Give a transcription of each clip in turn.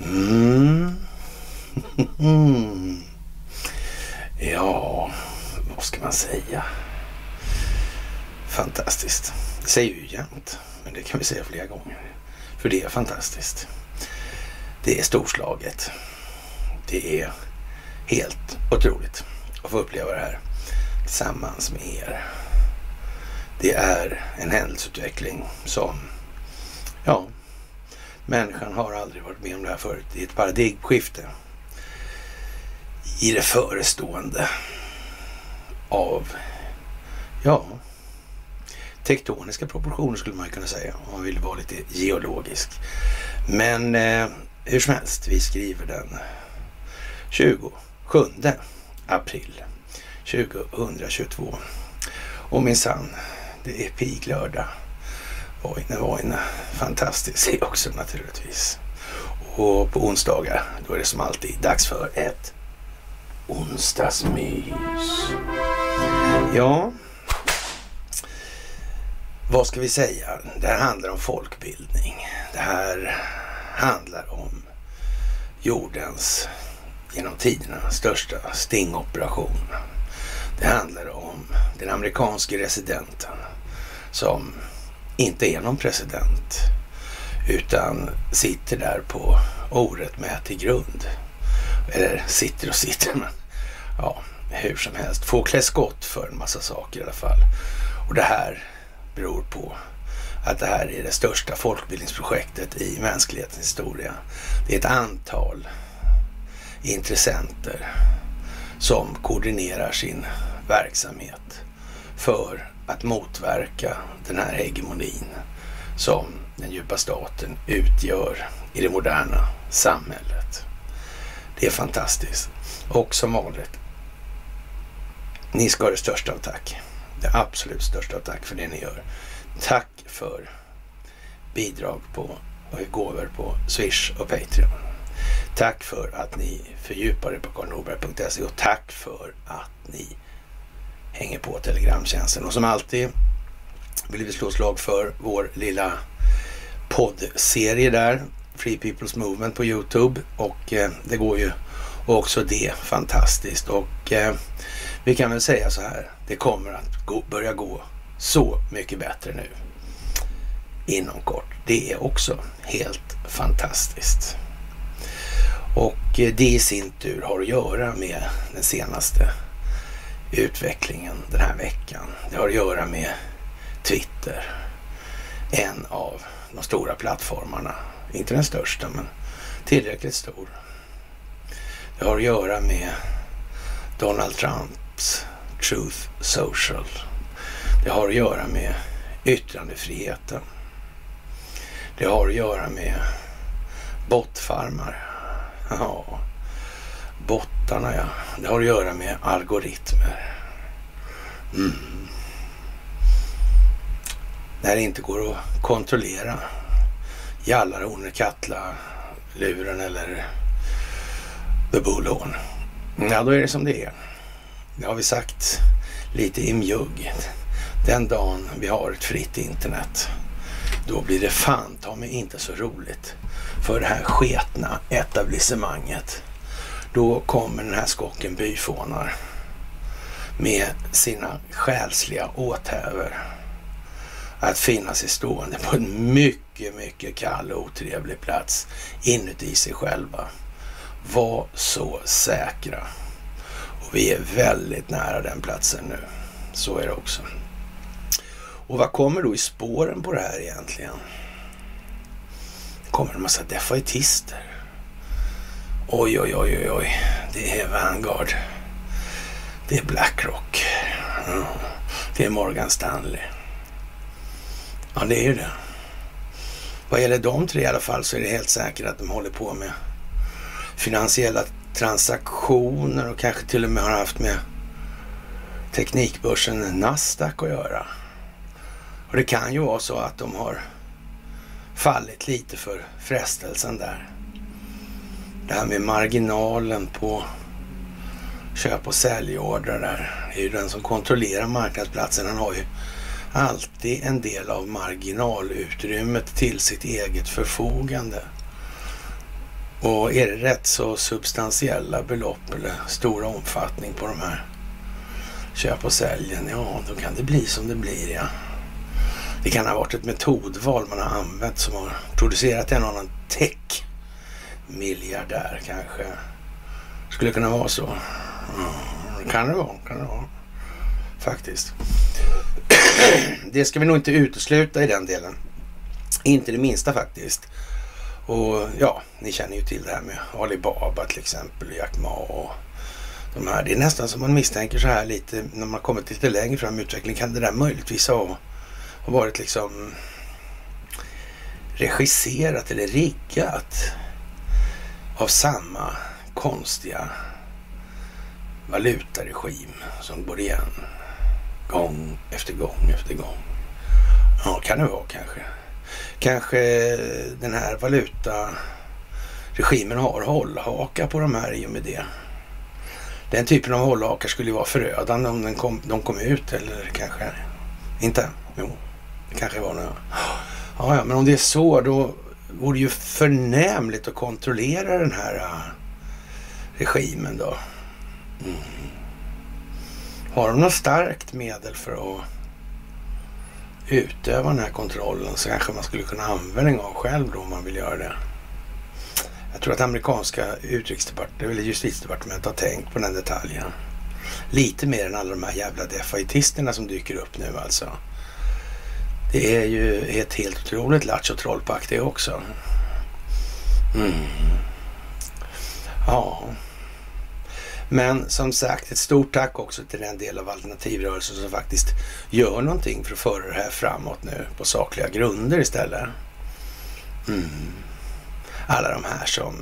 Mm. ja, vad ska man säga? Fantastiskt. Det säger ju jämt, men det kan vi säga flera gånger. För det är fantastiskt. Det är storslaget. Det är helt otroligt att få uppleva det här tillsammans med er. Det är en händelseutveckling som, ja, människan har aldrig varit med om det här förut. Det är ett paradigmskifte i det förestående av, ja, tektoniska proportioner skulle man kunna säga om man vill vara lite geologisk. Men eh, hur som helst, vi skriver den 27 april 2022. Och minsann, det är piglördag. Vojne, vojne. Fantastiskt det också naturligtvis. Och på onsdagar, då är det som alltid dags för ett onsdagsmys. Ja, vad ska vi säga? Det här handlar om folkbildning. Det här handlar om jordens genom tiderna största stingoperation. Det handlar om den amerikanske residenten som inte är någon president utan sitter där på orättmätig grund. Eller sitter och sitter, men ja, hur som helst. Får klä skott för en massa saker i alla fall. Och det här beror på att det här är det största folkbildningsprojektet i mänsklighetens historia. Det är ett antal intressenter som koordinerar sin verksamhet för att motverka den här hegemonin som den djupa staten utgör i det moderna samhället. Det är fantastiskt. Och som vanligt, ni ska ha det största av tack. Det absolut största av tack för det ni gör. Tack för bidrag på och gåvor på Swish och Patreon. Tack för att ni fördjupar er på karlnorberg.se och tack för att ni hänger på Telegramtjänsten. Och som alltid vill vi slå slag för vår lilla poddserie där, Free People's Movement på Youtube. Och eh, det går ju också det fantastiskt. Och eh, vi kan väl säga så här, det kommer att gå, börja gå så mycket bättre nu inom kort. Det är också helt fantastiskt. Och eh, det i sin tur har att göra med den senaste utvecklingen den här veckan. Det har att göra med Twitter. En av de stora plattformarna. Inte den största, men tillräckligt stor. Det har att göra med Donald Trumps Truth Social. Det har att göra med yttrandefriheten. Det har att göra med bottfarmar. Ja, bottarna ja. Det har att göra med algoritmer. Mm. När det inte går att kontrollera Jallarhornet, Katla, luren eller The Bullhorn. Ja, då är det som det är. Det har vi sagt lite i mjugg. Den dagen vi har ett fritt internet, då blir det fan ta mig inte så roligt för det här sketna etablissemanget. Då kommer den här skocken byfånar med sina själsliga åthävor att finna sig stående på en mycket, mycket kall och otrevlig plats inuti sig själva. Var så säkra. Och vi är väldigt nära den platsen nu. Så är det också. Och vad kommer då i spåren på det här egentligen? Det kommer en massa defaitister. Oj, oj, oj, oj, oj. Det är Vanguard. Det är Blackrock. Mm. Det är Morgan Stanley. Ja, det är ju det. Vad gäller de tre i alla fall så är det helt säkert att de håller på med finansiella transaktioner och kanske till och med har haft med teknikbörsen Nasdaq att göra. Och det kan ju vara så att de har fallit lite för frestelsen där. Det här med marginalen på köp och säljordrar där. Det är ju den som kontrollerar marknadsplatsen. Han har ju alltid en del av marginalutrymmet till sitt eget förfogande. Och är det rätt så substantiella belopp eller stora omfattning på de här köp och säljen, ja då kan det bli som det blir ja. Det kan ha varit ett metodval man har använt som har producerat en annan tech miljardär kanske. Skulle kunna vara så. Kan det vara, kan det vara. Faktiskt. det ska vi nog inte utesluta i den delen. Inte det minsta faktiskt. Och ja, ni känner ju till det här med Alibaba till exempel, Jack Ma och de här. Det är nästan som man misstänker så här lite när man kommit lite längre fram i utvecklingen. Kan det där möjligtvis ha, ha varit liksom regisserat eller riggat av samma konstiga valutaregim som går igen gång efter gång efter gång. Ja, kan det vara kanske. Kanske den här valutaregimen har hållhaka på de här i och med det. Den typen av hållhakar skulle ju vara förödande om den kom, de kom ut eller kanske inte. Jo, det kanske var något. Ja, ja, men om det är så då vore ju förnämligt att kontrollera den här uh, regimen då. Mm. Har de något starkt medel för att utöva den här kontrollen så kanske man skulle kunna använda den av själv då om man vill göra det. Jag tror att amerikanska utrikesdepartementet, eller justitiedepartementet har tänkt på den detaljen. Lite mer än alla de här jävla defaitisterna som dyker upp nu alltså. Det är ju ett helt otroligt lattjo trollpack det också. Mm. Ja. Men som sagt, ett stort tack också till den del av alternativrörelsen som faktiskt gör någonting för att föra det här framåt nu på sakliga grunder istället. Mm. Alla de här som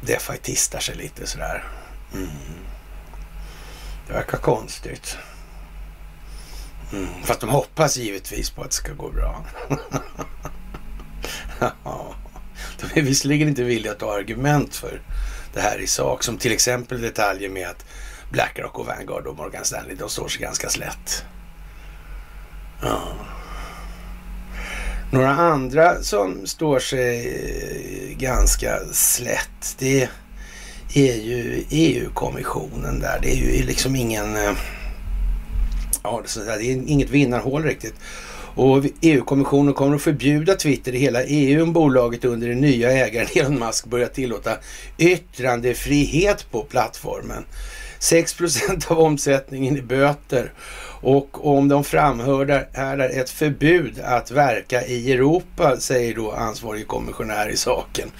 defaitistar sig lite sådär. Mm. Det verkar konstigt. Mm. Fast de hoppas givetvis på att det ska gå bra. de är visserligen inte villiga att ta argument för det här i sak. Som till exempel detaljer med att Blackrock och Vanguard och Morgan Stanley, de står sig ganska slätt. Ja. Några andra som står sig eh, ganska slätt, det är ju EU-kommissionen där. Det är ju liksom ingen... Eh, Ja, det är inget vinnarhål riktigt. Och EU-kommissionen kommer att förbjuda Twitter i hela EU om bolaget under den nya ägaren Elon Musk börjar tillåta yttrandefrihet på plattformen. 6% av omsättningen i böter och om de framhärdar ett förbud att verka i Europa, säger då ansvarig kommissionär i saken.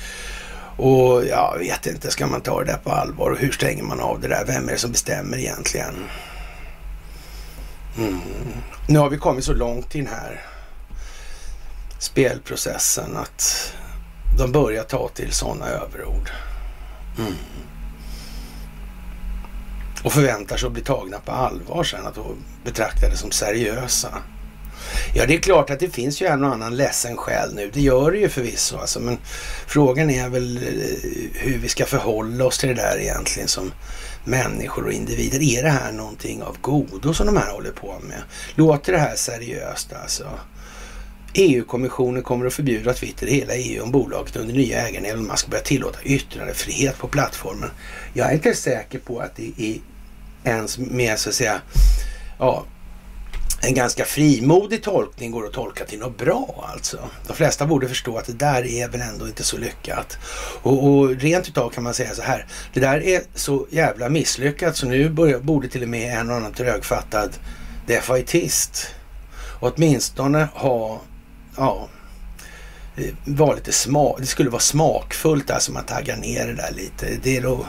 Och jag vet inte, ska man ta det där på allvar och hur stänger man av det där? Vem är det som bestämmer egentligen? Mm. Nu har vi kommit så långt i den här spelprocessen att de börjar ta till sådana överord. Mm. Och förväntar sig att bli tagna på allvar sen, att betrakta det som seriösa. Ja, det är klart att det finns ju en och annan ledsen själ nu. Det gör det ju förvisso. Alltså, men frågan är väl eh, hur vi ska förhålla oss till det där egentligen som människor och individer. Är det här någonting av godo som de här håller på med? Låter det här seriöst alltså? EU-kommissionen kommer att förbjuda Twitter i hela EU om bolaget under nya ägaren Elon Musk börjar tillåta yttrandefrihet på plattformen. Jag är inte säker på att det är ens med så att säga ja, en ganska frimodig tolkning går att tolka till något bra alltså. De flesta borde förstå att det där är väl ändå inte så lyckat. Och, och rent utav kan man säga så här. Det där är så jävla misslyckat så nu börjar, borde till och med en och annan trögfattad defaitist åtminstone ha, ja, var lite smak. Det skulle vara smakfullt alltså man taggar ner det där lite. Det är då,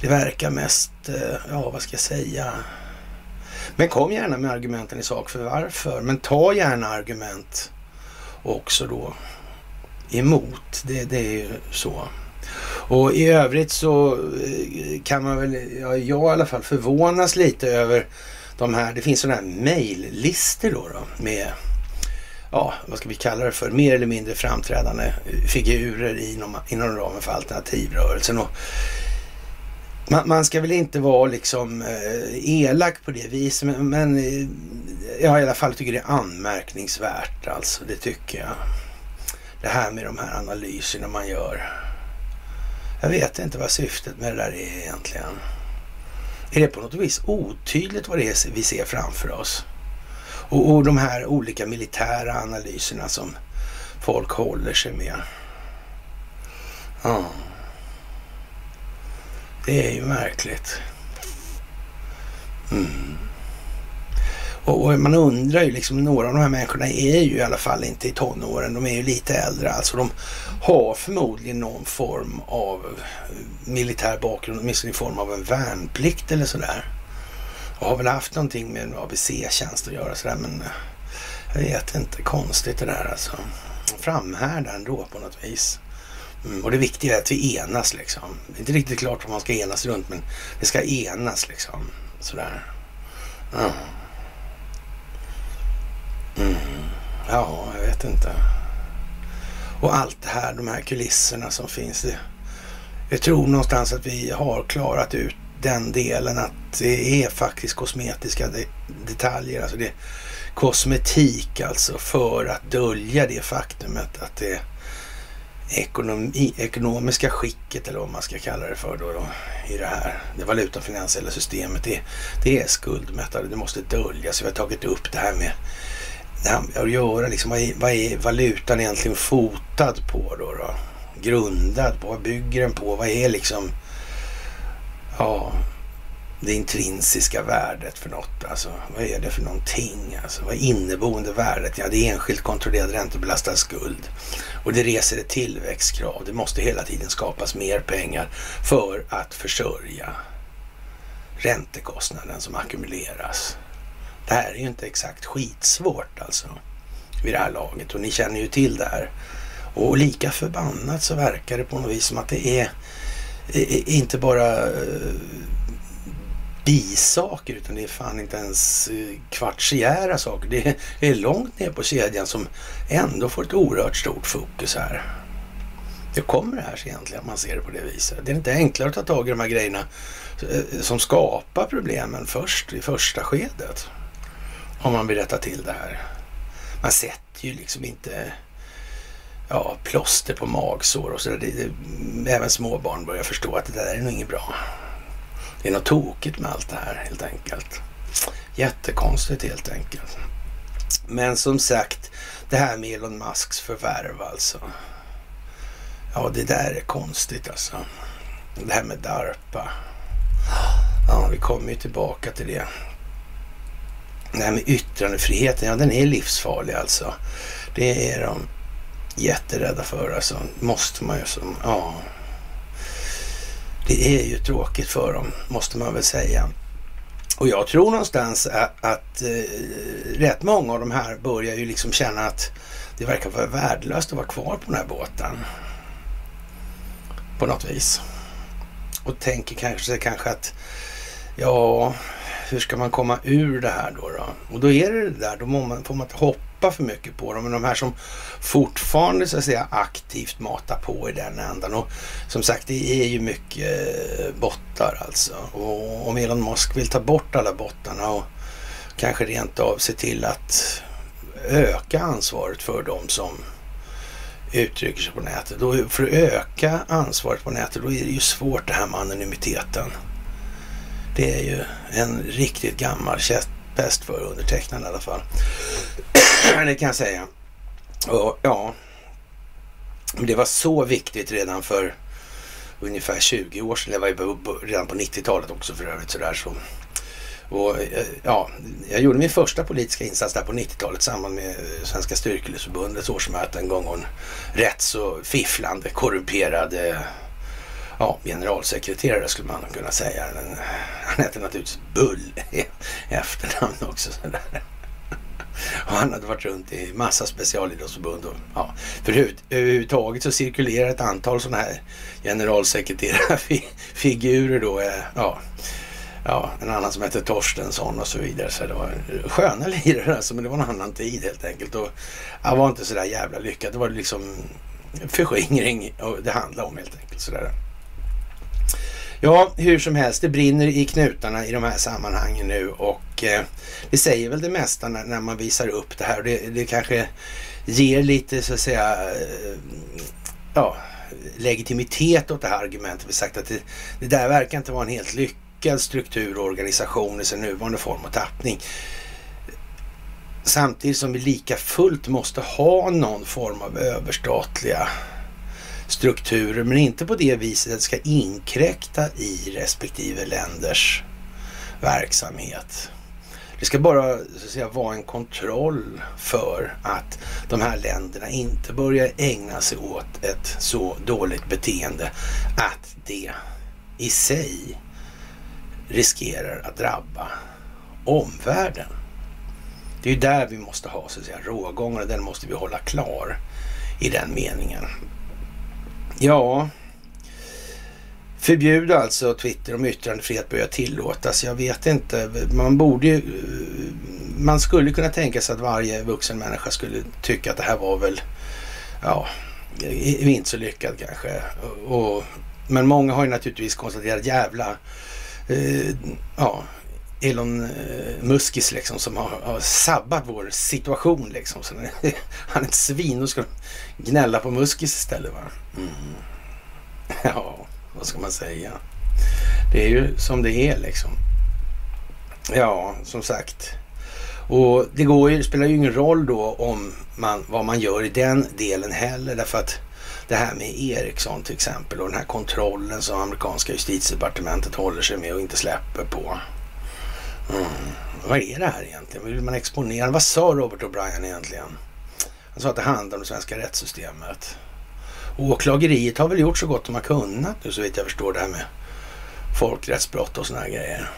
det verkar mest, eh, ja vad ska jag säga, men kom gärna med argumenten i sak för varför. Men ta gärna argument också då emot. Det, det är ju så. Och i övrigt så eh, kan man väl, ja, jag i alla fall förvånas lite över de här, det finns sådana här mejllistor då, då med, ja vad ska vi kalla det för, mer eller mindre framträdande figurer inom, inom ramen för alternativrörelsen. Och man, man, ska väl inte vara liksom eh, elak på det viset, men, men eh, jag i alla fall tycker det är anmärkningsvärt alltså. Det tycker jag. Det här med de här analyserna man gör. Jag vet inte vad syftet med det där är egentligen. Är det på något vis otydligt vad det är vi ser framför oss? Och, och de här olika militära analyserna som folk håller sig med. Ja. Det är ju märkligt. Mm. Och, och, man undrar ju liksom, några av de här människorna är ju i alla fall inte i tonåren. De är ju lite äldre alltså. De har förmodligen någon form av eh, militär bakgrund, åtminstone i form av en värnplikt eller sådär. Och har väl haft någonting med en ABC-tjänst att göra sådär men eh, jag vet inte. Konstigt det där alltså. Framhärdar ändå på något vis. Mm, och det viktiga är att vi enas liksom. Det är inte riktigt klart vad man ska enas runt men det ska enas liksom. Sådär. Ja. Mm. Ja, jag vet inte. Och allt det här, de här kulisserna som finns. Det, jag tror någonstans att vi har klarat ut den delen att det är faktiskt kosmetiska de detaljer. Alltså det är kosmetik alltså för att dölja det faktumet att det ekonomi, ekonomiska skicket eller vad man ska kalla det för då, då i det här det valutafinansiella systemet. Det, det är skuldmättade, det måste döljas. Vi har tagit upp det här med det här att göra liksom, vad är, vad är valutan egentligen fotad på då, då? Grundad på, vad bygger den på? Vad är liksom, ja, det intrinsiska värdet för något. Alltså, vad är det för någonting? Alltså, vad är inneboende värdet? Ja, det är enskilt kontrollerad räntebelastad skuld. Och det reser ett tillväxtkrav. Det måste hela tiden skapas mer pengar för att försörja räntekostnaden som ackumuleras. Det här är ju inte exakt skitsvårt alltså vid det här laget och ni känner ju till det här. Och lika förbannat så verkar det på något vis som att det är inte bara eh, bisaker utan det är fan inte ens eh, kvartsiära saker. Det är långt ner på kedjan som ändå får ett oerhört stort fokus här. Hur kommer det här sig egentligen om man ser det på det viset? Det är inte enklare att ta tag i de här grejerna eh, som skapar problemen först i första skedet. Om man vill rätta till det här. Man sätter ju liksom inte ja, plåster på magsår och sådär. Även småbarn börjar förstå att det där är nog inget bra. Det är något tokigt med allt det här helt enkelt. Jättekonstigt helt enkelt. Men som sagt, det här med Elon Musks förvärv alltså. Ja, det där är konstigt alltså. Det här med DARPA. Ja, vi kommer ju tillbaka till det. Det här med yttrandefriheten, ja den är livsfarlig alltså. Det är de jätterädda för alltså. Måste man ju som, ja. Det är ju tråkigt för dem, måste man väl säga. Och jag tror någonstans att, att eh, rätt många av de här börjar ju liksom känna att det verkar vara värdelöst att vara kvar på den här båten. På något vis. Och tänker kanske, kanske att ja, hur ska man komma ur det här då? då? Och då är det det där, då får man, får man hoppa hoppa för mycket på dem. Men de här som fortfarande så att säga aktivt matar på i den ändan. Och som sagt, det är ju mycket eh, bottar alltså. Och om Elon Musk vill ta bort alla bottarna och kanske rent av se till att öka ansvaret för dem som uttrycker sig på nätet. Då, för att öka ansvaret på nätet, då är det ju svårt det här med anonymiteten. Det är ju en riktigt gammal käpphäst för undertecknaren i alla fall. det kan jag säga. Och ja, det var så viktigt redan för ungefär 20 år sedan. Det var ju redan på 90-talet också för övrigt. Sådär, så. Och, eh, ja, jag gjorde min första politiska insats där på 90-talet i samband med eh, Svenska Styrkelösförbundets årsmöte en gång. Och en rätt så fifflande, korrumperad ja, generalsekreterare skulle man kunna säga. Eh, han hette naturligtvis Bull i efternamn också. Sådär. Och han hade varit runt i massa specialidrottsförbund. Och, ja, för överhuvudtaget så cirkulerar ett antal sådana här generalsekreterarfigurer då. Eh, ja, ja, en annan som hette Torstensson och så vidare. Så det var sköna lirare alltså, men det var en annan tid helt enkelt. Och jag var inte sådär jävla lyckad. Det var liksom förskingring det handlade om helt enkelt. Sådär. Ja, hur som helst, det brinner i knutarna i de här sammanhangen nu och eh, det säger väl det mesta när, när, man visar upp det här. Det, det kanske ger lite så att säga, eh, ja, legitimitet åt det här argumentet. Vi sagt att det, det där verkar inte vara en helt lyckad struktur och organisation i sin nuvarande form och tappning. Samtidigt som vi lika fullt måste ha någon form av överstatliga strukturer, men inte på det viset att det ska inkräkta i respektive länders verksamhet. Det ska bara så att säga, vara en kontroll för att de här länderna inte börjar ägna sig åt ett så dåligt beteende att det i sig riskerar att drabba omvärlden. Det är ju där vi måste ha så att säga rågången och den måste vi hålla klar i den meningen. Ja, förbjuda alltså Twitter om yttrandefrihet börjar tillåtas. Jag vet inte. Man borde ju... Man skulle kunna tänka sig att varje vuxen människa skulle tycka att det här var väl... Ja, inte så lyckat kanske. Och, men många har ju naturligtvis konstaterat jävla... Eh, ja, Elon eh, Muskis liksom som har, har sabbat vår situation liksom. Så han är ett svin och ska gnälla på Muskis istället va. Mm. Ja, vad ska man säga? Det är ju som det är liksom. Ja, som sagt. Och det går ju, spelar ju ingen roll då om man, vad man gör i den delen heller. Därför att det här med Ericsson till exempel och den här kontrollen som amerikanska justitiedepartementet håller sig med och inte släpper på. Mm. Vad är det här egentligen? Vill man exponera? Vad sa Robert O'Brien egentligen? Han sa att det handlar om det svenska rättssystemet. Åklageriet har väl gjort så gott de har kunnat nu så vitt jag förstår det här med folkrättsbrott och såna här grejer.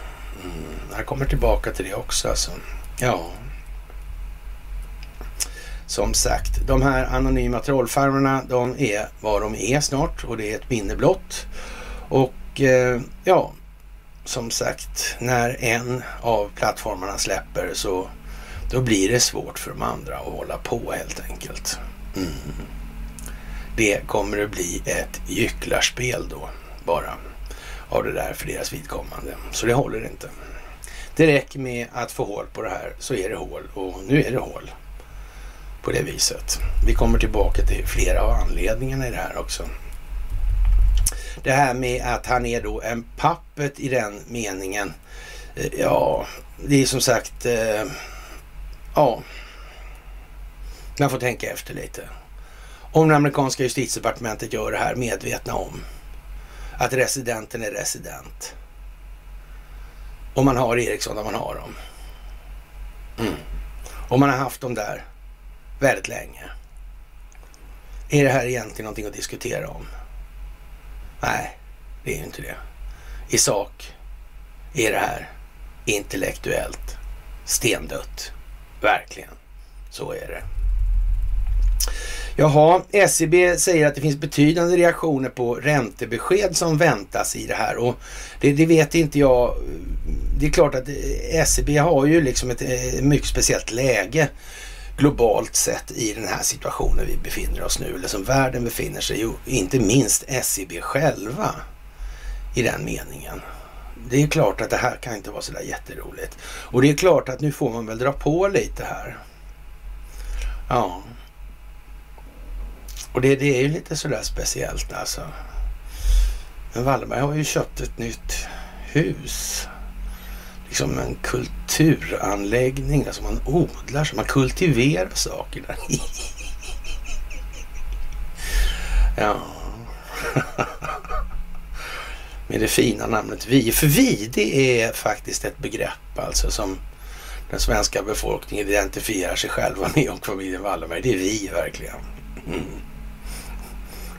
Mm. Jag kommer tillbaka till det också alltså. Ja. Som sagt, de här anonyma trollfarmarna de är vad de är snart och det är ett minne blott. Och eh, ja, som sagt, när en av plattformarna släpper så då blir det svårt för de andra att hålla på helt enkelt. Mm. Det kommer att bli ett gycklarspel då bara av det där för deras vidkommande. Så det håller inte. Det räcker med att få hål på det här så är det hål och nu är det hål på det viset. Vi kommer tillbaka till flera av anledningarna i det här också. Det här med att han är då en pappet i den meningen. Eh, ja, det är som sagt, eh, ja, man får tänka efter lite. Om det amerikanska justitiedepartementet gör det här medvetna om att residenten är resident. Och man har Ericsson där man har dem. Mm. Och man har haft dem där väldigt länge. Är det här egentligen någonting att diskutera om? Nej, det är ju inte det. I sak är det här intellektuellt stendött. Verkligen. Så är det. Jaha, SEB säger att det finns betydande reaktioner på räntebesked som väntas i det här och det, det vet inte jag. Det är klart att SEB har ju liksom ett, ett mycket speciellt läge globalt sett i den här situationen vi befinner oss nu, eller som världen befinner sig i, inte minst SEB själva i den meningen. Det är klart att det här kan inte vara sådär jätteroligt. Och det är klart att nu får man väl dra på lite här. Ja. Och det, det är ju lite sådär speciellt alltså. Men Wallenberg har ju köpt ett nytt hus liksom en kulturanläggning. Alltså man odlar, så man kultiverar saker där. ja. Med det fina namnet vi. För vi, det är faktiskt ett begrepp alltså som den svenska befolkningen identifierar sig själva med och familjen Wallenberg. Det är vi verkligen. Mm.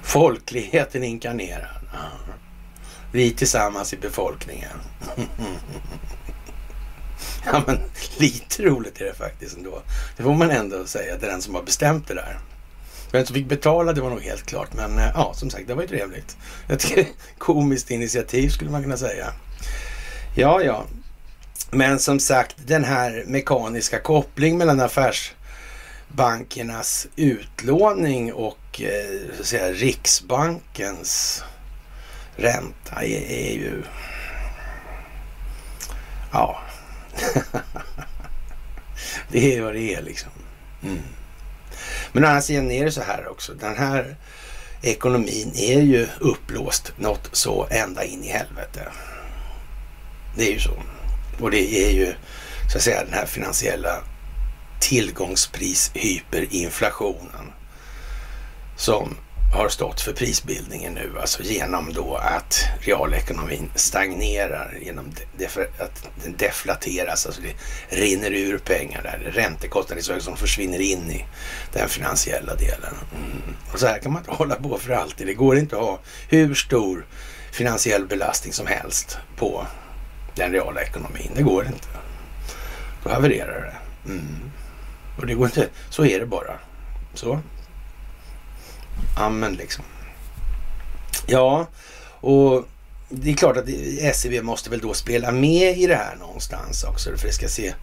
Folkligheten inkarnerad. Vi tillsammans i befolkningen. Ja, men lite roligt är det faktiskt ändå. Det får man ändå säga till den som har bestämt det där. Vem som fick betala det var nog helt klart. Men eh, ja, som sagt, det var ju trevligt. Ett komiskt initiativ skulle man kunna säga. Ja, ja. Men som sagt, den här mekaniska koppling mellan affärsbankernas utlåning och eh, så att säga, Riksbankens ränta är, är ju... Ja. det är vad det är liksom. Mm. Men å andra sidan är det så här också. Den här ekonomin är ju upplåst något så ända in i helvete. Det är ju så. Och det är ju så att säga den här finansiella tillgångsprishyperinflationen som har stått för prisbildningen nu, alltså genom då att realekonomin stagnerar, genom att den deflateras, alltså det rinner ur pengar där, räntekostnader som försvinner in i den finansiella delen. Mm. Och så här kan man inte hålla på för alltid. Det går inte att ha hur stor finansiell belastning som helst på den reala ekonomin. Det går inte. Då havererar det. Mm. Och det går inte. Så är det bara. Så. Amen liksom. Ja, och det är klart att SEB måste väl då spela med i det här någonstans också för det ska se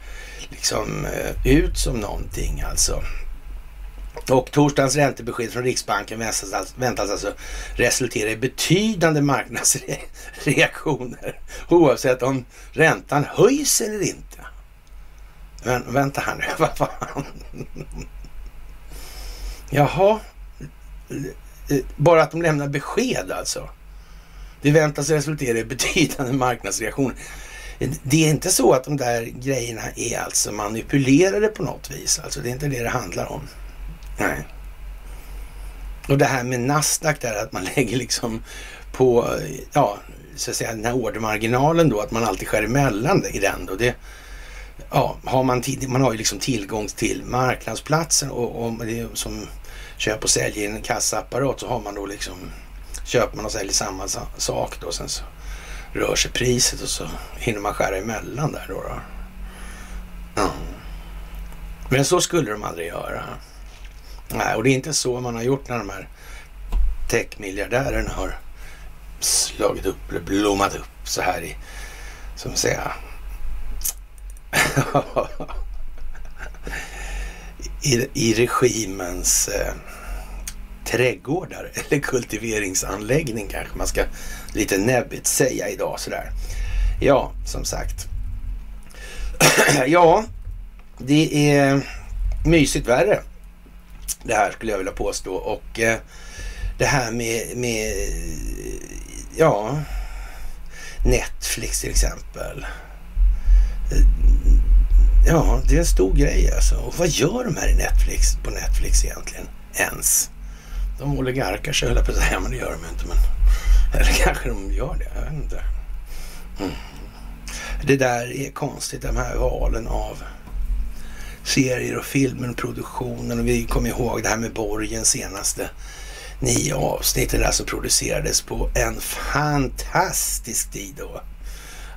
liksom eh, ut som någonting alltså. Och torsdagens räntebesked från Riksbanken väntas, alltså, väntas alltså resultera i betydande marknadsreaktioner oavsett om räntan höjs eller inte. Men vänta här nu, vad fan? Jaha, bara att de lämnar besked alltså. Det väntas resultera i betydande marknadsreaktioner. Det är inte så att de där grejerna är alltså manipulerade på något vis. Alltså det är inte det det handlar om. Nej. Och det här med Nasdaq där att man lägger liksom på, ja, så att säga den här ordermarginalen då, att man alltid skär emellan i den då. Det, ja, har man, man har ju liksom tillgång till marknadsplatsen och, och det som köp och sälj i en kassaapparat så har man då liksom köper man och säljer samma sak då. Sen så rör sig priset och så hinner man skära emellan där då. då. Mm. Men så skulle de aldrig göra. Nej, och det är inte så man har gjort när de här techmiljardärerna har slagit upp eller blommat upp så här i, som säga, i, i regimens eh, trädgårdar eller kultiveringsanläggning kanske man ska lite näbbigt säga idag sådär. Ja, som sagt. ja, det är mysigt värre. Det här skulle jag vilja påstå och eh, det här med, med ja, Netflix till exempel. Ja, det är en stor grej alltså. Och vad gör de här i Netflix, på Netflix egentligen ens? De oligarkar sig höll jag på att säga, men det gör de inte. Men, eller kanske de gör det, jag vet inte. Mm. Det där är konstigt, de här valen av serier och filmer och produktionen. Och vi kommer ihåg det här med Borgen senaste nio avsnitten där som producerades på en fantastisk tid då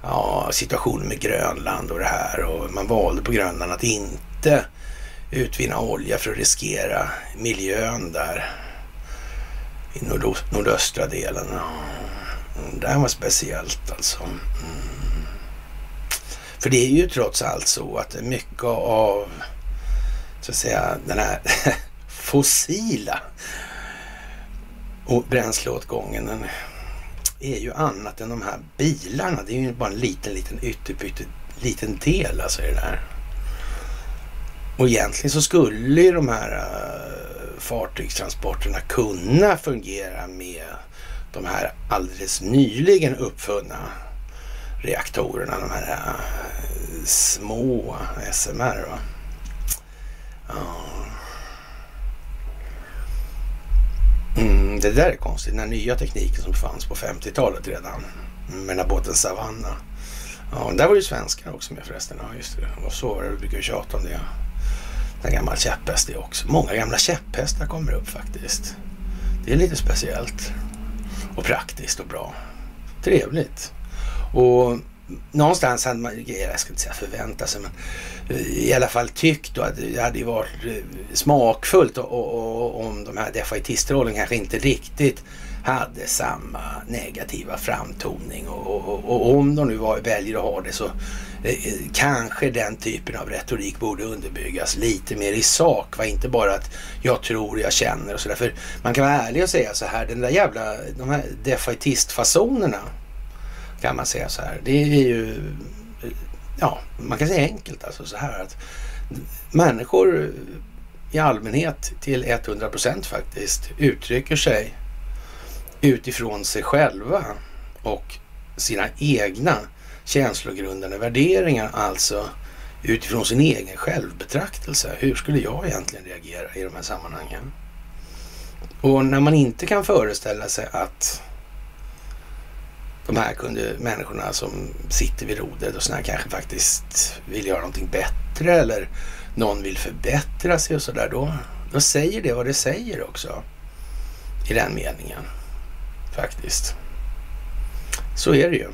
ja, situationen med Grönland och det här och man valde på Grönland att inte utvinna olja för att riskera miljön där i nordöstra delen. Det här var speciellt alltså. Mm. För det är ju trots allt så att mycket av så att säga den här fossila och bränsleåtgången är ju annat än de här bilarna. Det är ju bara en liten, liten ytterpytte liten del alltså i det där. Och egentligen så skulle ju de här uh, fartygstransporterna kunna fungera med de här alldeles nyligen uppfunna reaktorerna, de här uh, små SMR. Va? Uh. Mm, det där är konstigt. Den här nya tekniken som fanns på 50-talet redan. Med den här båten Savanna. Ja, där var ju svenskar också med förresten. Ja, just det. Och så var det. Vi brukar tjata om det. En gammal käpphäst det också. Många gamla käpphästar kommer upp faktiskt. Det är lite speciellt. Och praktiskt och bra. Trevligt. Och någonstans hade man, jag ska inte säga förvänta sig, men eh, i alla fall tyckt att det hade varit eh, smakfullt och, och, och om de här defaitistrollen kanske inte riktigt hade samma negativa framtoning och, och, och, om de nu var, väljer att ha det så eh, eh, kanske den typen av retorik borde underbyggas lite mer i sak. Va? Inte bara att jag tror, jag känner och sådär. För man kan vara ärlig och säga så här, den där jävla, de här defaitistfasonerna kan man säga så här. Det är ju, ja, man kan säga enkelt alltså så här att människor i allmänhet till 100 procent faktiskt uttrycker sig utifrån sig själva och sina egna känslogrundande värderingar, alltså utifrån sin egen självbetraktelse. Hur skulle jag egentligen reagera i de här sammanhangen? Och när man inte kan föreställa sig att de här kunde, människorna som sitter vid rodret och sådär kanske faktiskt vill göra någonting bättre eller någon vill förbättra sig och sådär. Då, då säger det vad det säger också. I den meningen. Faktiskt. Så är det ju.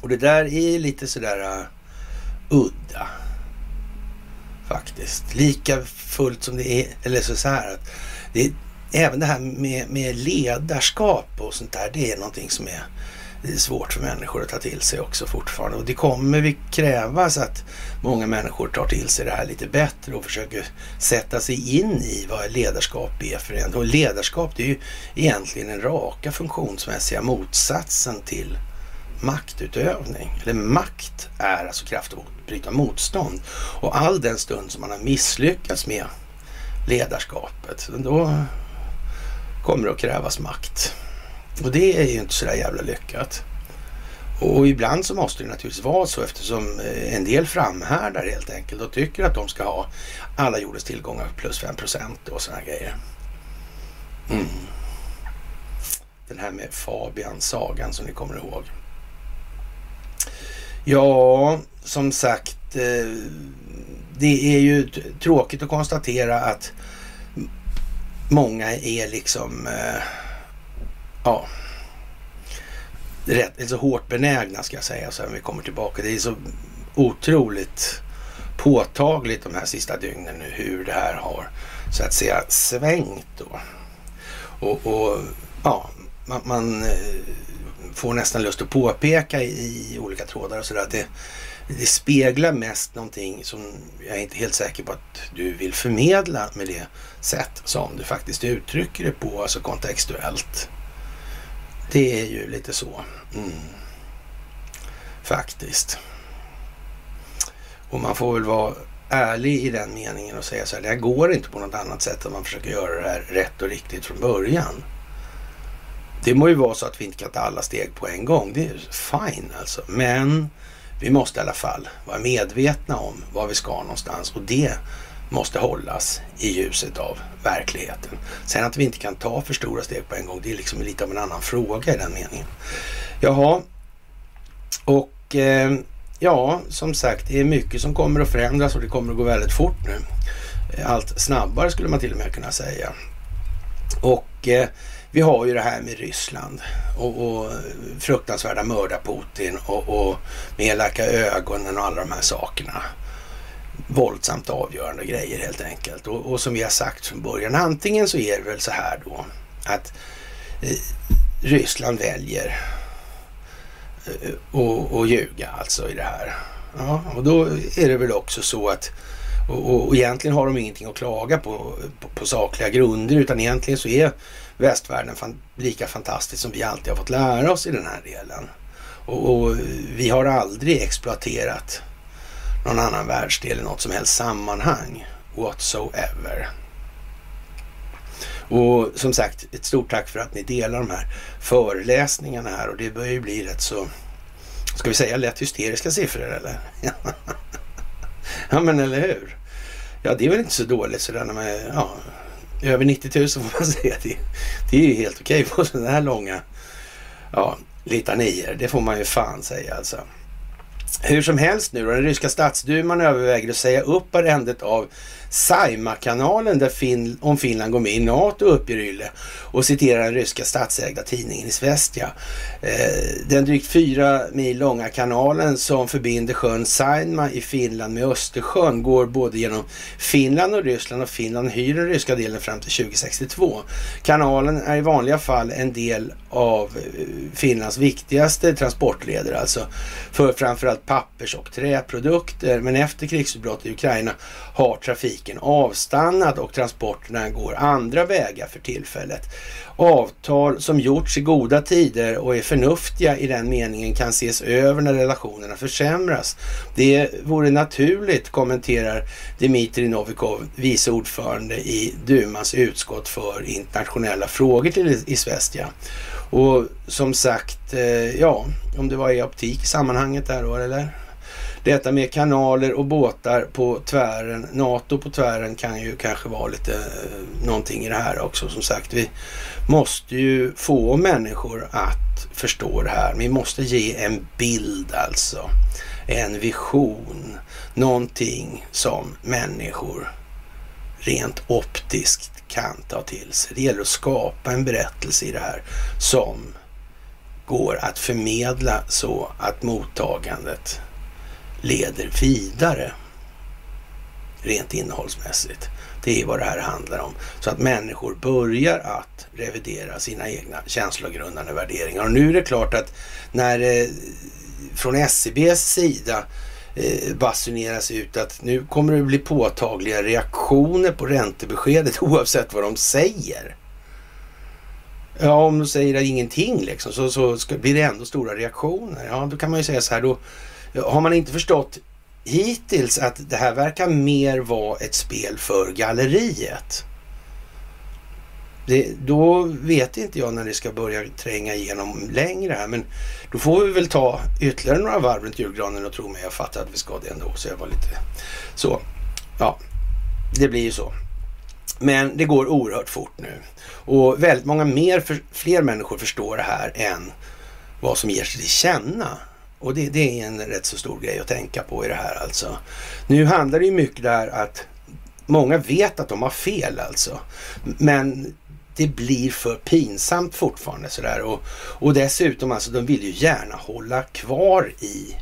Och det där är lite sådär uh, udda. Faktiskt. Lika fullt som det är, eller så, här att det, även det här med, med ledarskap och sånt där, det är någonting som är är svårt för människor att ta till sig också fortfarande. Och det kommer vi krävas att många människor tar till sig det här lite bättre och försöker sätta sig in i vad ledarskap är för en. Och ledarskap det är ju egentligen den raka funktionsmässiga motsatsen till maktutövning. Eller makt är alltså kraft att bryta motstånd. Och all den stund som man har misslyckats med ledarskapet, då kommer det att krävas makt. Och det är ju inte så där jävla lyckat. Och ibland så måste det naturligtvis vara så eftersom eh, en del framhärdar helt enkelt och tycker att de ska ha alla jordens tillgångar plus 5 procent och sådana grejer. Mm. Den här med Fabian-sagan som ni kommer ihåg. Ja, som sagt, eh, det är ju tråkigt att konstatera att många är liksom eh, ja, rätt, så hårt benägna ska jag säga så här, vi kommer tillbaka. Det är så otroligt påtagligt de här sista dygnen nu hur det här har så att säga svängt då. Och, och ja, man, man, eh, får nästan lust att påpeka i, i olika trådar och sådär att det, det speglar mest någonting som jag är inte helt säker på att du vill förmedla med det sätt som du faktiskt uttrycker det på, alltså kontextuellt. Det är ju lite så. Mm. Faktiskt. Och man får väl vara ärlig i den meningen och säga så här, det här går inte på något annat sätt än man försöker göra det här rätt och riktigt från början. Det må ju vara så att vi inte kan ta alla steg på en gång. Det är fine alltså. Men vi måste i alla fall vara medvetna om var vi ska någonstans och det måste hållas i ljuset av verkligheten. Sen att vi inte kan ta för stora steg på en gång, det är liksom lite av en annan fråga i den meningen. Jaha, och eh, ja, som sagt, det är mycket som kommer att förändras och det kommer att gå väldigt fort nu. Eh, allt snabbare skulle man till och med kunna säga. Och eh, vi har ju det här med Ryssland och, och fruktansvärda mörda Putin och, och med elaka ögonen och alla de här sakerna våldsamt avgörande grejer helt enkelt. Och, och, som vi har sagt från början, antingen så är det väl så här då att eh, Ryssland väljer eh, att ljuga alltså i det här. Ja, och då är det väl också så att och, och, och egentligen har de ingenting att klaga på, på, på sakliga grunder utan egentligen så är västvärlden fan, lika fantastisk som vi alltid har fått lära oss i den här delen. Och, och vi har aldrig exploaterat någon annan världsdel i något som helst sammanhang whatsoever. Och som sagt, ett stort tack för att ni delar de här föreläsningarna här och det börjar ju bli rätt så, ska vi säga lätt hysteriska siffror eller? ja men eller hur? Ja det är väl inte så dåligt sådär när man, ja, över 90 000 får man säga. Det, det är ju helt okej okay på sådana här långa, ja, litanier. Det får man ju fan säga alltså. Hur som helst nu då, den ryska statsduman överväger att säga upp arrendet av Saima-kanalen där fin om Finland går med i NATO, uppger Yle och citerar den ryska statsägda tidningen Svestia. Eh, den drygt fyra mil långa kanalen som förbinder sjön Saima i Finland med Östersjön går både genom Finland och Ryssland och Finland hyr den ryska delen fram till 2062. Kanalen är i vanliga fall en del av eh, Finlands viktigaste transportleder, alltså för framförallt pappers och träprodukter. Men efter krigsutbrottet i Ukraina har trafiken avstannat och transporterna går andra vägar för tillfället. Avtal som gjorts i goda tider och är förnuftiga i den meningen kan ses över när relationerna försämras. Det vore naturligt, kommenterar Dmitrij Novikov, vice ordförande i Dumans utskott för internationella frågor till Isvestia. Och som sagt, eh, ja, om det var i optik i sammanhanget där då, eller? Detta med kanaler och båtar på tvären, NATO på tvären kan ju kanske vara lite eh, någonting i det här också. Som sagt, vi måste ju få människor att förstå det här. Vi måste ge en bild alltså, en vision, någonting som människor rent optiskt kan ta till sig. Det gäller att skapa en berättelse i det här som går att förmedla så att mottagandet leder vidare rent innehållsmässigt. Det är vad det här handlar om. Så att människor börjar att revidera sina egna känslogrundande värderingar. Och nu är det klart att när eh, från SCBs sida eh, basuneras ut att nu kommer det bli påtagliga reaktioner på räntebeskedet oavsett vad de säger. Ja, om de säger ingenting liksom så, så ska, blir det ändå stora reaktioner. Ja, då kan man ju säga så här då. Har man inte förstått hittills att det här verkar mer vara ett spel för galleriet. Det, då vet inte jag när det ska börja tränga igenom längre här. Men då får vi väl ta ytterligare några varv runt julgranen och tro mig, jag fattar att vi ska det ändå. Så jag var lite så. Ja, det blir ju så. Men det går oerhört fort nu. Och väldigt många mer, för, fler människor förstår det här än vad som ger sig till känna. Och det, det, är en rätt så stor grej att tänka på i det här alltså. Nu handlar det ju mycket där att många vet att de har fel alltså. Men det blir för pinsamt fortfarande sådär. Och, och dessutom alltså, de vill ju gärna hålla kvar i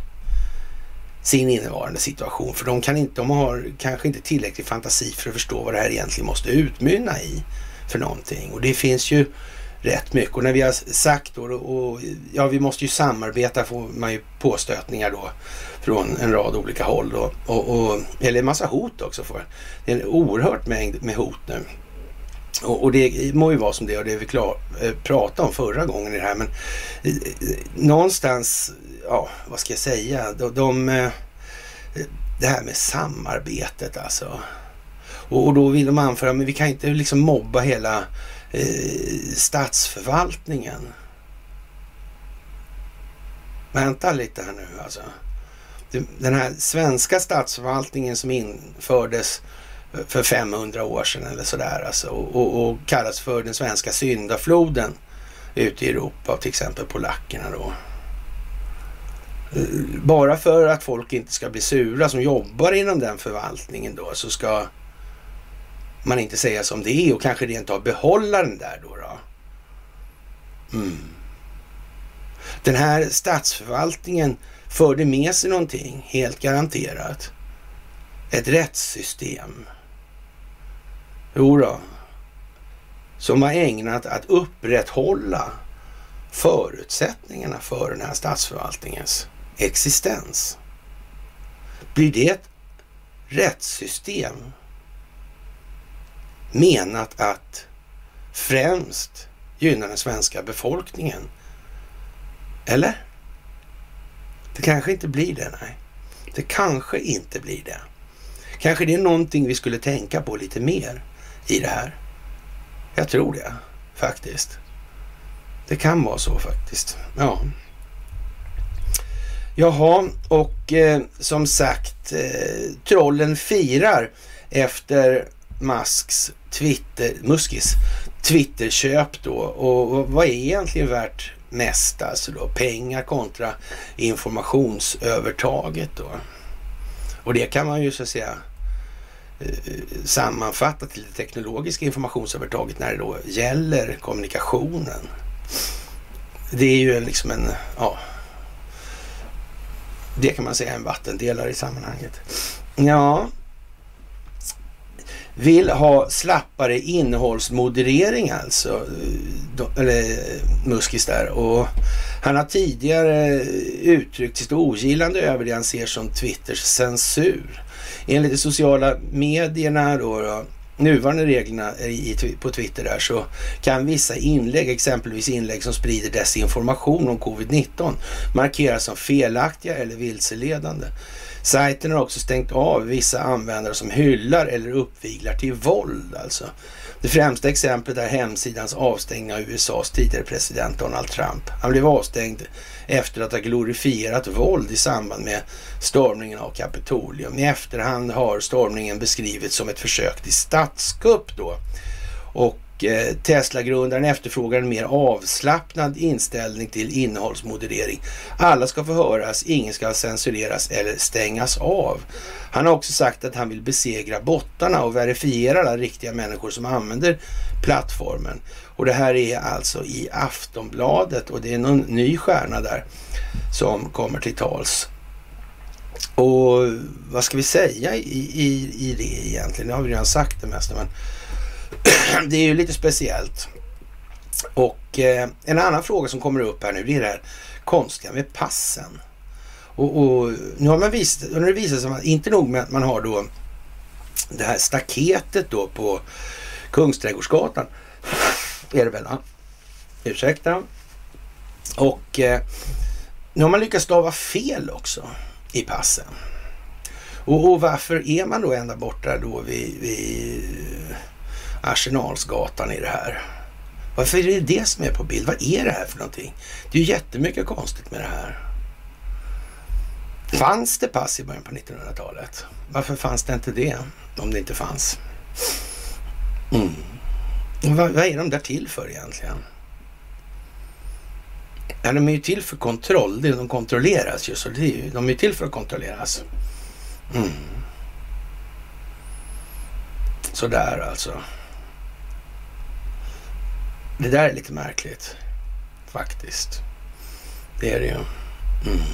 sin innevarande situation. För de, kan inte, de har kanske inte tillräcklig fantasi för att förstå vad det här egentligen måste utmynna i för någonting. Och det finns ju rätt mycket. Och när vi har sagt då, och, ja vi måste ju samarbeta får man ju påstötningar då från en rad olika håll då. Och, och, eller en massa hot också. För. Det är en oerhört mängd med hot nu. Och, och det må ju vara som det och det vi klar, eh, pratade om förra gången i det här. Men eh, någonstans, ja vad ska jag säga, de, de eh, det här med samarbetet alltså. Och, och, då vill de anföra, men vi kan inte liksom mobba hela Eh, statsförvaltningen. Vänta lite här nu alltså. Den här svenska statsförvaltningen som infördes för 500 år sedan eller sådär alltså, och, och, och kallas för den svenska syndafloden ute i Europa, till exempel polackerna då. Eh, bara för att folk inte ska bli sura som jobbar inom den förvaltningen då så ska man inte säga som det är och kanske rent av behålla den där då. då. Mm. Den här statsförvaltningen förde med sig någonting, helt garanterat. Ett rättssystem. Jo då. Som var ägnat att upprätthålla förutsättningarna för den här statsförvaltningens existens. Blir det ett rättssystem menat att främst gynna den svenska befolkningen. Eller? Det kanske inte blir det, nej. Det kanske inte blir det. Kanske det är någonting vi skulle tänka på lite mer i det här. Jag tror det faktiskt. Det kan vara så faktiskt. Ja. Jaha, och eh, som sagt, eh, trollen firar efter Musks Twitter, Muskis Twitterköp då. Och vad är egentligen värt mest alltså då? Pengar kontra informationsövertaget då. Och det kan man ju så att säga eh, sammanfatta till det teknologiska informationsövertaget när det då gäller kommunikationen. Det är ju liksom en, ja, det kan man säga är en vattendelare i sammanhanget. Ja, vill ha slappare innehållsmoderering alltså. Eh, eller eh, Muskis där. Och han har tidigare uttryckt sitt ogillande över det han ser som Twitters censur. Enligt de sociala medierna då, då nuvarande reglerna i, på Twitter där så kan vissa inlägg, exempelvis inlägg som sprider desinformation om covid-19 markeras som felaktiga eller vilseledande. Sajten har också stängt av vissa användare som hyllar eller uppviglar till våld alltså. Det främsta exemplet är hemsidans avstängning av USAs tidigare president Donald Trump. Han blev avstängd efter att ha glorifierat våld i samband med stormningen av Kapitolium. I efterhand har stormningen beskrivits som ett försök till statskupp då. Och Eh, Tesla-grundaren efterfrågar en mer avslappnad inställning till innehållsmoderering. Alla ska få höras, ingen ska censureras eller stängas av. Han har också sagt att han vill besegra bottarna och verifiera alla riktiga människor som använder plattformen. Och det här är alltså i Aftonbladet och det är någon ny stjärna där som kommer till tals. Och vad ska vi säga i, i, i det egentligen? Nu har vi redan sagt det mesta men det är ju lite speciellt. Och eh, en annan fråga som kommer upp här nu det är det här konstiga med passen. Och, och nu har man visat, nu har det visat sig att inte nog med att man har då det här staketet då på Kungsträdgårdsgatan. Är det väl Ja. Ursäkta. Och eh, nu har man lyckats stava fel också i passen. Och, och varför är man då ända borta då vid, vid Arsenalsgatan i det här. Varför är det det som är på bild? Vad är det här för någonting? Det är ju jättemycket konstigt med det här. Fanns det pass i början på 1900-talet? Varför fanns det inte det? Om det inte fanns. Mm. Vad, vad, är de där till för egentligen? Ja, de är ju till för kontroll. De kontrolleras ju. Så det är ju, de är ju till för att kontrolleras. Mm. Sådär alltså. Det där är lite märkligt faktiskt. Det är det ju. Mm.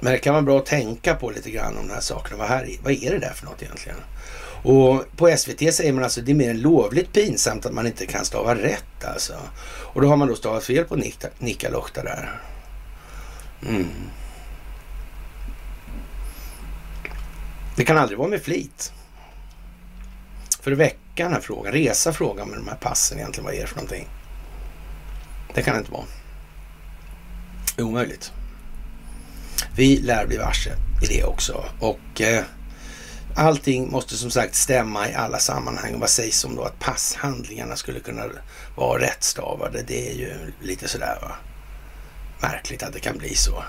Men det kan vara bra att tänka på lite grann om de här sakerna. Vad, här, vad är det där för något egentligen? Och på SVT säger man alltså att det är mer än lovligt pinsamt att man inte kan stava rätt alltså. Och då har man då stavat fel på Nikkaluokta där. Mm. Det kan aldrig vara med flit. För att väcka den här frågan, resa frågan med de här passen egentligen. Vad är det för någonting? Det kan det inte vara. Omöjligt. Vi lär bli varse i det också. Och eh, allting måste som sagt stämma i alla sammanhang. Och vad sägs om då att passhandlingarna skulle kunna vara rättstavade? Det är ju lite sådär va. Märkligt att det kan bli så.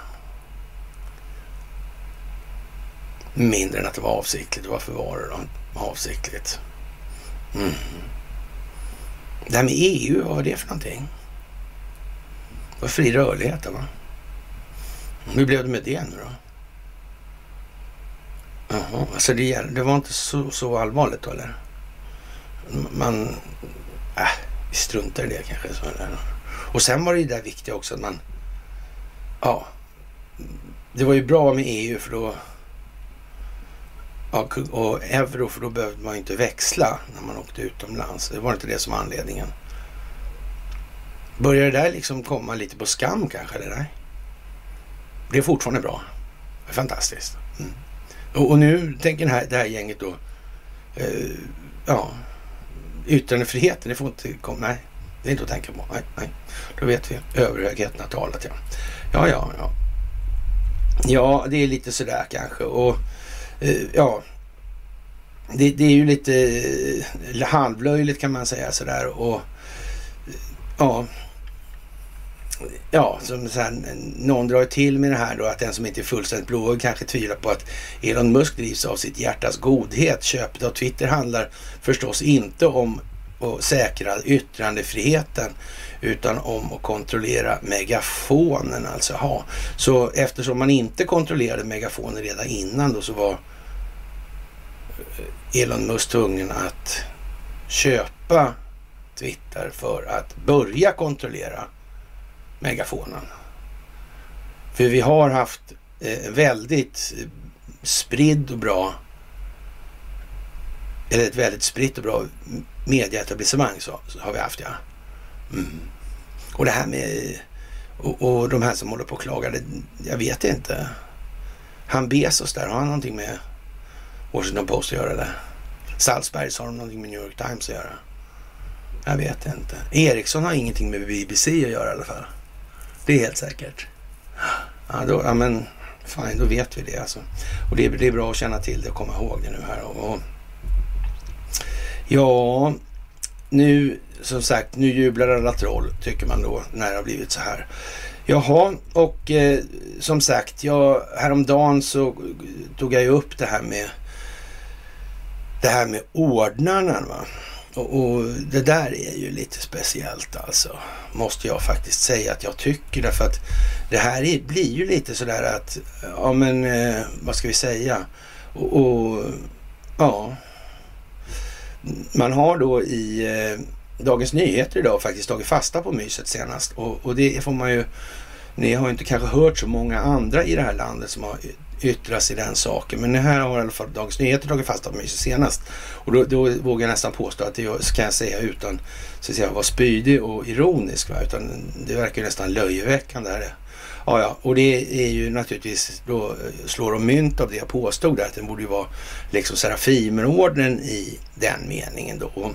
Mindre än att det var avsiktligt. Varför var det då avsiktligt? Mm. Det här med EU, vad var det för någonting? Det var fri rörlighet va? Hur blev det med det nu då? Jaha, alltså det, det var inte så, så allvarligt då eller? Man, äh, vi struntar i det kanske. Så, eller? Och sen var det ju det där viktiga också att man, ja, det var ju bra med EU för då och euro, för då behövde man inte växla när man åkte utomlands. Det var inte det som var anledningen. Börjar det där liksom komma lite på skam kanske? Det nej? Det är fortfarande bra. Det är fantastiskt. Mm. Och, och, nu tänker det här, det här gänget då, eh, ja, yttrandefriheten, det får inte komma, nej, det är inte att tänka på. Nej, nej. Då vet vi. Överhögheten har talat, ja. Ja, ja, ja. Ja, det är lite sådär kanske. Och Eh, ja, det, det, är ju lite eh, halvlöjligt kan man säga sådär. Och eh, ja, ja, som så här, någon drar till med det här då att den som inte är fullständigt blåögd kanske tvivlar på att Elon Musk drivs av sitt hjärtas godhet. Köpet av Twitter handlar förstås inte om och säkra yttrandefriheten utan om att kontrollera megafonen. Alltså, ha. Så eftersom man inte kontrollerade megafonen redan innan då så var eh, Elon Musk tvungen att köpa Twitter för att börja kontrollera megafonen. För vi har haft eh, väldigt eh, spridd och bra eller ett väldigt spritt och bra medieetablissemang så, så har vi haft ja. Mm. Och det här med och, och, de här som håller på och klagar, det, jag vet inte. Han Bezos där, har han någonting med Washington Post att göra där? Salzbergs har de någonting med New York Times att göra? Jag vet inte. Ericsson har ingenting med BBC att göra i alla fall. Det är helt säkert. Ja, då, ja men fine, då vet vi det alltså. Och det, det är bra att känna till det och komma ihåg det nu här. Och, ja, nu som sagt, nu jublar alla troll tycker man då när det har blivit så här. Jaha, och eh, som sagt, jag, häromdagen så tog jag ju upp det här med det här med ordnarna. Va? Och, och, det där är ju lite speciellt alltså. Måste jag faktiskt säga att jag tycker. Därför att det här är, blir ju lite sådär att, ja men eh, vad ska vi säga? Och, och, ja, man har då i eh, Dagens Nyheter idag faktiskt tagit fasta på myset senast. Och, och det får man ju, ni har inte kanske hört så många andra i det här landet som har yttra sig i den saken. Men det här har i alla fall Dagens Nyheter tagit fasta på mig senast. Och då, då vågar jag nästan påstå att det kan jag säga utan så att säga, vara spydig och ironisk. Va? Utan det verkar ju nästan löjeväckande. Här. Ja, ja, och det är ju naturligtvis, då eh, slår de mynt av det jag påstod där, att den borde ju vara liksom Serafimerorden i den meningen då.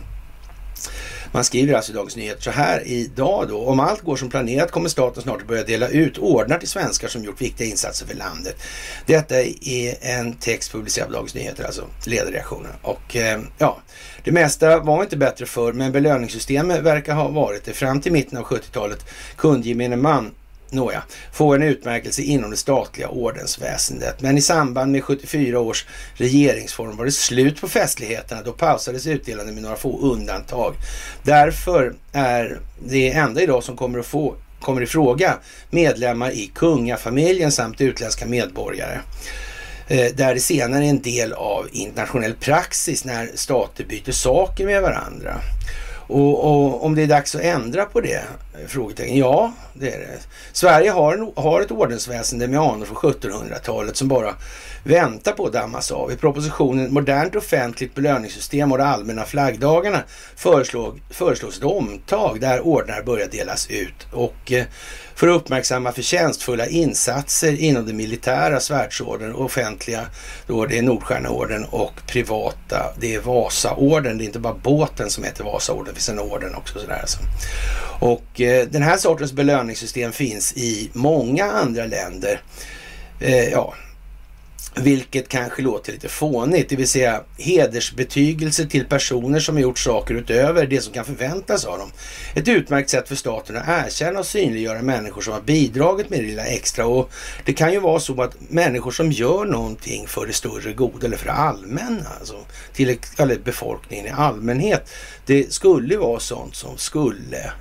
Man skriver alltså i Dagens Nyheter så här idag då. Om allt går som planerat kommer staten snart att börja dela ut ordnar till svenskar som gjort viktiga insatser för landet. Detta är en text publicerad på Dagens Nyheter, alltså ledarreaktionen. Och eh, ja, det mesta var inte bättre för men belöningssystemet verkar ha varit det. Fram till mitten av 70-talet kunde gemene man Nåja, få en utmärkelse inom det statliga ordensväsendet. Men i samband med 74 års regeringsform var det slut på festligheterna. Då pausades utdelandet med några få undantag. Därför är det enda idag som kommer att få kommer i fråga medlemmar i kungafamiljen samt utländska medborgare. Eh, där det senare är en del av internationell praxis när stater byter saker med varandra. Och, och, om det är dags att ändra på det? Eh, frågetecken. Ja, det är det. Sverige har, en, har ett ordensväsende med anor från 1700-talet som bara väntar på att dammas av. I propositionen Modernt offentligt belöningssystem och de allmänna flaggdagarna föreslog, föreslås ett omtag där ordnar börjar delas ut. Och eh, för att uppmärksamma förtjänstfulla insatser inom det militära, Svärdsorden, offentliga, då det är Nordstjärneorden och privata, det är Vasaorden. Det är inte bara båten som heter Vasaorden, det finns en orden också. Sådär. Alltså. Och eh, den här sortens belöningssystem finns i många andra länder. Eh, ja, vilket kanske låter lite fånigt, det vill säga hedersbetygelse till personer som har gjort saker utöver det som kan förväntas av dem. Ett utmärkt sätt för staten att erkänna och synliggöra människor som har bidragit med det lilla extra. Och det kan ju vara så att människor som gör någonting för det större goda eller för det allmänna, alltså till eller befolkningen i allmänhet. Det skulle vara sånt som skulle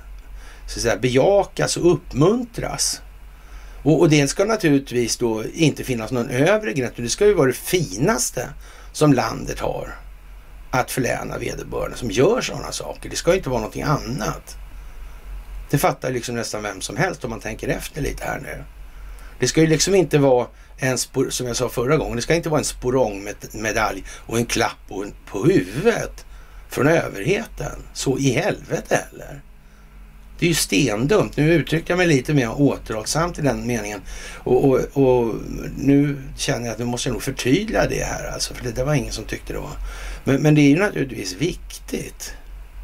så att säga, bejakas och uppmuntras. Och, och det ska naturligtvis då inte finnas någon övre gräns. Det ska ju vara det finaste som landet har att förläna vederbörande som gör sådana saker. Det ska inte vara någonting annat. Det fattar liksom nästan vem som helst om man tänker efter lite här nu. Det ska ju liksom inte vara en, som jag sa förra gången, det ska inte vara en sporongmedalj och en klapp på huvudet från överheten. Så i helvete heller. Det är ju stendumt. Nu uttrycker jag mig lite mer återhållsamt i den meningen. Och, och, och, nu känner jag att nu måste jag nog förtydliga det här alltså. För det, det var ingen som tyckte det var. Men, men det är ju naturligtvis viktigt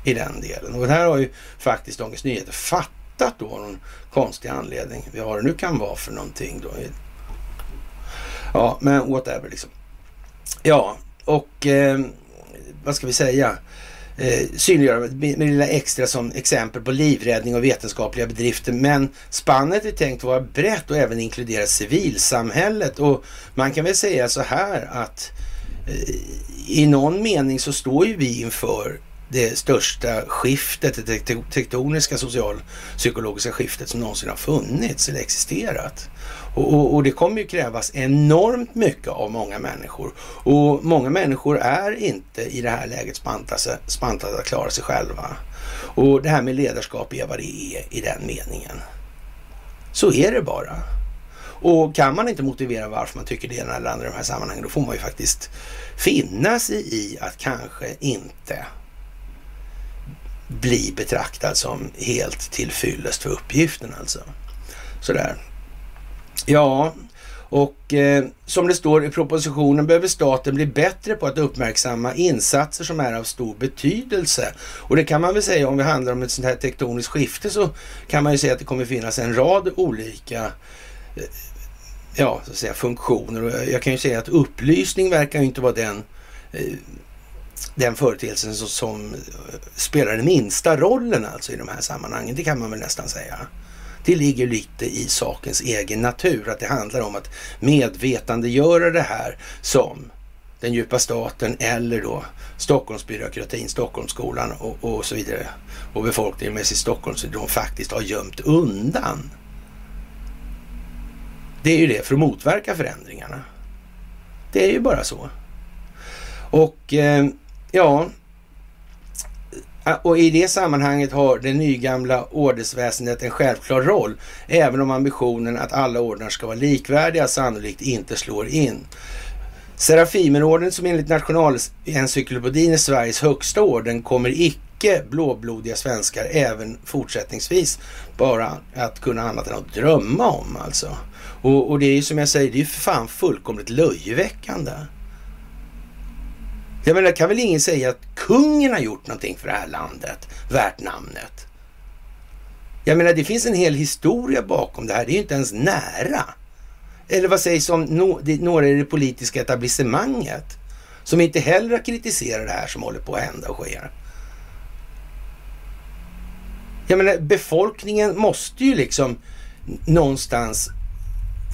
i den delen. Och det här har ju faktiskt Dagens Nyheter fattat då av någon konstig anledning. Vad det nu kan vara för någonting då. Ja, men whatever liksom. Ja, och eh, vad ska vi säga? Eh, synliggöra med, med lilla extra som exempel på livräddning och vetenskapliga bedrifter. Men spannet är tänkt att vara brett och även inkludera civilsamhället. Och man kan väl säga så här att eh, i någon mening så står ju vi inför det största skiftet, det tektoniska socialpsykologiska skiftet som någonsin har funnits eller existerat. Och, och, och, det kommer ju krävas enormt mycket av många människor. Och många människor är inte i det här läget spantade att klara sig själva. Och det här med ledarskap är vad det är i den meningen. Så är det bara. Och kan man inte motivera varför man tycker det ena eller andra i de här sammanhangen, då får man ju faktiskt finna sig i att kanske inte bli betraktad som helt tillfyllest för uppgiften alltså. Sådär. Ja, och eh, som det står i propositionen behöver staten bli bättre på att uppmärksamma insatser som är av stor betydelse. Och det kan man väl säga om det handlar om ett sånt här tektoniskt skifte så kan man ju säga att det kommer finnas en rad olika eh, ja, så att säga, funktioner. Och jag kan ju säga att upplysning verkar ju inte vara den eh, den företeelsen som, som, eh, spelar den minsta rollen alltså i de här sammanhangen. Det kan man väl nästan säga. Det ligger lite i sakens egen natur att det handlar om att medvetandegöra det här som den djupa staten eller då Stockholmsbyråkratin, Stockholmsskolan och, och så vidare och befolkningen med sitt Stockholmssyndrom faktiskt har gömt undan. Det är ju det för att motverka förändringarna. Det är ju bara så. Och eh, ja, Ah, och i det sammanhanget har det nygamla ordensväsendet en självklar roll, även om ambitionen att alla ordnar ska vara likvärdiga sannolikt inte slår in. Serafimerorden som enligt Nationalencyklopedin är Sveriges högsta orden kommer icke blåblodiga svenskar även fortsättningsvis bara att kunna annat än att drömma om alltså. Och, och det är ju som jag säger, det är ju för fan fullkomligt löjeväckande. Jag menar, kan väl ingen säga att kungen har gjort någonting för det här landet värt namnet? Jag menar, det finns en hel historia bakom det här. Det är ju inte ens nära. Eller vad sägs om no, några i det politiska etablissemanget som inte heller kritiserar det här som håller på att hända och sker? Jag menar, befolkningen måste ju liksom någonstans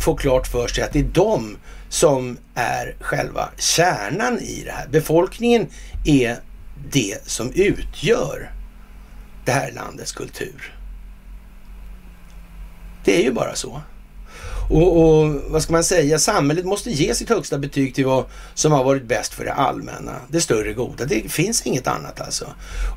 få klart för sig att det är de som är själva kärnan i det här. Befolkningen är det som utgör det här landets kultur. Det är ju bara så. Och, och, vad ska man säga, samhället måste ge sitt högsta betyg till vad som har varit bäst för det allmänna, det större goda. Det finns inget annat alltså.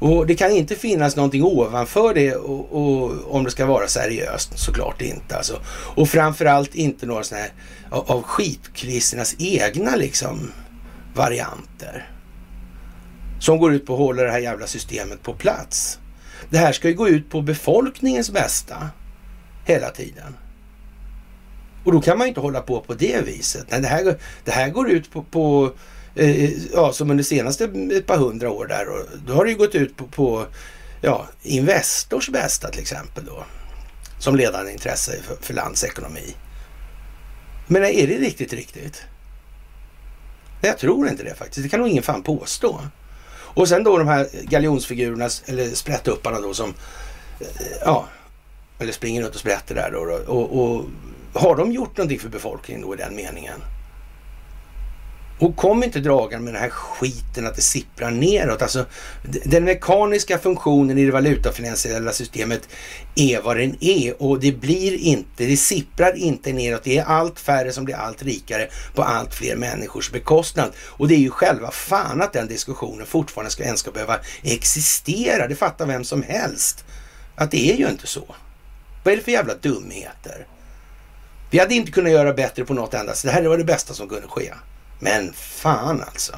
Och det kan inte finnas någonting ovanför det och, och om det ska vara seriöst, såklart inte alltså. Och framförallt inte några sådana här av, av skitklisternas egna liksom varianter. Som går ut på att hålla det här jävla systemet på plats. Det här ska ju gå ut på befolkningens bästa hela tiden. Och då kan man inte hålla på på det viset. Nej, det, här, det här går ut på, på eh, ja, som under senaste mm, ett par hundra år där. Och då har det ju gått ut på, på ja, Investors bästa till exempel då. Som ledande intresse för, för landsekonomi. Men är det riktigt riktigt? Jag tror inte det faktiskt. Det kan nog ingen fan påstå. Och sen då de här galjonsfigurerna, eller sprättupparna då som, eh, ja, eller springer runt och sprätter där då. Och, och har de gjort någonting för befolkningen då i den meningen? Och kom inte dragande med den här skiten att det sipprar neråt. Alltså, den mekaniska funktionen i det valutafinansiella systemet är vad den är och det blir inte, det sipprar inte neråt. Det är allt färre som blir allt rikare på allt fler människors bekostnad. Och det är ju själva fan att den diskussionen fortfarande ska, ens ska behöva existera. Det fattar vem som helst. Att det är ju inte så. Vad är det för jävla dumheter? Vi hade inte kunnat göra bättre på något enda, så det här var det bästa som kunde ske. Men fan alltså.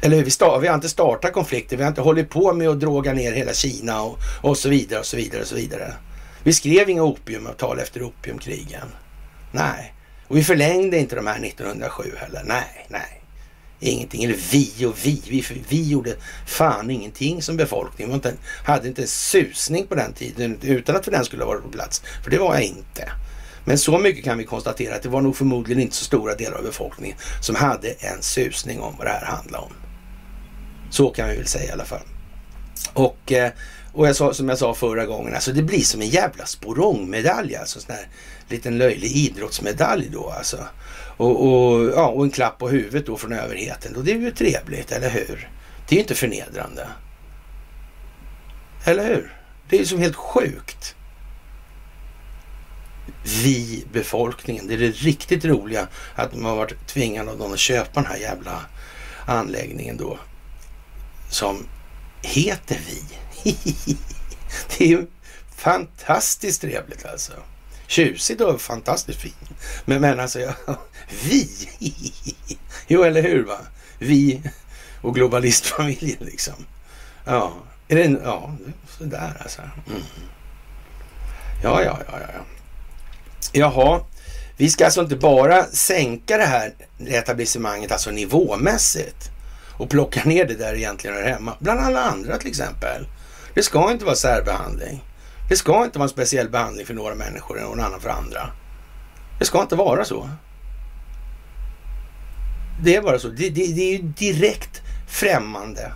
Eller hur? Vi, start, vi har inte startat konflikter, vi har inte hållit på med att droga ner hela Kina och, och så vidare och så vidare och så vidare. Vi skrev inga opiumavtal efter opiumkrigen. Nej. Och vi förlängde inte de här 1907 heller. Nej, nej ingenting. Eller vi och vi. Vi, vi gjorde fan ingenting som befolkning. Vi inte, hade inte en susning på den tiden utan att för den skulle ha varit på plats. För det var jag inte. Men så mycket kan vi konstatera att det var nog förmodligen inte så stora delar av befolkningen som hade en susning om vad det här handlade om. Så kan vi väl säga i alla fall. Och, eh, och jag sa, som jag sa förra gången, alltså det blir som en jävla sporongmedalj, alltså en sån här liten löjlig idrottsmedalj då alltså. Och, och, ja, och en klapp på huvudet då från överheten. Och det är ju trevligt, eller hur? Det är ju inte förnedrande. Eller hur? Det är ju som helt sjukt. Vi, befolkningen, det är det riktigt roliga att man har varit tvingad av någon att köpa den här jävla anläggningen då. Som heter vi. det är ju fantastiskt trevligt alltså. tjusigt och fantastiskt fint. Men, men alltså, jag vi! Jo, eller hur? va? Vi och globalistfamiljen liksom. Ja, är det en, ja, sådär alltså. Mm. Ja, ja, ja, ja. Jaha, vi ska alltså inte bara sänka det här etablissemanget, alltså nivåmässigt och plocka ner det där egentligen hör hemma. Bland alla andra till exempel. Det ska inte vara särbehandling. Det ska inte vara en speciell behandling för några människor och en annan för andra. Det ska inte vara så. Det är bara så. Det, det, det är ju direkt främmande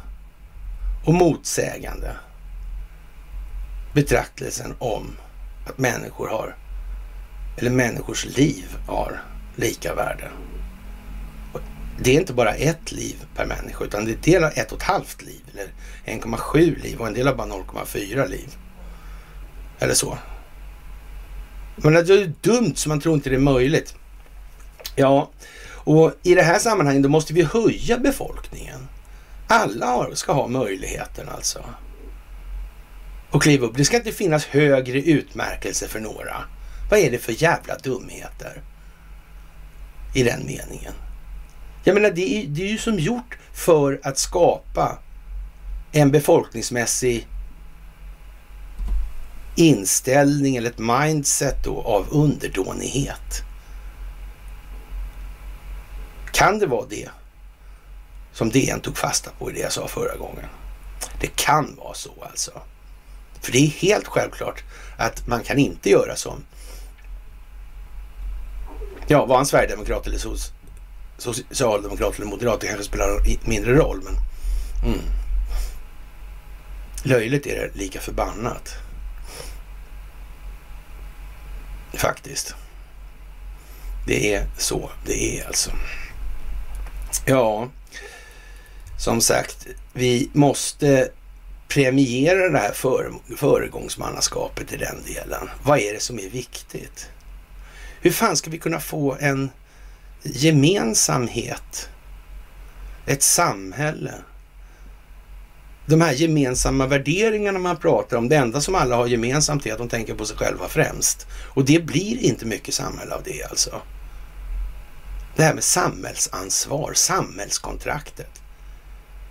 och motsägande betraktelsen om att människor har, eller människors liv har lika värde. Det är inte bara ett liv per människa, utan det är del av ett och ett halvt liv, eller 1,7 liv och en del av bara 0,4 liv. Eller så. Men det är dumt så man tror inte det är möjligt. Ja, och i det här sammanhanget då måste vi höja befolkningen. Alla ska ha möjligheten alltså. Och kliva upp. Det ska inte finnas högre utmärkelse för några. Vad är det för jävla dumheter? I den meningen. Jag menar, det är, det är ju som gjort för att skapa en befolkningsmässig inställning eller ett mindset då av underdånighet. Kan det vara det som DN tog fasta på i det jag sa förra gången? Det kan vara så alltså. För det är helt självklart att man kan inte göra som Ja, var han sverigedemokrat eller socialdemokrat eller moderat, det kanske spelar mindre roll. Men mm. Löjligt är det lika förbannat. Faktiskt. Det är så det är alltså. Ja, som sagt, vi måste premiera det här före, föregångsmannaskapet i den delen. Vad är det som är viktigt? Hur fan ska vi kunna få en gemensamhet, ett samhälle, de här gemensamma värderingarna man pratar om, det enda som alla har gemensamt är att de tänker på sig själva främst. Och det blir inte mycket samhälle av det alltså. Det här med samhällsansvar, samhällskontraktet.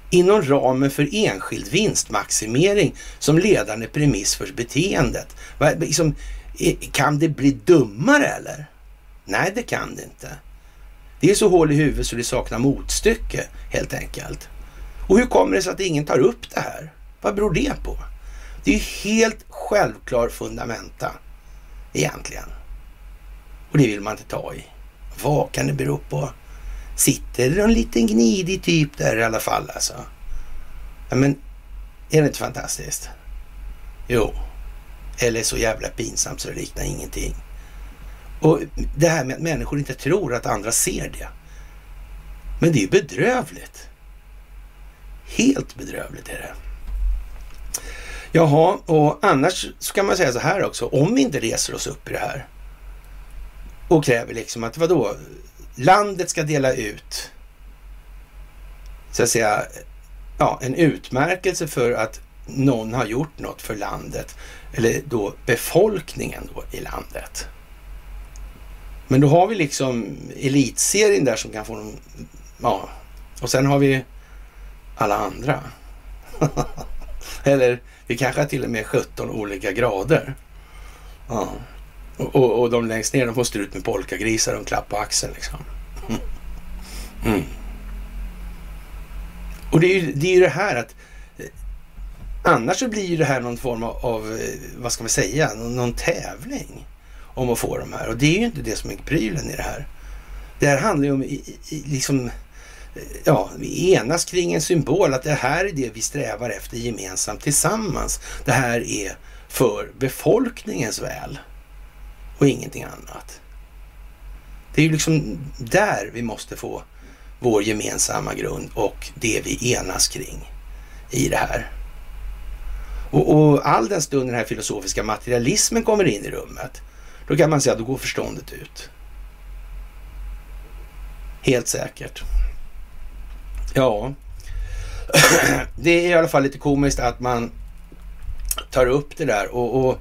Inom ramen för enskild vinstmaximering som ledande premiss för beteendet. Liksom, eh, kan det bli dummare eller? Nej, det kan det inte. Det är så hål i huvudet så det saknar motstycke helt enkelt. Och hur kommer det sig att ingen tar upp det här? Vad beror det på? Det är ju helt självklar fundamenta egentligen. Och det vill man inte ta i. Vad kan det bero på? Sitter det någon liten gnidig typ där i alla fall alltså? Ja, men är det inte fantastiskt? Jo. Eller så jävla pinsamt så det liknar ingenting. Och det här med att människor inte tror att andra ser det. Men det är ju bedrövligt. Helt bedrövligt är det. Jaha, och annars så kan man säga så här också. Om vi inte reser oss upp i det här och kräver liksom att vadå? Landet ska dela ut så att säga ja, en utmärkelse för att någon har gjort något för landet eller då befolkningen då i landet. Men då har vi liksom elitserien där som kan få någon, ja, och sen har vi alla andra. Eller vi kanske har till och med 17 olika grader. Ja. Och, och, de längst ner de får stå ut med polkagrisar och en klapp på axeln liksom. Mm. mm. Och det är, ju, det är ju det här att eh, annars så blir ju det här någon form av, av eh, vad ska man säga, någon, någon, tävling om att få de här. Och det är ju inte det som är prylen i det här. Det här handlar ju om i, i, liksom eh, ja, vi enas kring en symbol, att det här är det vi strävar efter gemensamt tillsammans. Det här är för befolkningens väl och ingenting annat. Det är ju liksom där vi måste få vår gemensamma grund och det vi enas kring i det här. Och, och all den stund den här filosofiska materialismen kommer in i rummet, då kan man säga att då går förståndet ut. Helt säkert. Ja, det är i alla fall lite komiskt att man tar upp det där och, och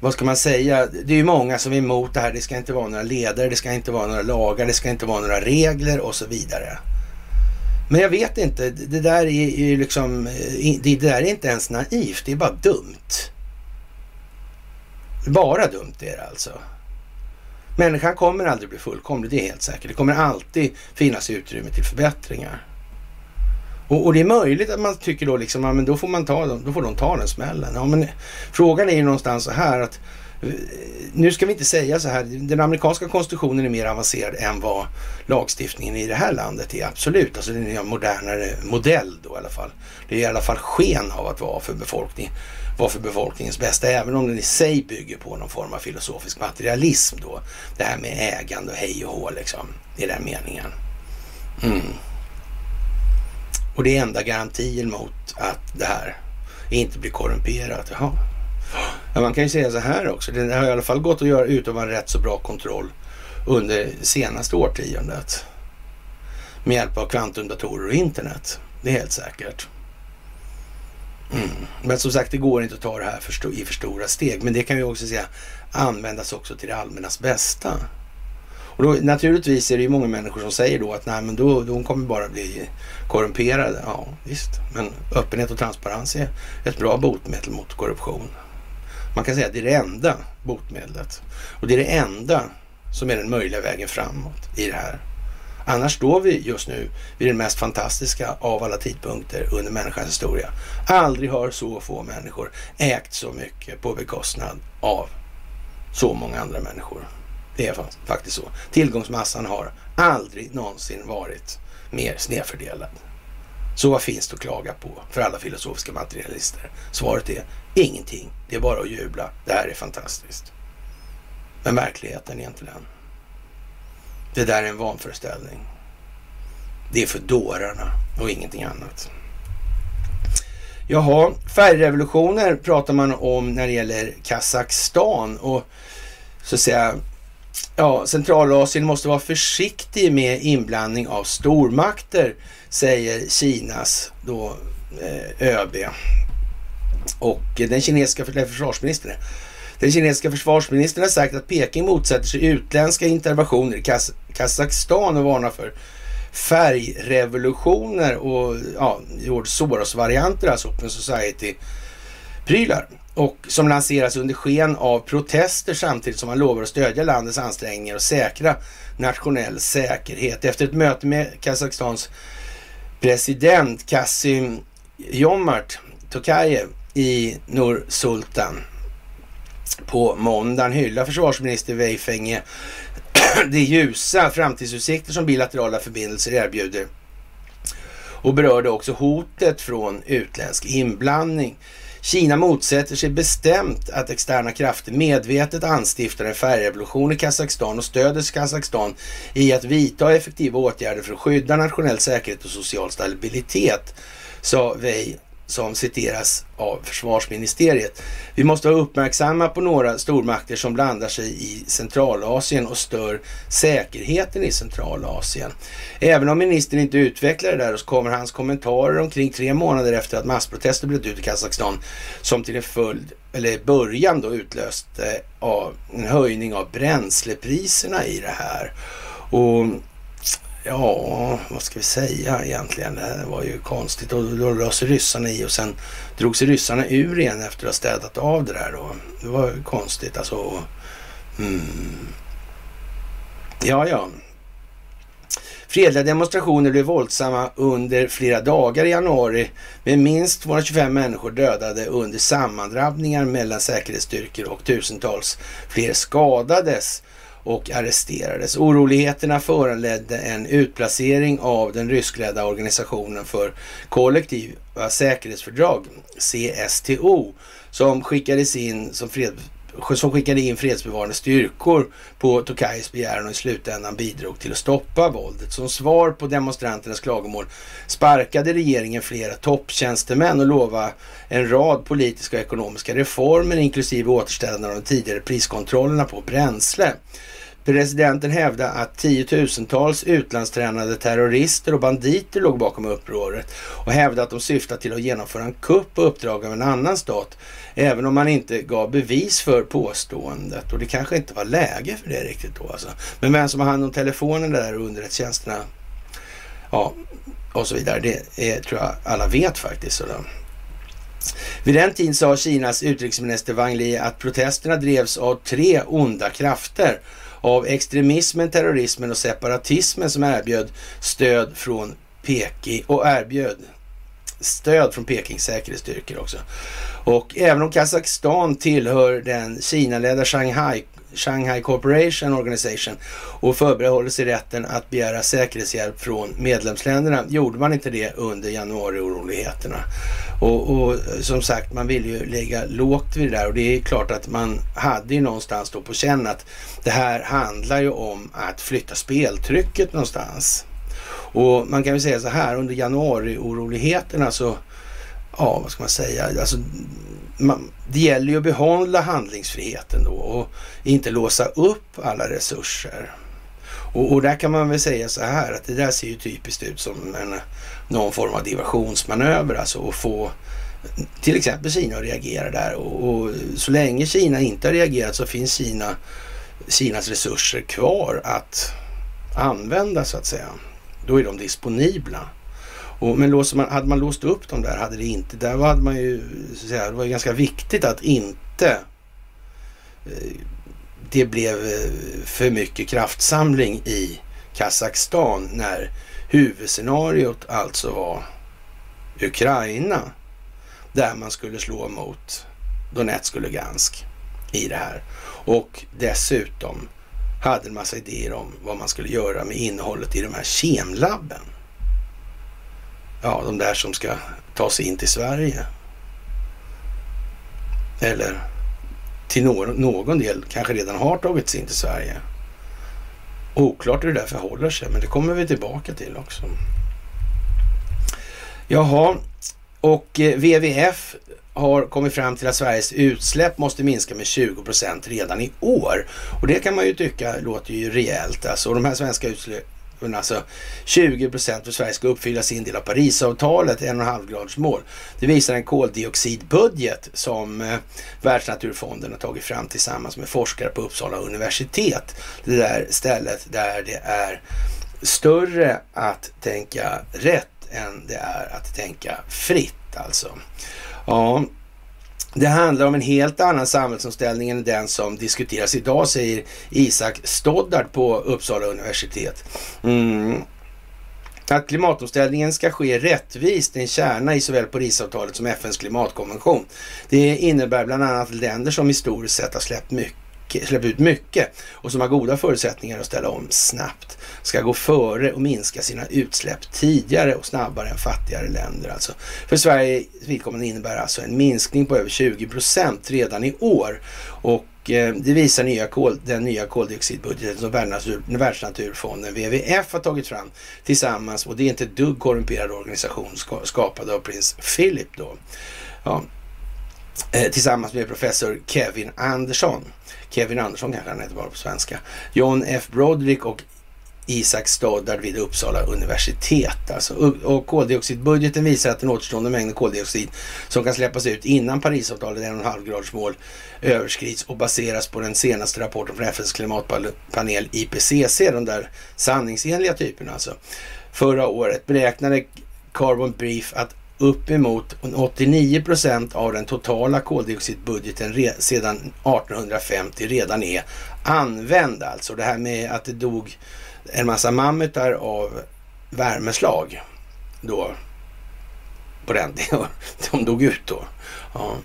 vad ska man säga? Det är ju många som är emot det här. Det ska inte vara några ledare, det ska inte vara några lagar, det ska inte vara några regler och så vidare. Men jag vet inte, det där är ju liksom, eh, det där är inte ens naivt, det är bara dumt. Bara dumt är det alltså. Människan kommer aldrig bli fullkomlig, det är helt säkert. Det kommer alltid finnas utrymme till förbättringar. Och, och, det är möjligt att man tycker då liksom, ja, men då får man ta då får de ta den smällen. Ja, men frågan är ju någonstans så här att eh, nu ska vi inte säga så här, den amerikanska konstitutionen är mer avancerad än vad lagstiftningen i det här landet är, absolut. Alltså den är en modernare modell då i alla fall. Det är i alla fall sken av att vara för befolkning, vara för befolkningens bästa, även om den i sig bygger på någon form av filosofisk materialism då. Det här med ägande och hej och hå liksom, i den meningen. Mm. Och det är enda garantin mot att det här inte blir korrumperat. Jaha. Ja, man kan ju säga så här också. Det har i alla fall gått att göra utöva en rätt så bra kontroll under senaste årtiondet. Med hjälp av kvantumdatorer och internet. Det är helt säkert. Mm. Men som sagt, det går inte att ta det här för i för stora steg. Men det kan ju också säga användas också till det allmännas bästa. Och då, naturligtvis är det ju många människor som säger då att nej, men då, de kommer bara bli korrumperade. Ja, visst. Men öppenhet och transparens är ett bra botemedel mot korruption. Man kan säga att det är det enda botemedlet. Och det är det enda som är den möjliga vägen framåt i det här. Annars står vi just nu vid den mest fantastiska av alla tidpunkter under människans historia. Aldrig har så få människor ägt så mycket på bekostnad av så många andra människor. Det är faktiskt så. Tillgångsmassan har aldrig någonsin varit mer snedfördelad. Så vad finns det att klaga på för alla filosofiska materialister? Svaret är ingenting. Det är bara att jubla. Det här är fantastiskt. Men verkligheten är inte den. Det där är en vanföreställning. Det är för dårarna och ingenting annat. Jaha, färgrevolutioner pratar man om när det gäller Kazakstan och så att säga Ja, Centralasien måste vara försiktig med inblandning av stormakter, säger Kinas då, eh, ÖB. Och den kinesiska försvarsministern den kinesiska försvarsministern har sagt att Peking motsätter sig utländska interventioner i Kaz Kazakstan och varnar för färgrevolutioner och ja, George Soros-varianter, alltså Open Society-prylar och som lanseras under sken av protester samtidigt som man lovar att stödja landets ansträngningar och säkra nationell säkerhet. Efter ett möte med Kazakstans president Kasim Jomart Tokajev i Nur Sultan på måndagen hyllar försvarsminister Weifenge de ljusa framtidsutsikter som bilaterala förbindelser erbjuder och berörde också hotet från utländsk inblandning. Kina motsätter sig bestämt att externa krafter medvetet anstiftar en färgrevolution i Kazakstan och stöder Kazakstan i att vidta effektiva åtgärder för att skydda nationell säkerhet och social stabilitet, sa Wei som citeras av försvarsministeriet. Vi måste vara uppmärksamma på några stormakter som blandar sig i Centralasien och stör säkerheten i Centralasien. Även om ministern inte utvecklar det där så kommer hans kommentarer omkring tre månader efter att massprotester bröt ut i Kazakstan som till en följd, eller början då utlöste eh, av en höjning av bränslepriserna i det här. Och Ja, vad ska vi säga egentligen? Det var ju konstigt. Och då lade sig ryssarna i och sen drog sig ryssarna ur igen efter att ha städat av det där. Då. Det var konstigt alltså. Mm. Ja, ja. Fredliga demonstrationer blev våldsamma under flera dagar i januari med minst 225 människor dödade under sammandrabbningar mellan säkerhetsstyrkor och tusentals fler skadades och arresterades. Oroligheterna föranledde en utplacering av den ryskledda organisationen för kollektiva säkerhetsfördrag, CSTO, som skickades in som fred, som skickade in fredsbevarande styrkor på Tokajs begäran och i slutändan bidrog till att stoppa våldet. Som svar på demonstranternas klagomål sparkade regeringen flera topptjänstemän och lovade en rad politiska och ekonomiska reformer inklusive återställande av de tidigare priskontrollerna på bränsle. Presidenten hävdade att tiotusentals utlandstränade terrorister och banditer låg bakom upproret och hävdade att de syftade till att genomföra en kupp på uppdrag av en annan stat, även om man inte gav bevis för påståendet. Och det kanske inte var läge för det riktigt då alltså. Men vem som har hand om telefonen där och underrättelsetjänsterna, ja, och så vidare, det är, tror jag alla vet faktiskt. Så vid den tiden sa Kinas utrikesminister Wang Li att protesterna drevs av tre onda krafter. Av extremismen, terrorismen och separatismen som erbjöd stöd från Peking och erbjöd stöd från Pekings säkerhetsstyrkor också. Och även om Kazakstan tillhör den Kinaledda Shanghai Shanghai Corporation Organization och förbehåller sig rätten att begära säkerhetshjälp från medlemsländerna. Gjorde man inte det under januarioroligheterna? Och, och som sagt, man ville ju lägga lågt vid det där och det är klart att man hade ju någonstans då på känn att det här handlar ju om att flytta speltrycket någonstans. Och man kan väl säga så här, under januarioroligheterna så, ja vad ska man säga, alltså man, det gäller ju att behålla handlingsfriheten då och inte låsa upp alla resurser. Och, och, där kan man väl säga så här att det där ser ju typiskt ut som en, någon form av diversionsmanöver. alltså att få till exempel Kina att reagera där. Och, och, så länge Kina inte har reagerat så finns Kina, Kinas resurser kvar att använda så att säga. Då är de disponibla. Och, men låser man, hade man låst upp dem där hade det inte, där hade man ju, så säga, det var ju ganska viktigt att inte eh, det blev eh, för mycket kraftsamling i Kazakstan när huvudscenariot alltså var Ukraina där man skulle slå mot Donetsk och Lugansk i det här. Och dessutom hade en massa idéer om vad man skulle göra med innehållet i de här kemlabben ja, de där som ska ta sig in till Sverige. Eller till någon, någon del kanske redan har tagit sig in till Sverige. Oklart hur det där förhåller sig, men det kommer vi tillbaka till också. Jaha, och eh, WWF har kommit fram till att Sveriges utsläpp måste minska med 20 procent redan i år. Och det kan man ju tycka låter ju rejält. Alltså, och de här svenska utsläppen men alltså 20 procent för Sverige ska uppfylla sin del av Parisavtalet, en och en halv graders mål. Det visar en koldioxidbudget som eh, Världsnaturfonden har tagit fram tillsammans med forskare på Uppsala universitet. Det där stället där det är större att tänka rätt än det är att tänka fritt alltså. Ja, det handlar om en helt annan samhällsomställning än den som diskuteras idag, säger Isak Stoddard på Uppsala universitet. Mm. Att klimatomställningen ska ske rättvist är en kärna i såväl Parisavtalet som FNs klimatkonvention. Det innebär bland annat att länder som historiskt sett har släppt mycket släppt ut mycket och som har goda förutsättningar att ställa om snabbt ska gå före och minska sina utsläpp tidigare och snabbare än fattigare länder. Alltså. För Sveriges vidkommande innebär alltså en minskning på över 20 procent redan i år. Och eh, det visar nya kol, den nya koldioxidbudgeten som Världsnaturfonden, WWF, har tagit fram tillsammans. Och det är inte ett dugg korrumperad organisation skapad av prins Philip då. Ja. Eh, tillsammans med professor Kevin Andersson. Kevin Andersson kanske han heter bara på svenska. John F. Broderick och Isak Stoddard vid Uppsala universitet. Alltså, och koldioxidbudgeten visar att den återstående mängden koldioxid som kan släppas ut innan Parisavtalet 1,5 graders mål överskrids och baseras på den senaste rapporten från FNs klimatpanel IPCC, de där sanningsenliga typerna alltså. Förra året beräknade Carbon Brief att uppemot 89 procent av den totala koldioxidbudgeten sedan 1850 redan är använd. Alltså det här med att det dog en massa mammutar av värmeslag då på den tiden. De dog ut då. Ja.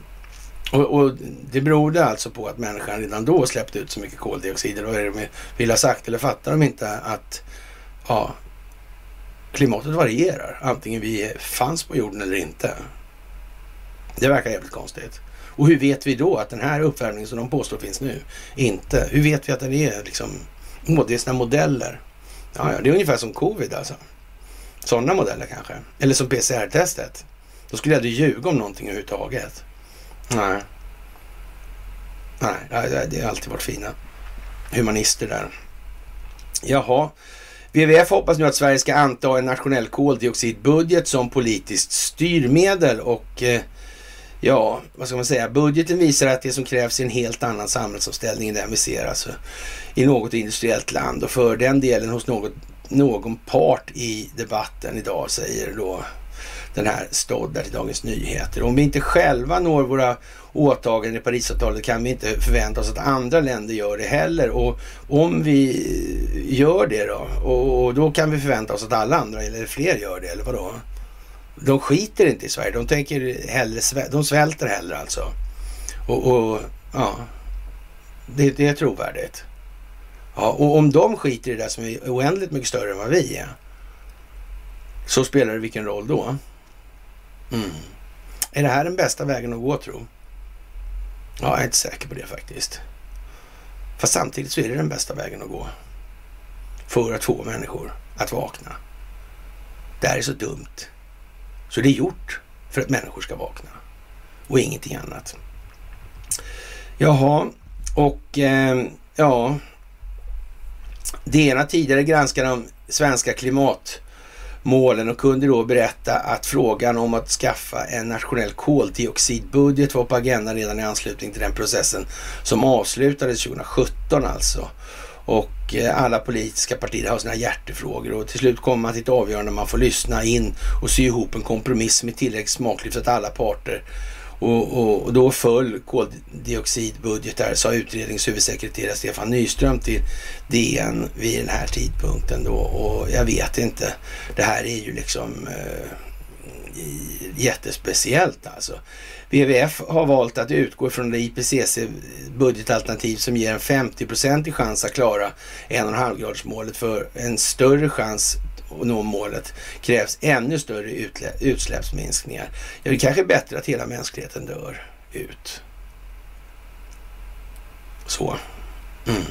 Och, och, det berodde alltså på att människan redan då släppte ut så mycket koldioxid. Vad är det de vill ha sagt? Eller fattar de inte att ja, klimatet varierar, antingen vi fanns på jorden eller inte. Det verkar jävligt konstigt. Och hur vet vi då att den här uppvärmningen som de påstår finns nu, inte? Hur vet vi att den är liksom, det är sina modeller. Ja, ja, det är ungefär som covid alltså. Sådana modeller kanske. Eller som PCR-testet. Då skulle jag aldrig ljuga om någonting överhuvudtaget. Nej. Nej, det har alltid varit fina humanister där. Jaha. WWF hoppas nu att Sverige ska anta en nationell koldioxidbudget som politiskt styrmedel och eh, ja, vad ska man säga, budgeten visar att det som krävs är en helt annan samhällsomställning än den vi ser alltså i något industriellt land och för den delen hos något, någon part i debatten idag säger då den här stoddar till Dagens Nyheter. Om vi inte själva når våra åtaganden i Parisavtalet kan vi inte förvänta oss att andra länder gör det heller. Och om vi gör det då, och då kan vi förvänta oss att alla andra eller fler gör det, eller vadå? De skiter inte i Sverige, de tänker hellre, de svälter hellre alltså. Och, och ja, det, det är trovärdigt. Ja, och om de skiter i det som är oändligt mycket större än vad vi är, så spelar det vilken roll då? Mm. Är det här den bästa vägen att gå tro? Ja, jag är inte säker på det faktiskt. Fast samtidigt så är det den bästa vägen att gå. För att få människor att vakna. Det här är så dumt. Så det är gjort för att människor ska vakna. Och ingenting annat. Jaha, och eh, ja. Det ena tidigare granskade de svenska klimatmålen och kunde då berätta att frågan om att skaffa en nationell koldioxidbudget var på agendan redan i anslutning till den processen som avslutades 2017 alltså. Och eh, alla politiska partier har sina hjärtefrågor och till slut kommer man till ett avgörande man får lyssna in och sy ihop en kompromiss som är tillräckligt smaklig för att alla parter och, och, och, då föll koldioxidbudgetar, sa utredningens huvudsekreterare Stefan Nyström till DN vid den här tidpunkten då. Och jag vet inte, det här är ju liksom eh, jättespeciellt alltså. WWF har valt att utgå från det IPCC budgetalternativ som ger en 50 chans att klara 1,5-gradersmålet för en större chans att nå målet krävs ännu större utsläppsminskningar. Ja, det kanske är bättre att hela mänskligheten dör ut. Så. Mm.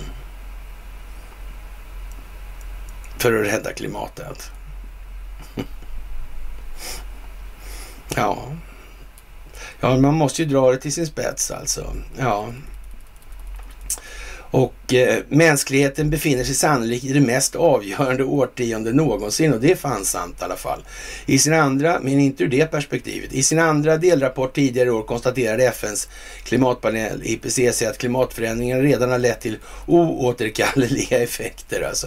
För att rädda klimatet. Ja. Ja, man måste ju dra det till sin spets alltså. Ja. Och eh, mänskligheten befinner sig sannolikt i det mest avgörande årtionde någonsin och det är fan sant i alla fall. I sin andra, men inte ur det perspektivet, i sin andra delrapport tidigare i år konstaterade FNs klimatpanel IPCC att klimatförändringarna redan har lett till oåterkalleliga effekter. Alltså.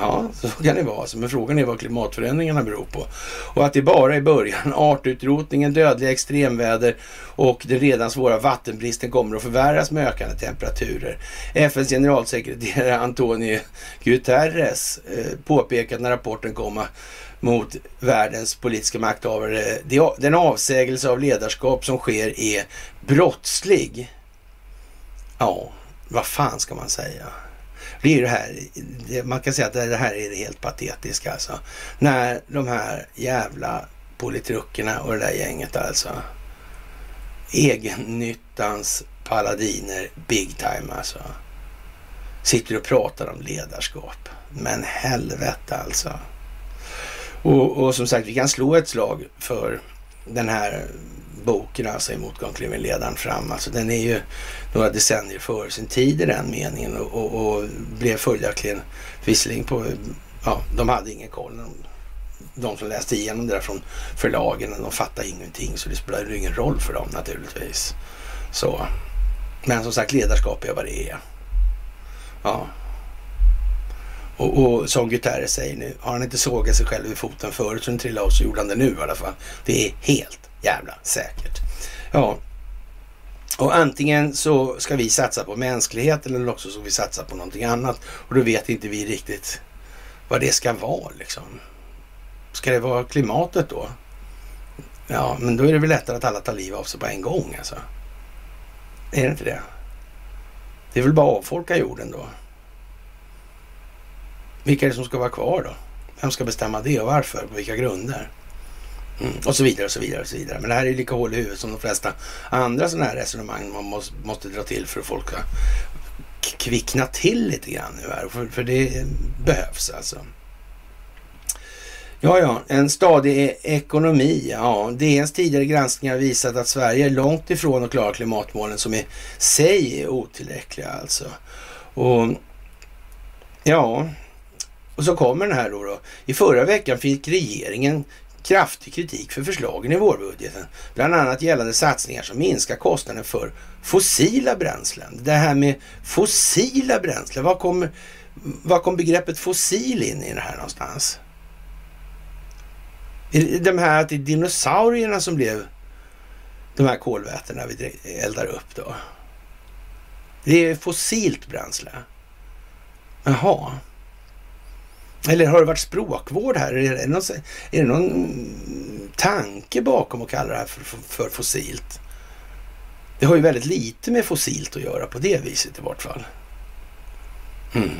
Ja, så kan det vara. Men frågan är vad klimatförändringarna beror på. Och att det bara är början. Artutrotningen, dödliga extremväder och den redan svåra vattenbristen kommer att förvärras med ökande temperaturer. FNs generalsekreterare Antonio Guterres eh, påpekat när rapporten kom mot världens politiska makthavare. Den avsägelse av ledarskap som sker är brottslig. Ja, vad fan ska man säga? Det är det här, man kan säga att det här är det helt patetiska alltså. När de här jävla politruckerna och det där gänget alltså egennyttans paladiner big time alltså. Sitter och pratar om ledarskap. Men helvete alltså. Och, och som sagt, vi kan slå ett slag för den här boken, alltså i Motgång ledaren fram. Alltså den är ju några decennier före sin tid i den meningen och, och, och blev följaktligen visserligen på, ja, de hade ingen koll de som läste igenom det där från förlagen, de fattade ingenting så det spelade ingen roll för dem naturligtvis. Så. Men som sagt, ledarskap är vad det är. Ja. Och, och som Guterres säger nu, har han inte sågat sig själv i foten förut så den trillade av så gjorde han det nu i alla fall. Det är helt jävla säkert. Ja, och antingen så ska vi satsa på mänskligheten eller också ska vi satsa på någonting annat. Och då vet inte vi riktigt vad det ska vara liksom. Ska det vara klimatet då? Ja, men då är det väl lättare att alla tar liv av sig på en gång alltså. Är det inte det? Det är väl bara att avfolka jorden då. Vilka är det som ska vara kvar då? Vem ska bestämma det och varför? På vilka grunder? Mm. Och så vidare och så vidare och så vidare. Men det här är lika hål i huvudet som de flesta andra sådana här resonemang man måste, måste dra till för att folk ska kvickna till lite grann nu här. För, för det behövs alltså. Ja, ja, en stadig e- ekonomi. Ja, DNs tidigare granskningar har visat att Sverige är långt ifrån att klara klimatmålen som i sig är otillräckliga alltså. Och ja, Och så kommer den här då, då. I förra veckan fick regeringen kraftig kritik för förslagen i vårbudgeten. Bland annat gällande satsningar som minskar kostnaden för fossila bränslen. Det här med fossila bränslen, var kommer, var kom begreppet fossil in i det här någonstans? De här att det är dinosaurierna som blev de här kolvätena vi eldar upp då. Det är fossilt bränsle. Jaha. Eller har det varit språkvård här? Är det någon, är det någon tanke bakom att kalla det här för, för, för, fossilt? Det har ju väldigt lite med fossilt att göra på det viset i vart fall. Mm.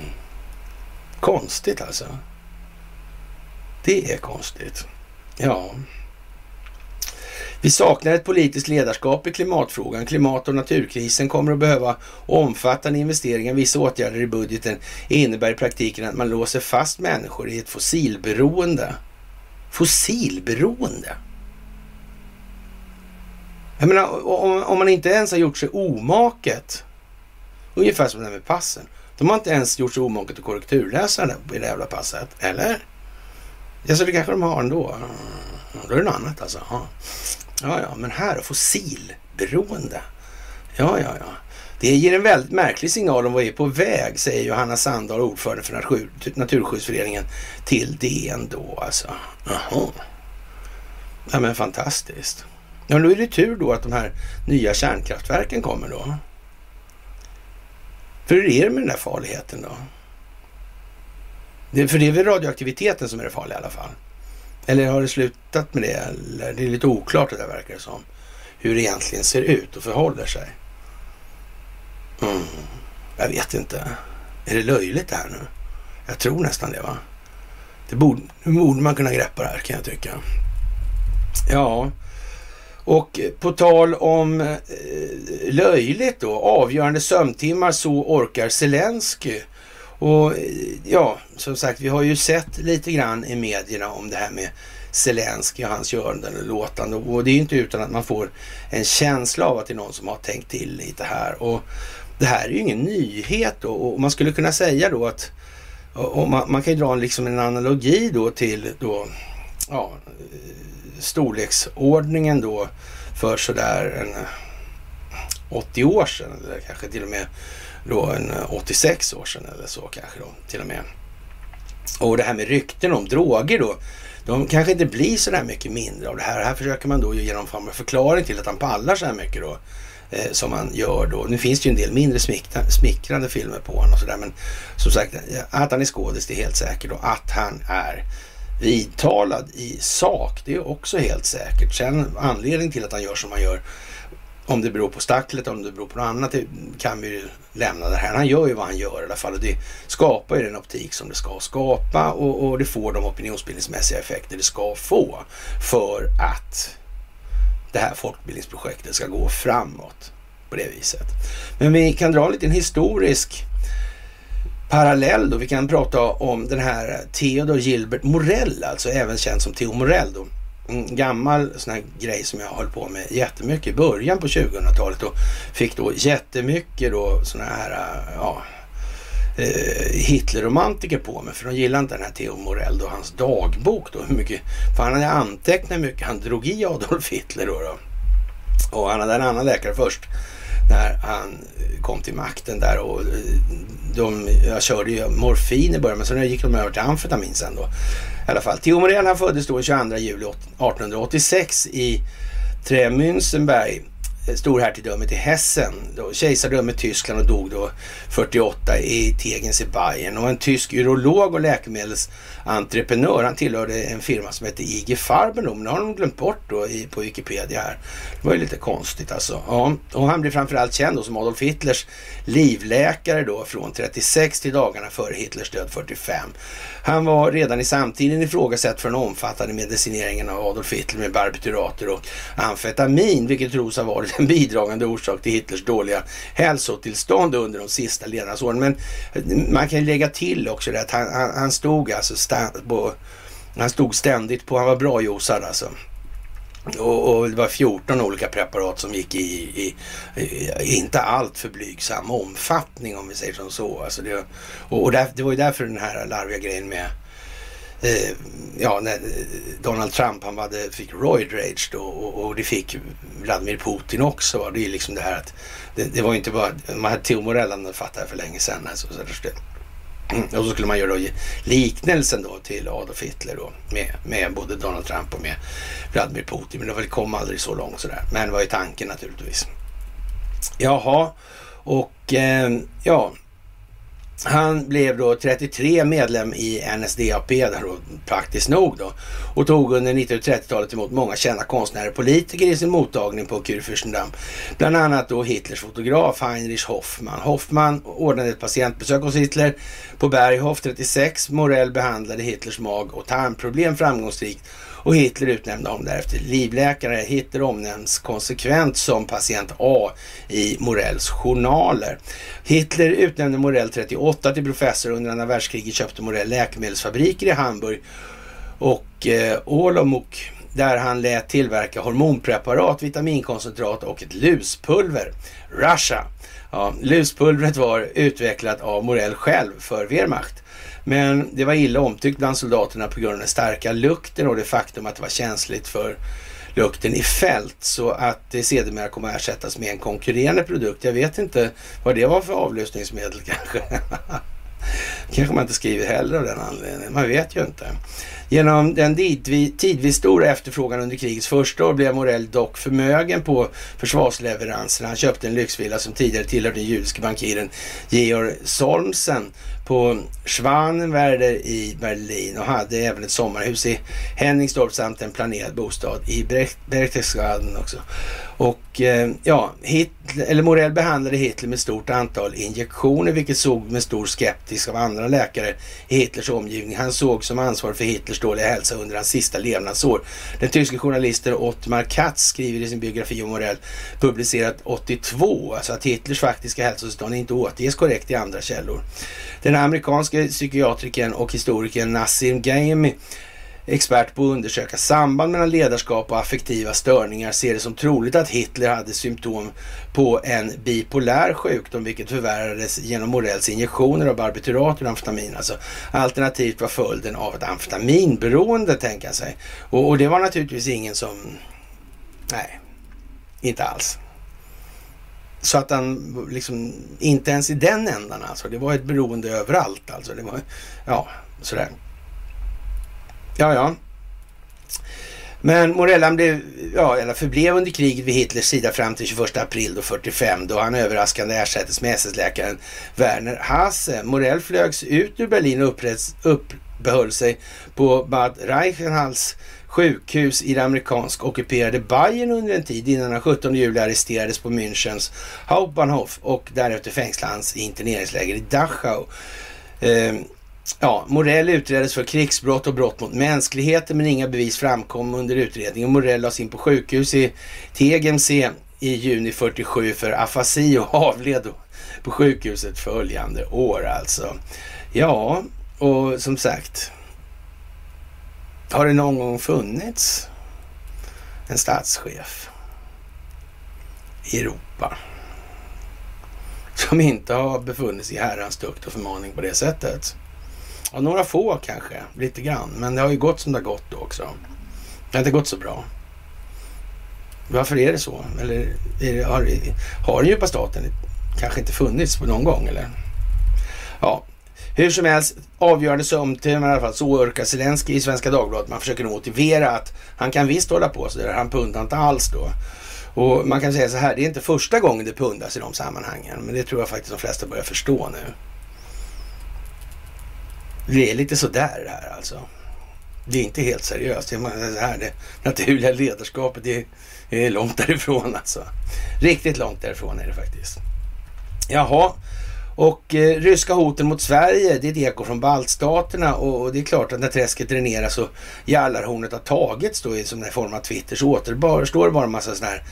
Konstigt alltså. Det är konstigt. Ja. Vi saknar ett politiskt ledarskap i klimatfrågan. Klimat och naturkrisen kommer att behöva omfattande investeringar. Vissa åtgärder i budgeten innebär i praktiken att man låser fast människor i ett fossilberoende. Fossilberoende? Jag menar, om, om man inte ens har gjort sig omaket, ungefär som det här med passen. De har inte ens gjort sig omaket att korrekturläsa det, det jävla passet, eller? Ja, så det kanske de har ändå. Då är det något annat alltså. Ja. Ja, ja, men här då, fossilberoende. Ja, ja, ja. Det ger en väldigt märklig signal om vad vi är på väg, säger Johanna Sandahl, ordförande för Naturskyddsföreningen, till DN då alltså. Jaha. Ja, men fantastiskt. Ja, då är det tur då att de här nya kärnkraftverken kommer då. För hur är det med den där farligheten då? Det, för det är väl radioaktiviteten som är det farliga i alla fall. Eller har det slutat med det? Eller det är lite oklart det där verkar det som. Hur det egentligen ser ut och förhåller sig. Mm. Jag vet inte. Är det löjligt det här nu? Jag tror nästan det va? Det borde, nu borde man kunna greppa det här kan jag tycka. Ja, och på tal om eh, löjligt då, avgörande sömntimmar så orkar Zelensky och ja, som sagt, vi har ju sett lite grann i medierna om det här med Zelensky och hans göranden och låtande. Och det är ju inte utan att man får en känsla av att det är någon som har tänkt till lite här. Och det här är ju ingen nyhet då. Och man skulle kunna säga då att och man, man kan ju dra en, liksom en analogi då till då, ja, storleksordningen då för sådär en 80 år sedan eller kanske till och med då en eh, 86 år sedan eller så kanske då till och med. Och det här med rykten om droger då. De kanske inte blir så där mycket mindre av det här. Här försöker man då ge någon form av förklaring till att han pallar så här mycket då. Eh, som han gör då. Nu finns det ju en del mindre smickrande filmer på honom och sådär. Men som sagt, eh, att han är skådis det är helt säkert. Och att han är vidtalad i sak, det är också helt säkert. Sen anledningen till att han gör som han gör om det beror på stacklet, om det beror på något annat, det kan vi ju lämna det här. Han gör ju vad han gör i alla fall och det skapar ju den optik som det ska skapa och, och det får de opinionsbildningsmässiga effekter det ska få för att det här folkbildningsprojektet ska gå framåt på det viset. Men vi kan dra en liten historisk parallell då. Vi kan prata om den här Theodor Gilbert Morell, alltså även känd som Theo Morell då en gammal sån här grej som jag höll på med jättemycket i början på 2000-talet och fick då jättemycket då såna här, ja, eh, Hitlerromantiker på mig för de gillade inte den här Theo Morell och hans dagbok då, hur mycket, för han hade antecknat hur mycket han drog i Adolf Hitler då. då. Och han hade en annan läkare först när han kom till makten där och eh, de, jag körde ju morfin i början men sen gick de över till amfetamin sen då. I alla fall. Theo Morell han föddes då 22 juli 1886 i Tremünzenberg eh, storhertigdömet i Hessen, då, kejsardömet Tyskland och dog då 48 i Tegens i Bayern. Och en tysk urolog och läkemedels entreprenör. han tillhörde en firma som hette IG Farben då, men det har de glömt bort då i, på Wikipedia här. Det var ju lite konstigt alltså. Ja, och han blev framförallt känd då som Adolf Hitlers livläkare då från 36 till dagarna före Hitlers död 45. Han var redan i samtiden ifrågasatt för den omfattande medicineringen av Adolf Hitler med barbiturater och amfetamin, vilket tros ha varit en bidragande orsak till Hitlers dåliga hälsotillstånd under de sista levnadsåren. Men man kan lägga till också det att han, han, han stod alltså på, han stod ständigt på, han var bra josad alltså. Och, och, det var 14 olika preparat som gick i, i, i inte allt för blygsam omfattning om vi säger som så. Alltså det, och, och där, det var ju därför den här larviga grejen med eh, ja, när eh, Donald Trump han hade, fick roid rage då och, och det fick Vladimir Putin också. Va? Det är liksom det här att det, det var inte bara, man hade Theo Morell fattat för länge sedan. Alltså, så det, Och så skulle man göra liknelsen då till Adolf Hitler då med, med både Donald Trump och med Vladimir Putin. Men det kom aldrig så långt sådär. Men det var ju tanken naturligtvis. Jaha, och eh, ja, han blev då 33 medlem i NSDAP där då, praktiskt nog då och tog under 1930-talet emot många kända konstnärer och politiker i sin mottagning på Kurfürstendamm. Bland annat då Hitlers fotograf Heinrich Hoffmann. Hoffmann ordnade ett patientbesök hos Hitler på Berghof 36. Morell behandlade Hitlers mag och tarmproblem framgångsrikt och Hitler utnämnde honom därefter livläkare. Hitler omnämns konsekvent som patient A i Morells journaler. Hitler utnämnde Morell 38 till professor. Under andra världskriget köpte Morell läkemedelsfabriker i Hamburg och eh, Olomouc där han lät tillverka hormonpreparat, vitaminkoncentrat och ett luspulver. Russia. Ja, luspulvret var utvecklat av Morell själv för Wehrmacht. Men det var illa omtyckt bland soldaterna på grund av den starka lukten och det faktum att det var känsligt för lukten i fält så att det sedermera kommer att ersättas med en konkurrerande produkt. Jag vet inte vad det var för avlyssningsmedel kanske. kanske man inte skriver heller av den anledningen. Man vet ju inte. Genom den tidvis stora efterfrågan under krigets första år blev Morell dock förmögen på försvarsleveranserna. Han köpte en lyxvilla som tidigare tillhörde den judiske bankiren Georg Solmsen på Schwanenwerder i Berlin och hade även ett sommarhus i Henningstorp samt en planerad bostad i Berchtesgaden också. Och eh, ja, Hitler, eller Morell behandlade Hitler med stort antal injektioner vilket såg med stor skeptisk av andra läkare i Hitlers omgivning. Han såg som ansvarig för Hitlers dåliga hälsa under hans sista levnadsår. Den tyske journalisten Ottmar Katz skriver i sin biografi om Morell, publicerat 82, alltså att Hitlers faktiska hälsotillstånd inte återges korrekt i andra källor. Den amerikanske psykiatrikern och historikern Nassim Gaimi expert på att undersöka samband mellan ledarskap och affektiva störningar ser det som troligt att Hitler hade symptom på en bipolär sjukdom vilket förvärrades genom Morells injektioner av barbiturat och amfetamin. Alltså, alternativt var följden av ett amfetaminberoende tänka sig. Och, och det var naturligtvis ingen som... Nej, inte alls. Så att han liksom, inte ens i den ändan alltså. Det var ett beroende överallt alltså. Det var, ja, sådär. Ja, ja. Men Morellan blev, ja, eller förblev under kriget vid Hitlers sida fram till 21 april då 45 då han överraskande ersattes med SS-läkaren Werner Hasse. Morell flögs ut ur Berlin och uppehöll sig på Bad Reichenhalls sjukhus i det amerikansk ockuperade Bayern under en tid innan han 17 juli arresterades på Münchens Hauptbahnhof och därefter fängslades i interneringsläger i Dachau. Eh, Ja, Morell utreddes för krigsbrott och brott mot mänskligheten men inga bevis framkom under utredningen. Morell lades in på sjukhus i Tegemse i juni 47 för afasi och avled på sjukhuset följande år alltså. Ja, och som sagt. Har det någon gång funnits en statschef i Europa som inte har befunnit sig i herrans tukt och förmaning på det sättet? Ja, några få kanske, lite grann. Men det har ju gått som det har gått också. Det har inte gått så bra. Varför är det så? Eller det, har, har den djupa staten kanske inte funnits på någon gång eller? Ja, hur som helst, avgörande sömntimmar i alla fall, så orkar Zelensky i Svenska Dagbladet. Man försöker motivera att han kan visst hålla på sådär. han pundar inte alls då. Och man kan säga så här, det är inte första gången det pundas i de sammanhangen, men det tror jag faktiskt de flesta börjar förstå nu. Det är lite sådär det här alltså. Det är inte helt seriöst. Det, här, det naturliga ledarskapet det är långt därifrån alltså. Riktigt långt därifrån är det faktiskt. Jaha, och eh, ryska hoten mot Sverige, det är ett eko från baltstaterna och, och det är klart att när träsket dräneras och jallarhornet har tagits då i som en form av Twitter så återstår det bara en massa sån här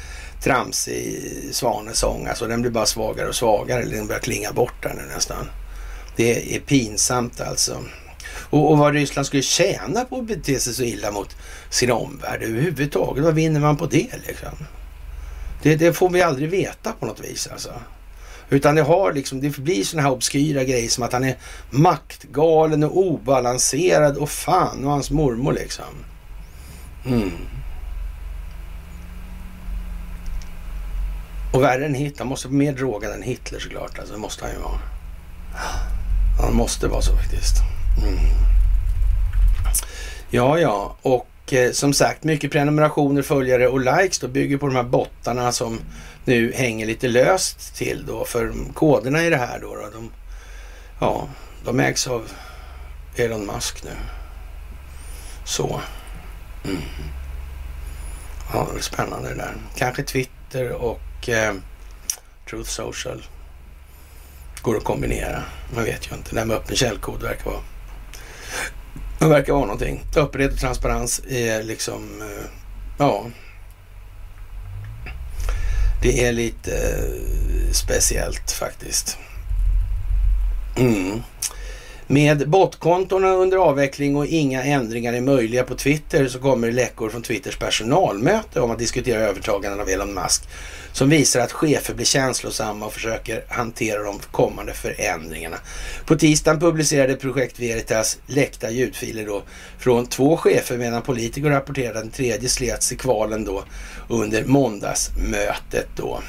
tramsig svanesång. Alltså den blir bara svagare och svagare. Den börjar klinga bort där nu nästan. Det är pinsamt alltså. Och, och vad Ryssland skulle tjäna på att bete sig så illa mot sin omvärld överhuvudtaget. Vad vinner man på det liksom? Det, det får vi aldrig veta på något vis alltså. Utan det har liksom, det blir sådana här obskyra grejer som att han är maktgalen och obalanserad och fan och hans mormor liksom. Mm. Och värre än Hitler, han måste vara mer drogad än Hitler såklart. Alltså, det måste han ju vara. Han måste vara så faktiskt. Mm. Ja, ja, och eh, som sagt, mycket prenumerationer, följare och likes då bygger på de här bottarna som nu hänger lite löst till då. För koderna i det här då, då de, ja, de ägs av Elon Musk nu. Så. Mm. Ja, det är spännande det där. Kanske Twitter och eh, Truth Social går att kombinera. Man vet ju inte. Det här med öppen källkod verkar vara det verkar vara någonting. Öppenhet och transparens är liksom, eh, ja. Det är lite eh, speciellt faktiskt. Mm. Med botkontorna under avveckling och inga ändringar är möjliga på Twitter så kommer det läckor från Twitters personalmöte om att diskutera övertagandet av Elon Musk som visar att chefer blir känslosamma och försöker hantera de kommande förändringarna. På tisdagen publicerade Projekt Veritas läckta ljudfiler då från två chefer medan politiker rapporterade att den tredje slets i kvalen då under måndagsmötet då.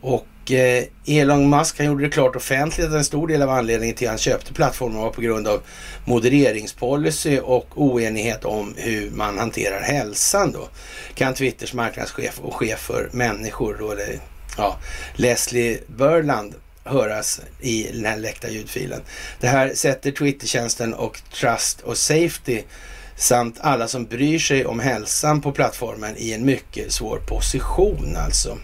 Och Eh, Elon Musk han gjorde det klart offentligt att en stor del av anledningen till att han köpte plattformen var på grund av modereringspolicy och oenighet om hur man hanterar hälsan då. Kan Twitters marknadschef och chef för människor då, eller, ja, Leslie Burland höras i den här läckta ljudfilen. Det här sätter Twittertjänsten och Trust och Safety samt alla som bryr sig om hälsan på plattformen i en mycket svår position alltså.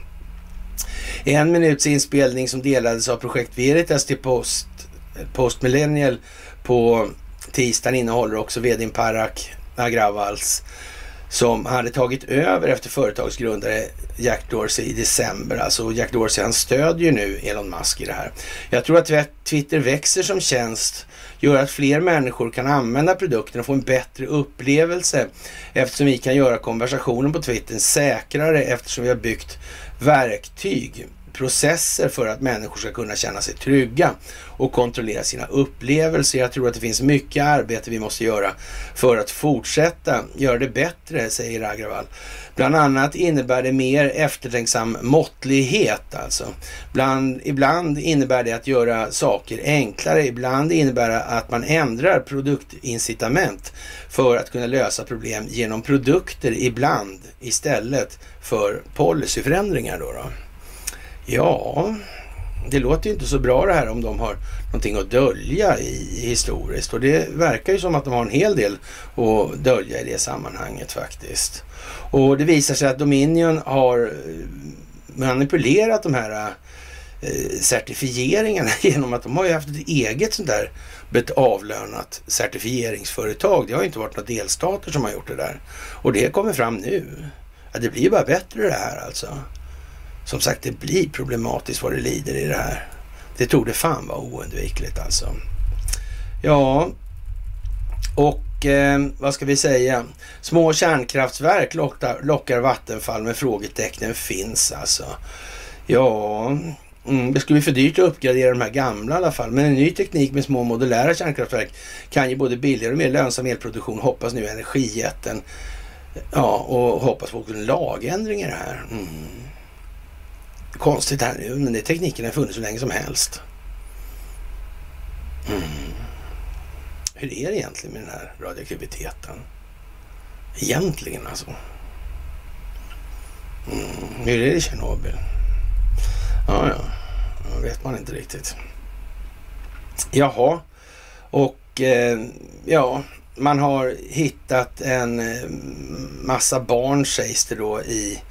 En minuts inspelning som delades av Projekt Veritas till Post, Post Millennial på tisdagen innehåller också vdn Parak Agravals som hade tagit över efter företagsgrundare Jack Dorsey i december. Alltså Jack Dorsey han stödjer nu Elon Musk i det här. Jag tror att Twitter växer som tjänst gör att fler människor kan använda produkten och få en bättre upplevelse eftersom vi kan göra konversationen på Twitter säkrare eftersom vi har byggt verktyg, processer för att människor ska kunna känna sig trygga och kontrollera sina upplevelser. Jag tror att det finns mycket arbete vi måste göra för att fortsätta göra det bättre, säger Agrawal. Bland annat innebär det mer eftertänksam måttlighet alltså. Bland, ibland innebär det att göra saker enklare. Ibland innebär det att man ändrar produktincitament för att kunna lösa problem genom produkter ibland istället för policyförändringar då. då. Ja, det låter ju inte så bra det här om de har någonting att dölja i historiskt och det verkar ju som att de har en hel del att dölja i det sammanhanget faktiskt. Och det visar sig att Dominion har eh, manipulerat de här eh, certifieringarna genom att de har ju haft ett eget sånt där avlönat certifieringsföretag. Det har inte varit några delstater som har gjort det där. Och det kommer fram nu. Ja, det blir bara bättre det här alltså. Som sagt, det blir problematiskt vad det lider i det här. Det tog det fan vara oundvikligt alltså. Ja, och eh, vad ska vi säga? Små kärnkraftverk lockar, lockar Vattenfall med frågetecknen finns alltså. Ja, mm, det skulle bli för dyrt att uppgradera de här gamla i alla fall. Men en ny teknik med små modulära kärnkraftverk kan ge både billigare och mer lönsam elproduktion, hoppas nu energijätten. Ja, och hoppas på en lagändring i det här. Mm. Konstigt här nu, men det tekniken har funnits så länge som helst. Mm. Hur är det egentligen med den här radioaktiviteten? Egentligen alltså. Mm. Hur är det i Tjernobyl? Ja, ja. Det vet man inte riktigt. Jaha. Och eh, ja, man har hittat en eh, massa barn sägs det då i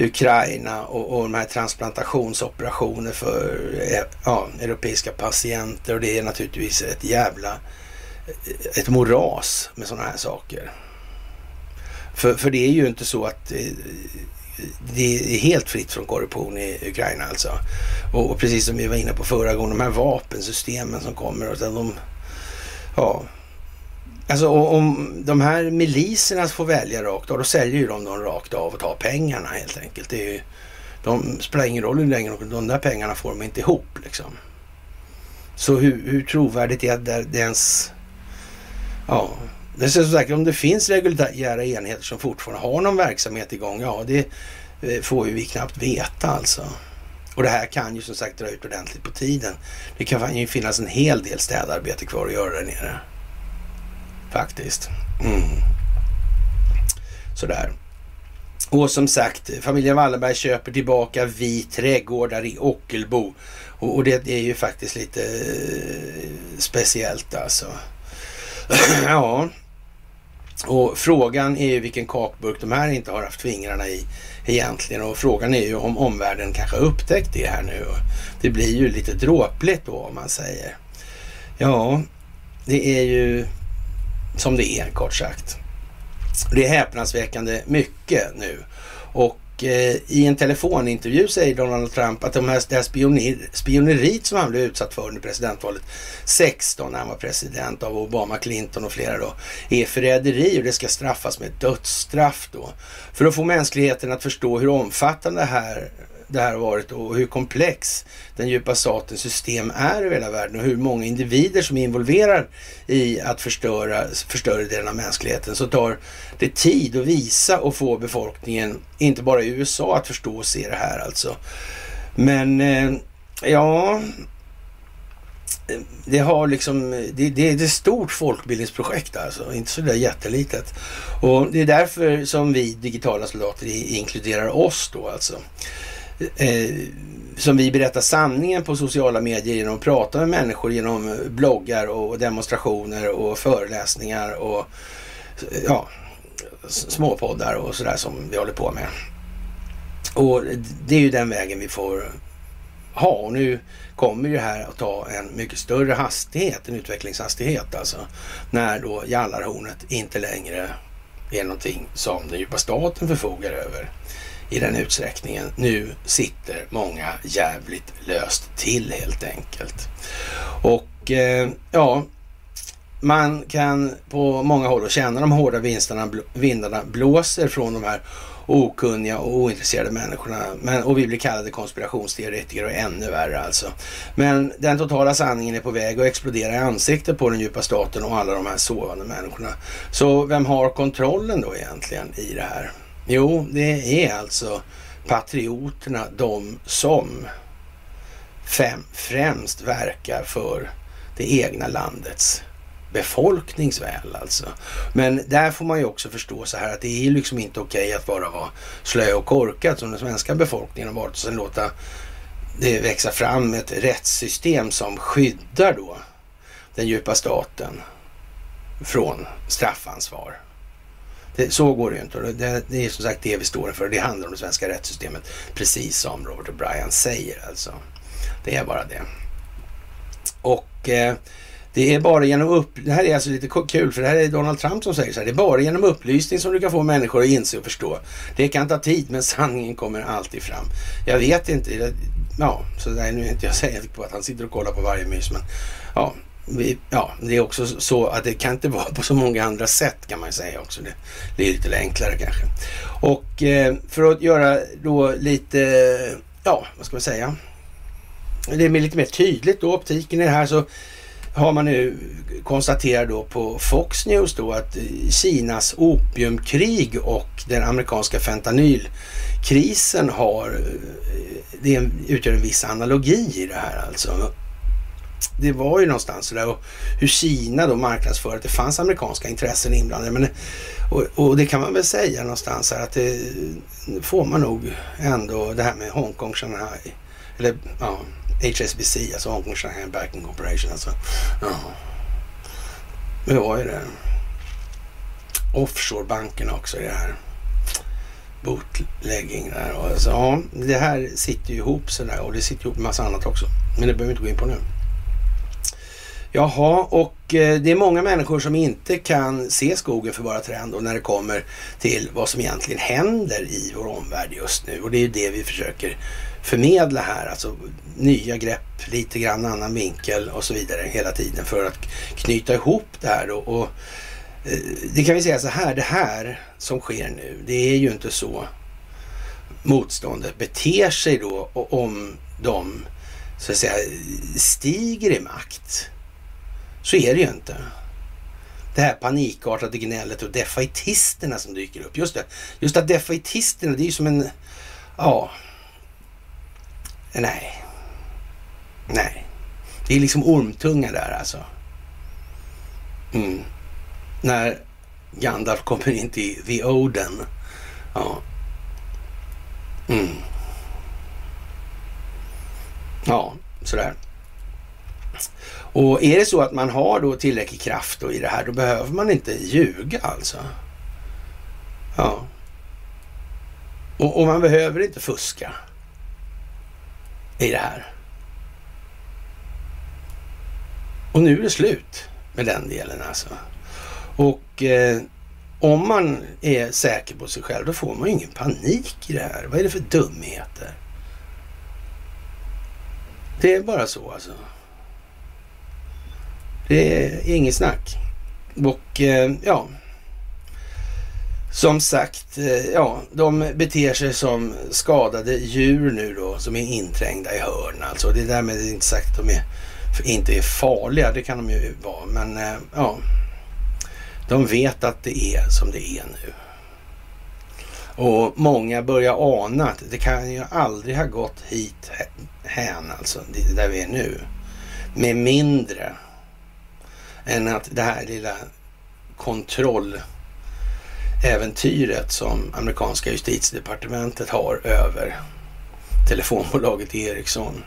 Ukraina och, och de här transplantationsoperationer för eh, ja, europeiska patienter och det är naturligtvis ett jävla eh, ett moras med sådana här saker. För, för det är ju inte så att eh, det är helt fritt från korruption i Ukraina alltså. Och, och, precis som vi var inne på förra gången, de här vapensystemen som kommer, och de, ja, Alltså om de här miliserna får välja rakt av, då säljer ju de dem rakt av och tar pengarna helt enkelt. Det är ju, de spelar ingen roll hur länge de där pengarna får de inte ihop liksom. Så hur, hur trovärdigt är det, det ens... Ja, det är som sagt, om det finns reguljära enheter som fortfarande har någon verksamhet igång, ja det eh, får ju vi knappt veta alltså. Och det här kan ju som sagt dra ut ordentligt på tiden. Det kan ju finnas en hel del städarbete kvar att göra där nere. Faktiskt. Mm. Sådär. Och som sagt, familjen Wallenberg köper tillbaka Vi trädgårdar i Ockelbo. Och, och det är ju faktiskt lite eh, speciellt alltså. ja. Och frågan är ju vilken kakburk de här inte har haft fingrarna i egentligen. Och frågan är ju om omvärlden kanske har upptäckt det här nu. Det blir ju lite dråpligt då om man säger. Ja, det är ju som det är kort sagt. Det är häpnadsväckande mycket nu. Och eh, i en telefonintervju säger Donald Trump att de här, det här spioner, spioneriet som han blev utsatt för under presidentvalet 16 när han var president av Obama, Clinton och flera då, är förräderi och det ska straffas med dödsstraff då. För att få mänskligheten att förstå hur omfattande det här det här har varit och hur komplex den djupa statens system är över hela världen och hur många individer som är involverade i att förstöra större delen av mänskligheten så tar det tid att visa och få befolkningen, inte bara i USA, att förstå och se det här alltså. Men eh, ja, det har liksom, det, det, det är ett stort folkbildningsprojekt alltså, inte så där jättelitet. Och det är därför som vi digitala soldater inkluderar oss då alltså eh, som vi berättar sanningen på sociala medier genom att prata med människor genom bloggar och demonstrationer och föreläsningar och ja, småpoddar och sådär som vi håller på med. Och det är ju den vägen vi får ha. Och nu kommer ju det här att ta en mycket större hastighet, en utvecklingshastighet alltså. När då Jallarhornet inte längre är någonting som den djupa staten förfogar över i den utsträckningen. Nu sitter många jävligt löst till helt enkelt. Och eh, ja, man kan på många håll känna de hårda vinsterna, vindarna blåser från de här okunniga och ointresserade människorna. Men, och vi blir kallade konspirationsteoretiker och ännu värre alltså. Men den totala sanningen är på väg att explodera i ansiktet på den djupa staten och alla de här sovande människorna. Så vem har kontrollen då egentligen i det här? Jo, det är alltså patrioterna, de som fem, främst verkar för det egna landets befolkningsväl alltså. Men där får man ju också förstå så här att det är liksom inte okej att bara vara slö och korkad som den svenska befolkningen har varit och sen låta det växa fram ett rättssystem som skyddar då den djupa staten från straffansvar. Det, så går det ju inte. Det, det, är som sagt det vi står för. Det handlar om det svenska rättssystemet. Precis som Robert O'Brien säger alltså. Det är bara det. Och eh, det är bara genom upp... Det här är alltså lite kul för det här är Donald Trump som säger så här. Det är bara genom upplysning som du kan få människor att inse och förstå. Det kan ta tid men sanningen kommer alltid fram. Jag vet inte. Ja, så där, nu är inte jag säker på att han sitter och kollar på varje mys men ja, vi, ja, det är också så att det kan inte vara på så många andra sätt kan man säga också. Det, blir är lite enklare kanske. Och eh, för att göra då lite, ja, vad ska man säga? Det är lite mer tydligt då, optiken i det här så har man nu konstaterat då på Fox News då att Kinas opiumkrig och den amerikanska fentanylkrisen har, eh, det utgör en viss analogi i det här alltså det var ju någonstans sådär och hur Kina då marknadsför att det fanns amerikanska intressen inblandade. Men, och, och, det kan man väl säga någonstans här att det får man nog ändå det här med Hongkong, Shanghai. Eller ja, HSBC, alltså Hongkong Shanghai Banking Corporation. Alltså. Ja. Det var ju det. Offshorebankerna också i det här. Bootlegging där. Och alltså, ja, det här sitter ju ihop sådär och det sitter ihop med massa annat också. Men det behöver vi inte gå in på nu. Jaha, och eh, det är många människor som inte kan se skogen för bara träd när det kommer till vad som egentligen händer i vår omvärld just nu. Och det är ju det vi försöker förmedla här, alltså nya grepp, lite grann annan vinkel och så vidare hela tiden för att knyta ihop det här då. Och eh, det kan vi säga så här, det här som sker nu, det är ju inte så motståndet beter sig då om de så att säga stiger i makt. Så är det ju inte. Det här panikartade gnället och defaitisterna som dyker upp. Just det, just att defaitisterna, det är ju som en, ja, nej, nej. Det är liksom ormtunga där alltså. Mm. När Gandalf kommer in till The Oden. Ja. Mm. Ja, sådär. Och är det så att man har då tillräcklig kraft då i det här, då behöver man inte ljuga alltså. Ja. Och, och man behöver inte fuska i det här. Och nu är det slut med den delen alltså. Och eh, om man är säker på sig själv, då får man ju ingen panik i det här. Vad är det för dumheter? Det är bara så alltså. Det är inget snack. Och eh, ja, som sagt, eh, ja, de beter sig som skadade djur nu då, som är inträngda i hörn. Alltså det är därmed inte sagt att de är, inte är farliga, det kan de ju vara, men eh, ja, de vet att det är som det är nu. Och många börjar ana att det kan ju aldrig ha gått hit hän, alltså, där vi är nu, med mindre än att det här lilla kontrolläventyret som amerikanska justitiedepartementet har över telefonbolaget Ericsson.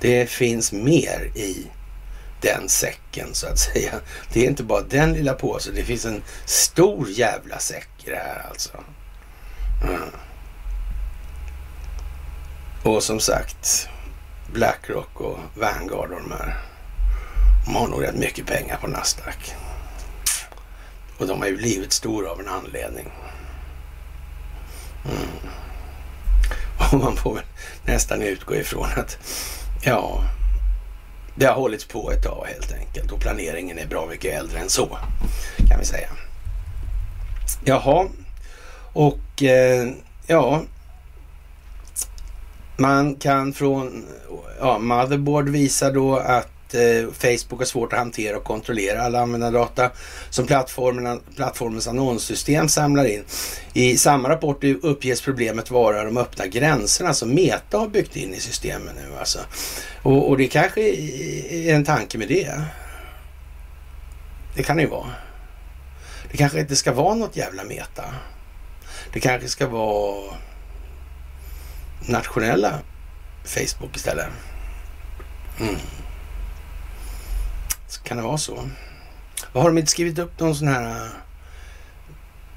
Det finns mer i den säcken så att säga. Det är inte bara den lilla påsen, det finns en stor jävla säck i det här alltså. Mm. Och som sagt, Blackrock och Vanguard och de här de har nog rätt mycket pengar på Nasdaq. Och de har ju blivit stora av en anledning. Mm. Och man får väl nästan utgå ifrån att ja, det har hållits på ett tag helt enkelt och planeringen är bra mycket äldre än så kan vi säga. Jaha, och eh, ja, man kan från ja, Motherboard visa då att eh, Facebook har svårt att hantera och kontrollera alla användardata som plattformens annonssystem samlar in. I samma rapport uppges problemet vara de öppna gränserna som Meta har byggt in i systemen nu alltså. Och, och det kanske är en tanke med det. Det kan det ju vara. Det kanske inte ska vara något jävla Meta. Det kanske ska vara nationella Facebook istället. Mm. Kan det vara så? Vad har de inte skrivit upp någon sån här...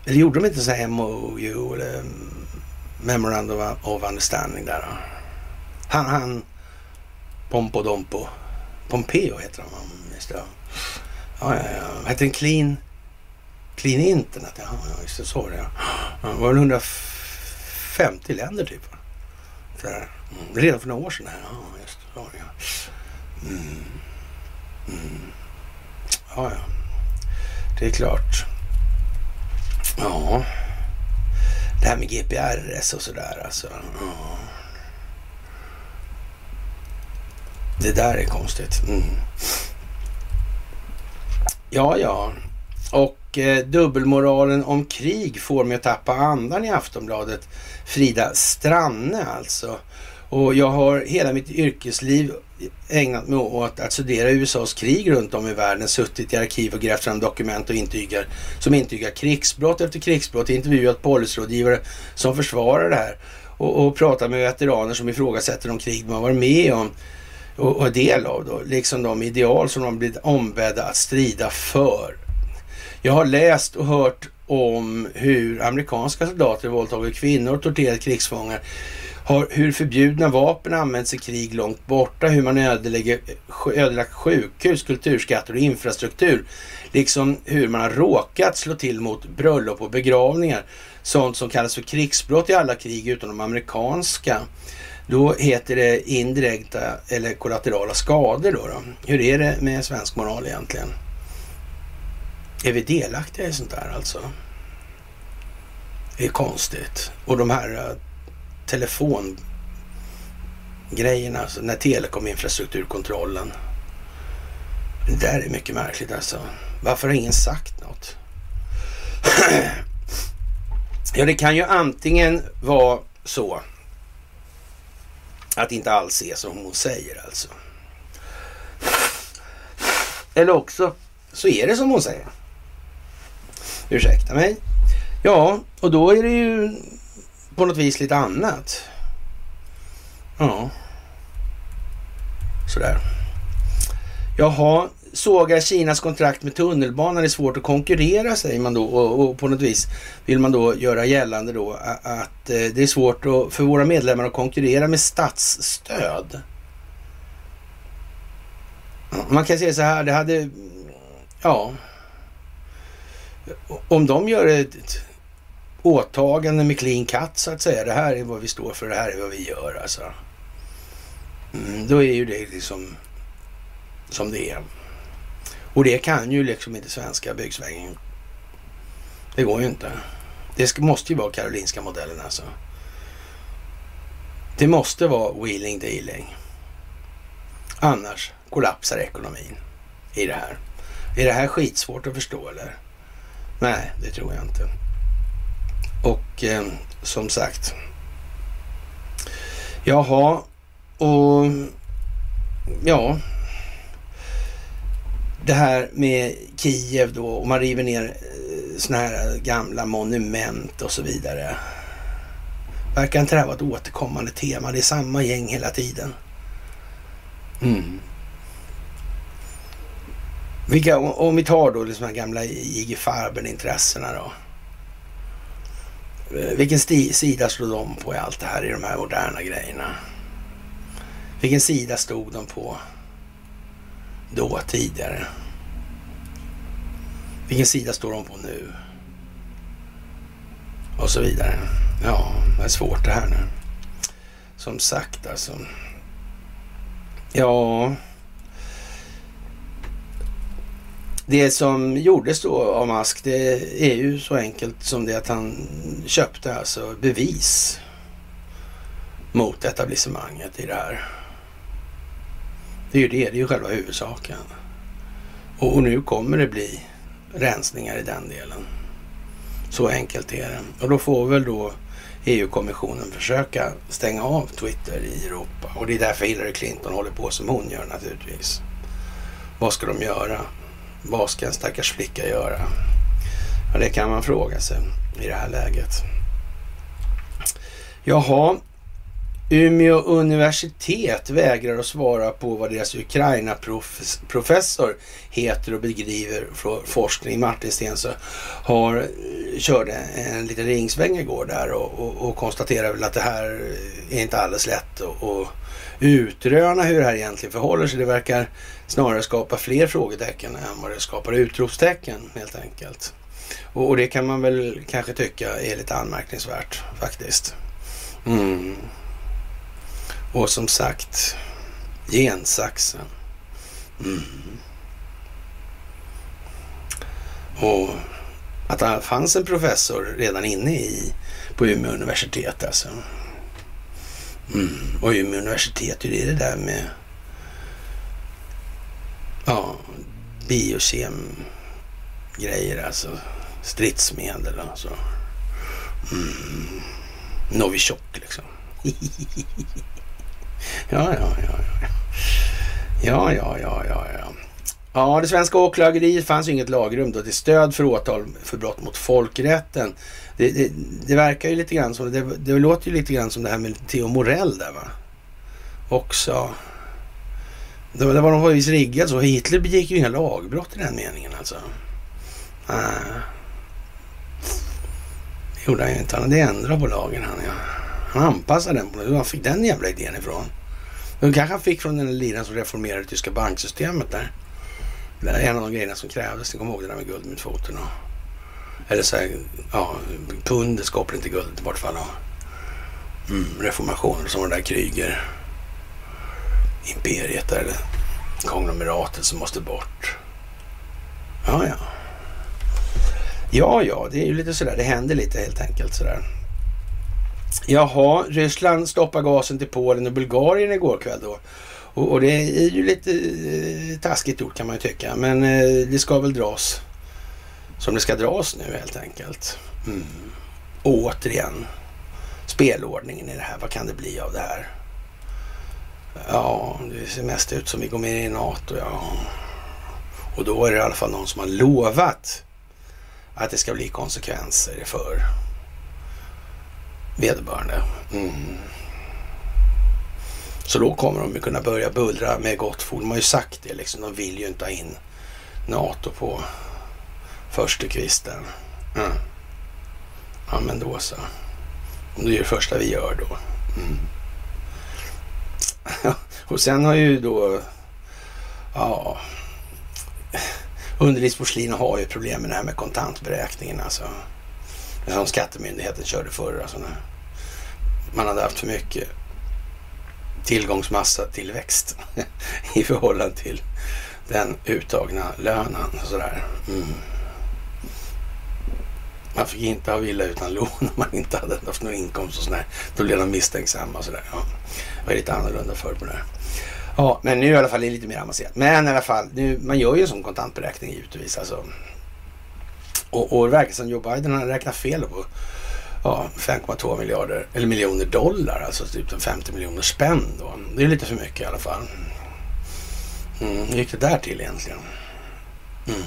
Eller gjorde de inte så här MOU eller Memorandum of Understanding där? Då? Han, han... Pompo Dompo. Pompeo heter han just det. Ja, ja, ja. Hette den Clean... Clean Internet? Ja, just det. Så var det ja. Det var väl 150 länder typ. Så. Mm. Redan för några år sedan. Ja, just det. Så, ja. Mm. Mm. Ja, ja. Det är klart. Ja. Det här med GPRS och sådär alltså. Ja. Det där är konstigt. Mm. Ja, ja. Och eh, dubbelmoralen om krig får mig att tappa andan i Aftonbladet. Frida Stranne alltså. Och jag har hela mitt yrkesliv ägnat mig åt att studera USAs krig runt om i världen, suttit i arkiv och grävt fram dokument och intygar, som intygar krigsbrott efter krigsbrott, intervjuat policyrådgivare som försvarar det här och, och pratat med veteraner som ifrågasätter de krig de har varit med om och, och del av då, liksom de ideal som de blivit ombedda att strida för. Jag har läst och hört om hur amerikanska soldater våldtagit kvinnor torterat krigsfångar har, hur förbjudna vapen används i krig långt borta, hur man ödelagt sjukhus, kulturskatter och infrastruktur. Liksom hur man har råkat slå till mot bröllop och begravningar. Sånt som kallas för krigsbrott i alla krig utom de amerikanska. Då heter det indirekta eller kollaterala skador. Då, då. Hur är det med svensk moral egentligen? är vi delaktiga i sånt där alltså? Det är konstigt. Och de här telefongrejerna, alltså den här telekominfrastrukturkontrollen. Det där är mycket märkligt alltså. Varför har ingen sagt något? ja, det kan ju antingen vara så att det inte alls är som hon säger alltså. Eller också så är det som hon säger. Ursäkta mig. Ja, och då är det ju på något vis lite annat. Ja. Sådär. Jaha, sågar Kinas kontrakt med tunnelbanan är svårt att konkurrera säger man då och, och, på något vis vill man då göra gällande då att, att det är svårt att, för våra medlemmar att konkurrera med statsstöd. Man kan säga så här, det hade, ja, om de gör ett åtagande med clean cut så att säga, det här är vad vi står för, det här är vad vi gör alltså. Mm, då är ju det liksom som det är. Och det kan ju liksom inte svenska byggsvängen. Det går ju inte. Det måste ju vara Karolinska modellen alltså. Det måste vara wheeling dealing. Annars kollapsar ekonomin i det här. Är det här skitsvårt att förstå eller? Nej, det tror jag inte. Och eh, som sagt. Jaha, och ja, det här med Kiev då och man river ner sådana såna här gamla monument och så vidare. Verkar inte det här vara ett återkommande tema? Det är samma gäng hela tiden. Mm. Vilka, om vi tar då liksom de gamla IG Farben-intressena då. Eh, vilken vilken sida slog de på i allt det här i de här moderna grejerna? Vilken sida stod de på? då tidigare. Vilken sida står de på nu? Och så vidare. Ja, det är svårt det här nu. Som sagt alltså. Ja. Det som gjordes då av Musk, det är ju så enkelt som det att han köpte alltså bevis mot etablissemanget i det här. Det är ju det, det är ju själva huvudsaken. Och, och nu kommer det bli rensningar i den delen. Så enkelt är det. Och då får väl då EU-kommissionen försöka stänga av Twitter i Europa. Och det är därför Hillary Clinton håller på som hon gör naturligtvis. Vad ska de göra? Vad ska en stackars flicka göra? Ja, det kan man fråga sig i det här läget. Jaha, Umeå universitet vägrar att svara på vad deras Ukraina-professor heter och bedriver forskning. Martin Stensö har, eh, körde en liten ringsväng igår där och, och, och konstaterar väl att det här är inte alldeles lätt att utröna hur det här egentligen förhåller sig. Det verkar snarare skapa fler frågetecken än vad det skapar utropstecken helt enkelt. Och, och det kan man väl kanske tycka är lite anmärkningsvärt faktiskt. Mm. Och som sagt, gensaxen. Mm. Och att det fanns en professor redan inne i på Umeå universitet alltså. Mm. Och Umeå universitet, det är det där med ja, biokemgrejer alltså. Stridsmedel alltså. Mm. Novichok liksom. Ja, ja, ja. Ja, ja, ja, ja, ja. Ja, det svenska åklageriet fanns ju inget lagrum då till stöd för åtal för brott mot folkrätten. Det, det, det verkar ju lite grann som, det, det låter ju lite grann som det här med Theo Morell där va. Också. Det, det var någon vis riggat så. Hitler begick ju inga lagbrott i den meningen alltså. Nej. Det gjorde han ju inte. Han hade ändrat på lagen han ja. Han anpassade den Hur han fick den jävla idén ifrån? Den kanske han fick från den liran som reformerade det tyska banksystemet där. Det är en av de grejerna som krävdes. Ni kommer ihåg det där med guldmyntfoten och... Eller så här, ja, pundets koppling till guldet i vart fall. Och, mm, reformationer som var där Kryger. Imperiet där, eller konglomeratet som måste bort. Ja, ja. Ja, ja, det är ju lite sådär. Det händer lite helt enkelt sådär. Jaha, Ryssland stoppar gasen till Polen och Bulgarien igår kväll då. Och, och det är ju lite eh, taskigt gjort kan man ju tycka. Men eh, det ska väl dras som det ska dras nu helt enkelt. Mm. Och återigen, spelordningen i det här. Vad kan det bli av det här? Ja, det ser mest ut som vi går med i NATO, ja. Och då är det i alla fall någon som har lovat att det ska bli konsekvenser för vederbörande. Mm. Så då kommer de ju kunna börja bullra med gott fog. De har ju sagt det liksom. De vill ju inte ha in NATO på förstukvisten. Mm. Ja men då så. Det är det första vi gör då. Mm. Och sen har ju då, ja, underlivsporslin har ju problem med det här med kontantberäkningen alltså. Som Skattemyndigheten körde förr. Alltså man hade haft för mycket tillgångsmassa tillväxt i förhållande till den uttagna lönen. och Sådär. Mm. Man fick inte ha villa utan lån om man inte hade haft någon inkomst och sådär. Då blev de misstänksamma och sådär. Ja. Det var lite annorlunda förr på det här. Ja, men nu i alla fall är det lite mer avancerat. Men i alla fall, nu, man gör ju en sån kontantberäkning givetvis. Alltså. Och, och det verkar som Joe Biden har räknat fel på ja, 5,2 miljarder, eller miljoner dollar, alltså typ 50 miljoner spänn då. Det är lite för mycket i alla fall. Mm, hur gick det där till egentligen? Mm.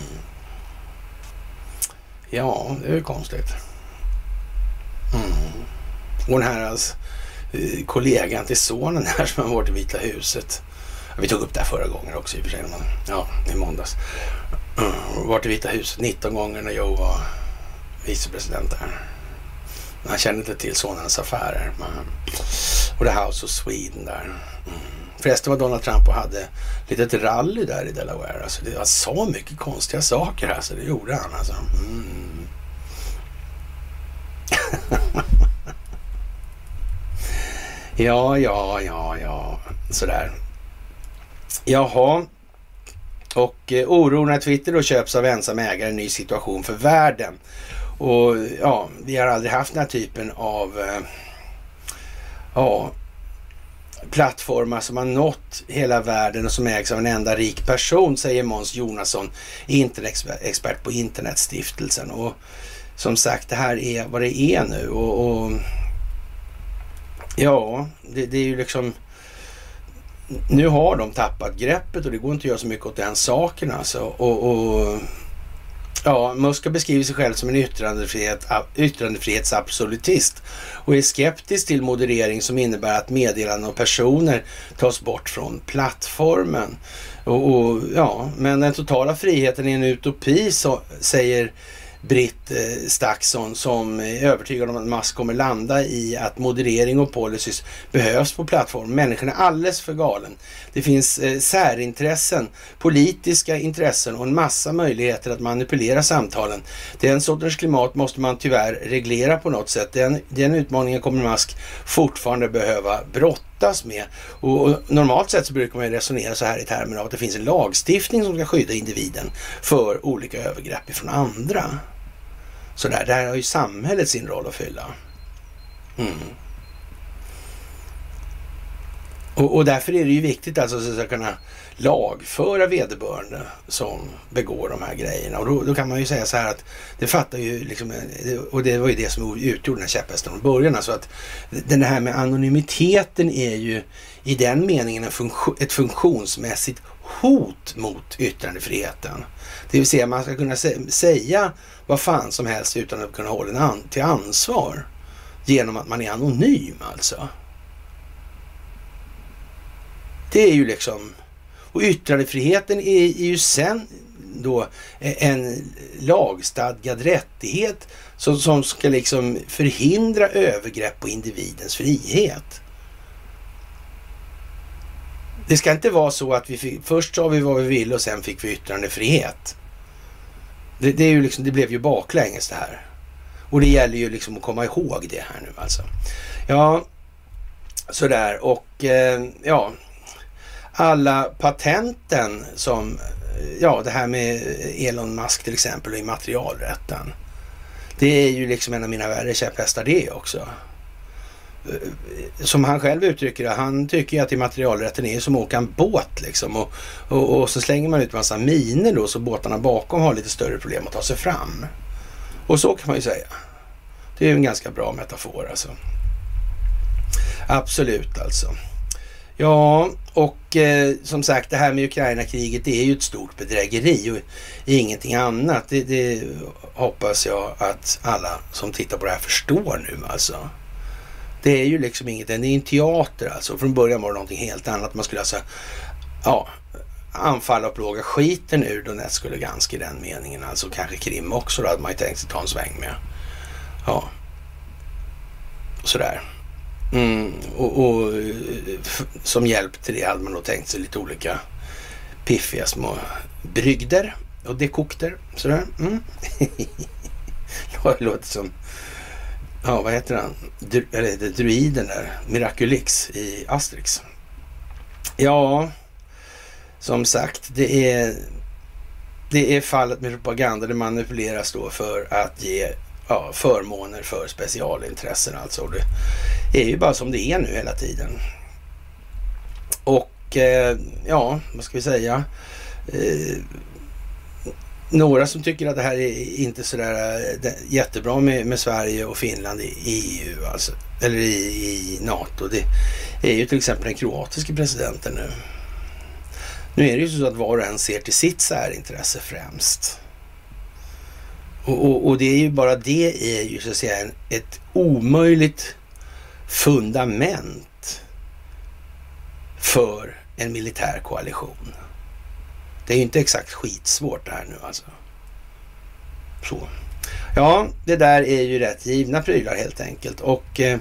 Ja, det är konstigt. Mm. Och den här alltså, eh, kollegan till sonen här som har varit i Vita huset. Vi tog upp det här förra gången också i och för sig, men ja, i måndags. Mm. Varit i Vita huset 19 gånger när jag var vicepresident där. Han kände inte till sonens affärer. Och det House of Sweden där. Mm. Förresten var Donald Trump och hade litet rally där i Delaware. Alltså det var så mycket konstiga saker alltså. Det gjorde han alltså. Mm. ja, ja, ja, ja. Sådär. Jaha. Och eh, oron när Twitter då köps av ensam ägare, en ny situation för världen. Och ja, vi har aldrig haft den här typen av eh, ja, plattformar som har nått hela världen och som ägs av en enda rik person, säger Måns Jonasson, internetexpert på Internetstiftelsen. Och som sagt, det här är vad det är nu. Och, och ja, det, det, är ju liksom... Nu har de tappat greppet och det går inte att göra så mycket åt den saken alltså. Och, och Ja, Musk har beskrivit sig själv som en yttrandefrihet, yttrandefrihetsabsolutist och är skeptisk till moderering som innebär att meddelanden och personer tas bort från plattformen. Och, och, ja, men den totala friheten är en utopi, så, säger Britt eh, Staxon som är övertygad om att Musk kommer landa i att moderering och policies behövs på plattformen. Människan är alldeles för galen. Det finns eh, särintressen, politiska intressen och en massa möjligheter att manipulera samtalen. Den sortens klimat måste man tyvärr reglera på något sätt. Den, den utmaningen kommer Musk fortfarande behöva brottas med. Och, och, normalt sett så brukar man resonera så här i termer av att det finns en lagstiftning som ska skydda individen för olika övergrepp ifrån andra. Så där, där har ju samhället sin roll att fylla. Mm. Och, och, därför är det ju viktigt alltså att kunna lagföra vederbörande som begår de här grejerna. Och då, då, kan man ju säga så här att det fattar ju liksom, och det var ju det som utgjorde den här käpphästen från början. Alltså att den här med anonymiteten är ju i den meningen en funktion, ett funktionsmässigt hot mot yttrandefriheten. Det vill säga man ska kunna säga vad fan som helst utan att kunna hålla an till ansvar. Genom att man är anonym alltså. Det är ju liksom... Och yttrandefriheten är, är ju sen då en lagstadgad rättighet som, som ska liksom förhindra övergrepp på individens frihet. Det ska inte vara så att vi fick, först sa vi vad vi ville och sen fick vi yttrandefrihet. Det, det, är ju liksom, det blev ju baklänges det här. Och det gäller ju liksom att komma ihåg det här nu alltså. Ja, sådär och eh, ja, alla patenten som, eh, ja det här med Elon Musk till exempel och immaterialrätten. Det är ju liksom en av mina värre käpphästar det också. Som han själv uttrycker det, han tycker ju att immaterialrätten är som att åka en båt liksom. Och, och, och så slänger man ut massa miner då så båtarna bakom har lite större problem att ta sig fram. Och så kan man ju säga. Det är ju en ganska bra metafor alltså. Absolut alltså. Ja, och eh, som sagt det här med Ukraina-kriget det är ju ett stort bedrägeri och ingenting annat. Det, det, hoppas jag att alla som tittar på det här förstår nu alltså. Det är ju liksom inget, det är en teater alltså. Från början var det någonting helt annat. Man skulle alltså, ja, anfalla och plåga skiten ur Donetsk och Lugansk i den meningen. Alltså kanske Krim också då hade man ju tänkt sig ta en sväng med. Ja, sådär. Mm, och, och, som hjälp till det hade man då tänkt sig lite olika piffiga små brygder och dekokter. Sådär. Mm. det låter som, ja vad heter han, Dru, eller druiden där, Miraculix i Asterix. Ja, som sagt, det är, det är fallet med propaganda. Det manipuleras då för att ge ja, förmåner för specialintressen alltså. Det är ju bara som det är nu hela tiden. Och eh, ja, vad ska vi säga? Eh, några som tycker att det här är inte sådär eh, jättebra med, med Sverige och Finland i EU, alltså, eller i, i NATO. Det är ju till exempel den kroatiska presidenten nu. Nu är det ju så att var och en ser till sitt särintresse främst. Och, och, och, det är ju bara det är ju så att säga en, ett omöjligt fundament för en militär koalition. Det är ju inte exakt skitsvårt det här nu alltså. Så. Ja, det där är ju rätt givna prylar helt enkelt. Och eh,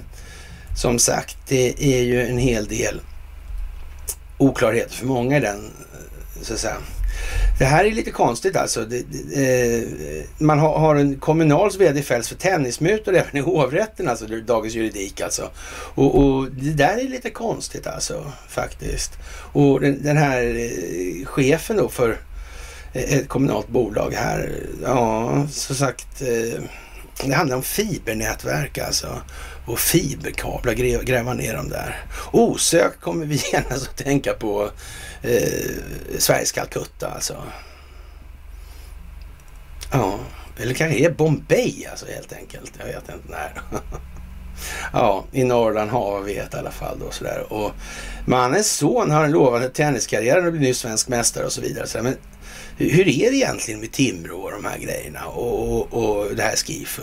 som sagt, det är ju en hel del oklarheter för många i den, eh, så att säga, det här är lite konstigt alltså. Det, det, eh, man har, har, en kommunals vd fälls för tennismutor även i hovrätten, alltså Dagens Juridik alltså. Och, och, det där är lite konstigt alltså faktiskt. Och den, den här eh, chefen då för e-, ett kommunalt bolag här, ja som sagt, eh, det handlar om fibernätverk alltså. Och fiberkablar, gräva ner dem där. Osökt kommer vi genast att tänka på eh, Sveriges Calcutta alltså. Ja, eller kanske är Bombay alltså helt enkelt. Jag vet inte när. ja, i Norrland har vi ett i alla fall då sådär. Och mannens son har en lovande tenniskarriär och blir ny svensk mästare och så vidare. Så men hur är det egentligen med Timrå och de här grejerna och, och, och det här Skifu?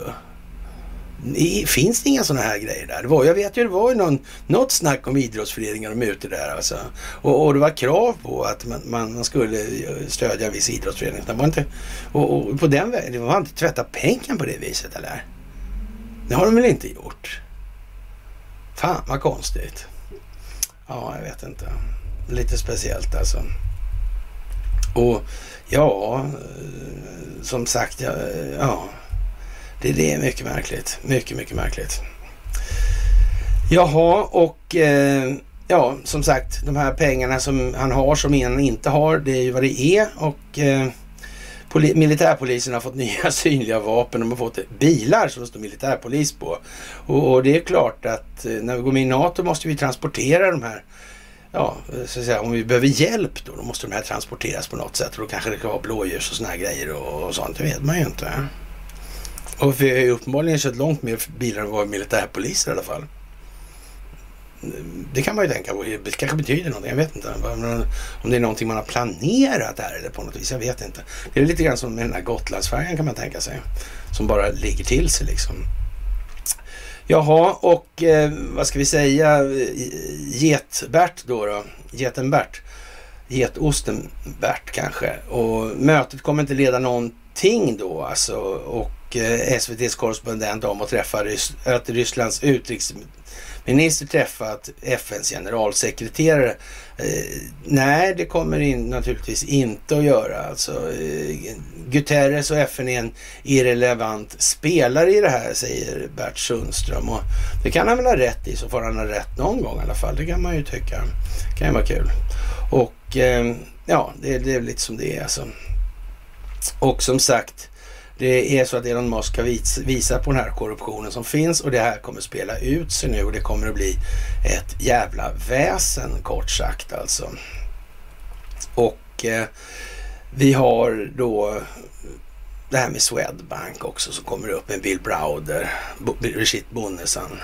Finns det inga sådana här grejer där? Det var, jag vet ju det var ju någon, något snack om idrottsföreningar och mutor där alltså. Och, och, det var krav på att man, man, skulle eh, stödja en viss idrottsförening. Det var inte, och, och på den vägen, det var inte tvätta pengar på det viset eller? Det har de väl inte gjort? Fan vad konstigt. Ja, jag vet inte. Lite speciellt alltså. Och ja, eh, som sagt, ja, ja det, det är mycket märkligt. Mycket, mycket märkligt. Jaha, och eh, ja, som sagt, de här pengarna som han har som en inte har, det är ju vad det är. Och eh, militärpolisen har fått nya synliga vapen. De har fått bilar som det står militärpolis på. Och, och, det är klart att eh, när vi går med i NATO måste vi transportera de här Ja, så att säga, om vi behöver hjälp då, då måste de här transporteras på något sätt. Och då kanske det kan vara blåljus och såna här grejer och, och sånt. Det vet man ju inte. Och vi har ju uppenbarligen kört långt mer bilar än vad militärpoliser i alla fall. Det kan man ju tänka på. Det kanske betyder någonting. Jag vet inte. Om det är någonting man har planerat här eller på något vis. Jag vet inte. Det är lite grann som med den här Gotlandsfärjan kan man tänka sig. Som bara ligger till sig liksom. Jaha, och eh, vad ska vi säga? Getbert då då. Geten-Bert. Getosten Bert kanske. Och mötet kommer inte leda någonting då alltså. Och Eh, SVTs korrespondent om att träffa att Rysslands utrikesminister träffat FNs generalsekreterare. Eh, nej, det kommer in, naturligtvis inte att göra. Alltså, eh, Guterres och FN är en irrelevant spelare i det här, säger Bert Sundström. Och det kan han väl ha rätt i, så får han ha rätt någon gång i alla fall. Det kan man ju tycka. Det kan ju vara kul. Och eh, ja, det, det är lite som det är alltså. Och som sagt, det är så att Elon Musk har visat på den här korruptionen som finns och det här kommer spela ut sig nu och det kommer att bli ett jävla väsen kort sagt alltså. Och eh, vi har då det här med Swedbank också som kommer upp med Bill Browder, Brigitte Bonnesen,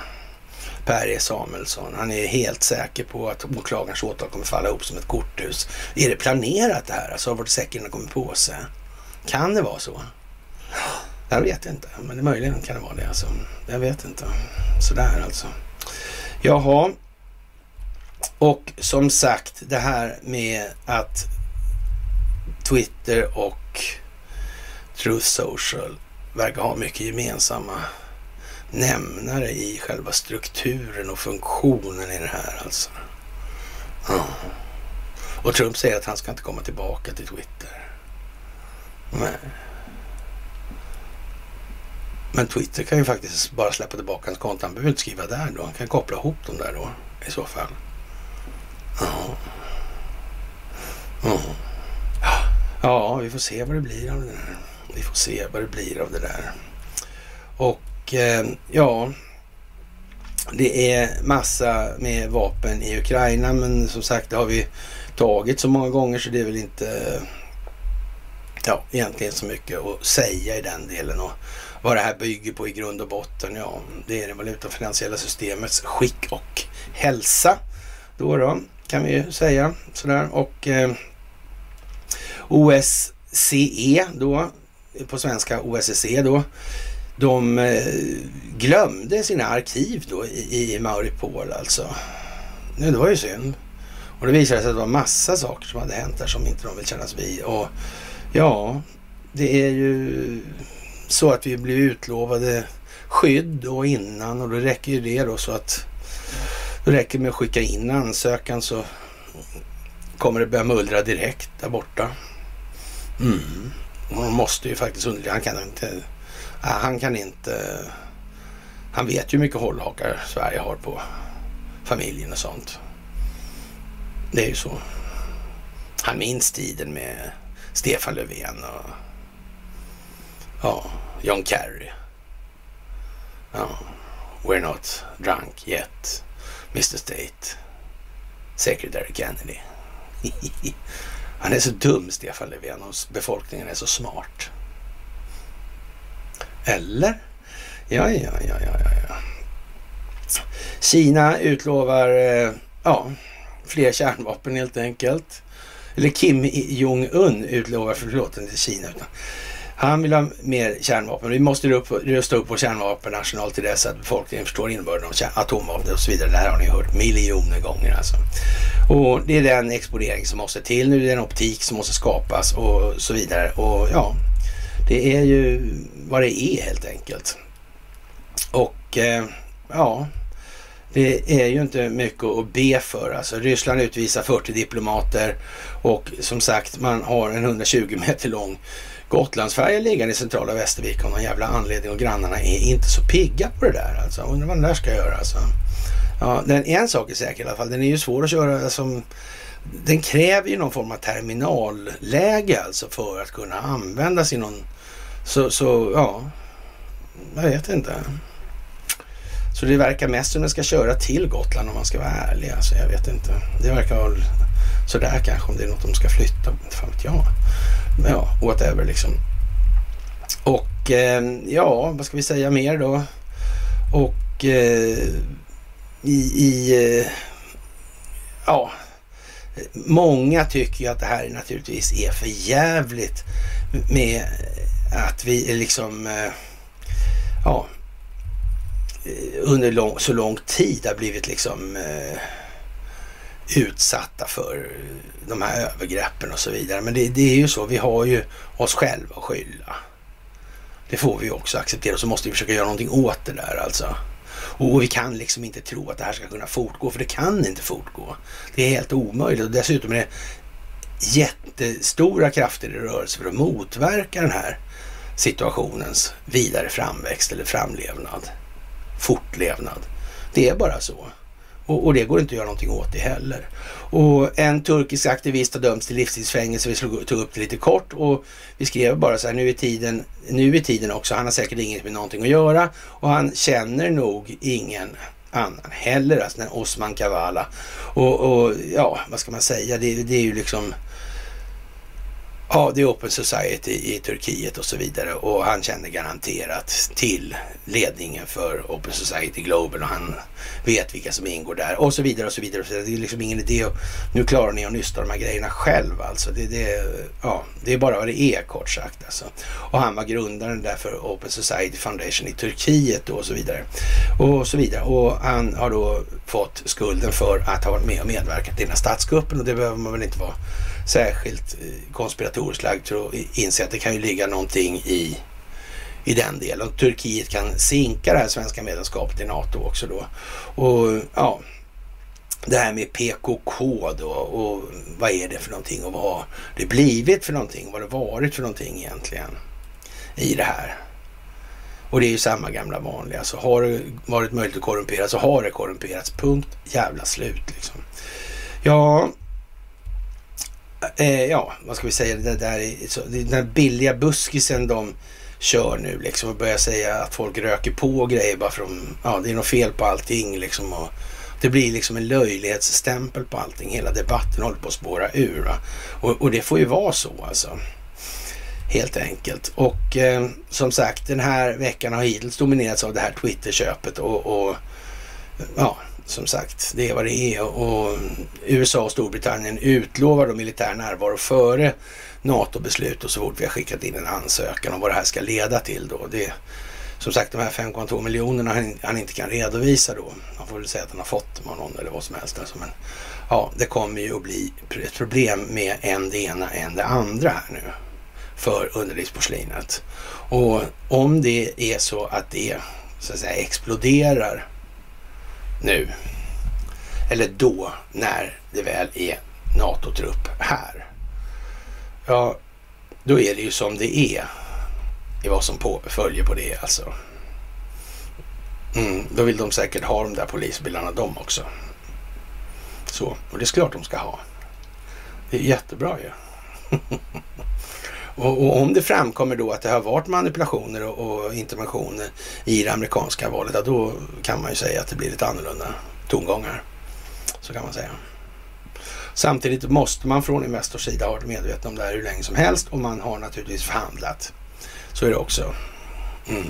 Per E Samuelsson. Han är helt säker på att åklagarens åtal kommer falla ihop som ett korthus. Är det planerat det här? Alltså har varit säkert kommit på sig? Kan det vara så? Jag vet inte, men det möjligen kan det vara det. Alltså. Jag vet inte. Sådär alltså. Jaha. Och som sagt, det här med att Twitter och Truth Social verkar ha mycket gemensamma nämnare i själva strukturen och funktionen i det här alltså. Ja. Och Trump säger att han ska inte komma tillbaka till Twitter. Nej. Men Twitter kan ju faktiskt bara släppa tillbaka hans konto. Han behöver inte skriva där då. Han kan koppla ihop dem där då i så fall. Ja. Ja. ja, vi får se vad det blir av det där. Vi får se vad det blir av det där. Och eh, ja, det är massa med vapen i Ukraina, men som sagt, det har vi tagit så många gånger så det är väl inte ja, egentligen så mycket att säga i den delen. Och vad det här bygger på i grund och botten, ja, det är det valuta och finansiella systemets skick och hälsa. Då då, kan vi ju säga sådär. Och eh, OSCE då, på svenska OSSE då, de eh, glömde sina arkiv då i, i Mauripol alltså. Nu, det var ju synd. Och det visade sig att det var massa saker som hade hänt där som inte de vill kännas vid. Och ja, det är ju så att vi blir utlovade skydd och innan och då räcker ju det då så att det räcker med att skicka in ansökan så kommer det börja mullra direkt där borta. Mm. Man måste ju faktiskt undra. Han kan inte. Han kan inte. Han vet ju hur mycket hållhakar Sverige har på familjen och sånt. Det är ju så. Han minns tiden med Stefan Löfven och ja, John Kerry. Ja, we're not drunk yet, Mr State. Secretary Kennedy. Han är så dum, Stefan Löfven, och befolkningen är så smart. Eller? Ja, ja, ja, ja, ja. Kina utlovar, eh, ja, fler kärnvapen helt enkelt. Eller Kim Jong-Un utlovar, förlåt, inte Kina, utan han vill ha mer kärnvapen. Vi måste rusta upp vår kärnvapenarsenal till dess att befolkningen förstår innebörden av atomvapen och så vidare. Det här har ni hört miljoner gånger alltså. Och det är den exponering som måste till nu. Det är en optik som måste skapas och så vidare. Och ja, det är ju vad det är helt enkelt. Och eh, ja, det är ju inte mycket att be för. Alltså Ryssland utvisar 40 diplomater och som sagt man har en 120 meter lång Gotlandsfärjan liggande i centrala Västervik av någon jävla anledning och grannarna är inte så pigga på det där alltså. Undrar vad den där ska göra alltså. Ja, den, en sak är säker i alla fall. Den är ju svår att köra som... Den kräver ju någon form av terminalläge alltså för att kunna användas i någon... Så, så ja, jag vet inte. Så det verkar mest som den ska köra till Gotland om man ska vara ärlig. Alltså, jag vet inte. Det verkar väl sådär kanske om det är något de ska flytta. Inte fan vet jag. Ja, whatever liksom. Och eh, ja, vad ska vi säga mer då? Och eh, i, i eh, ja, många tycker ju att det här naturligtvis är för jävligt med att vi liksom, eh, ja, eh, under lång, så lång tid har blivit liksom eh, utsatta för de här övergreppen och så vidare. Men det, det, är ju så, vi har ju oss själva att skylla. Det får vi också acceptera och så måste vi försöka göra någonting åt det där alltså. Och vi kan liksom inte tro att det här ska kunna fortgå, för det kan inte fortgå. Det är helt omöjligt och dessutom är det jättestora krafter i rörelse för att motverka den här situationens vidare framväxt eller framlevnad, fortlevnad. Det är bara så. Och, och, det går inte att göra någonting åt det heller. Och en turkisk aktivist har dömts till livstidsfängelse. Vi slog, tog upp det lite kort och vi skrev bara så här, nu är tiden, nu är tiden också. Han har säkert inget med någonting att göra och han känner nog ingen annan heller, alltså den Osman Kavala. Och, och, ja, vad ska man säga, det, det är ju liksom Ja, det är Open Society i Turkiet och så vidare och han känner garanterat till ledningen för Open Society Global och han vet vilka som ingår där och så vidare och så vidare. Det är liksom ingen idé att nu klarar ni att nysta de här grejerna själv alltså. Det, det, ja, det är bara vad det är kort sagt alltså. Och han var grundaren där för Open Society Foundation i Turkiet och så vidare. Och så vidare. Och han har då fått skulden för att ha varit med och medverkat i den här statskuppen och det behöver man väl inte vara särskilt eh, konspiratoriskt lagd för att inse att det kan ju ligga någonting i, i den delen. Och Turkiet kan sinka det här svenska medlemskapet i NATO också då. Och ja, det här med PKK då och vad är det för någonting och vad har det blivit för någonting? Vad har det varit för någonting egentligen i det här? Och det är ju samma gamla vanliga. Så har det varit möjligt att korrumpera så har det korrumperats. Punkt jävla slut liksom. Ja, eh, ja, vad ska vi säga, det där så, den billiga buskisen de kör nu liksom och börjar säga att folk röker på grejer bara för att ja, det är något fel på allting liksom. Och det blir liksom en löjlighetsstämpel på allting. Hela debatten håller på att spåra ur. Va? Och, och det får ju vara så alltså. Helt enkelt. Och eh, som sagt, den här veckan har hittills dominerats av det här Twitter-köpet och, och ja, som sagt, det är vad det är. Och USA och Storbritannien utlovar då militär närvaro före NATO-beslut och så fort vi har skickat in en ansökan om vad det här ska leda till då. Det, som sagt, de här 5,2 miljonerna han, han, inte kan redovisa då. Man får väl säga att han har fått dem av någon eller vad som helst. Alltså, men ja, det kommer ju att bli ett problem med en det ena än det andra här nu för underlivsporslinet. Och om det är så att det så att säga exploderar nu. Eller då, när det väl är NATO-trupp här. Ja, då är det ju som det är i vad som på, följer på det alltså. Mm, då vill de säkert ha de där polisbilarna de också. Så, och det är klart de ska ha. Det är jättebra ju. Ja. och, och, om det framkommer då att det har varit manipulationer och, och interventioner i det amerikanska valet, ja, då kan man ju säga att det blir lite annorlunda tongångar. Så kan man säga. Samtidigt måste man från Investors sida ha varit medveten om det här hur länge som helst och man har naturligtvis förhandlat. Så är det också. Mm.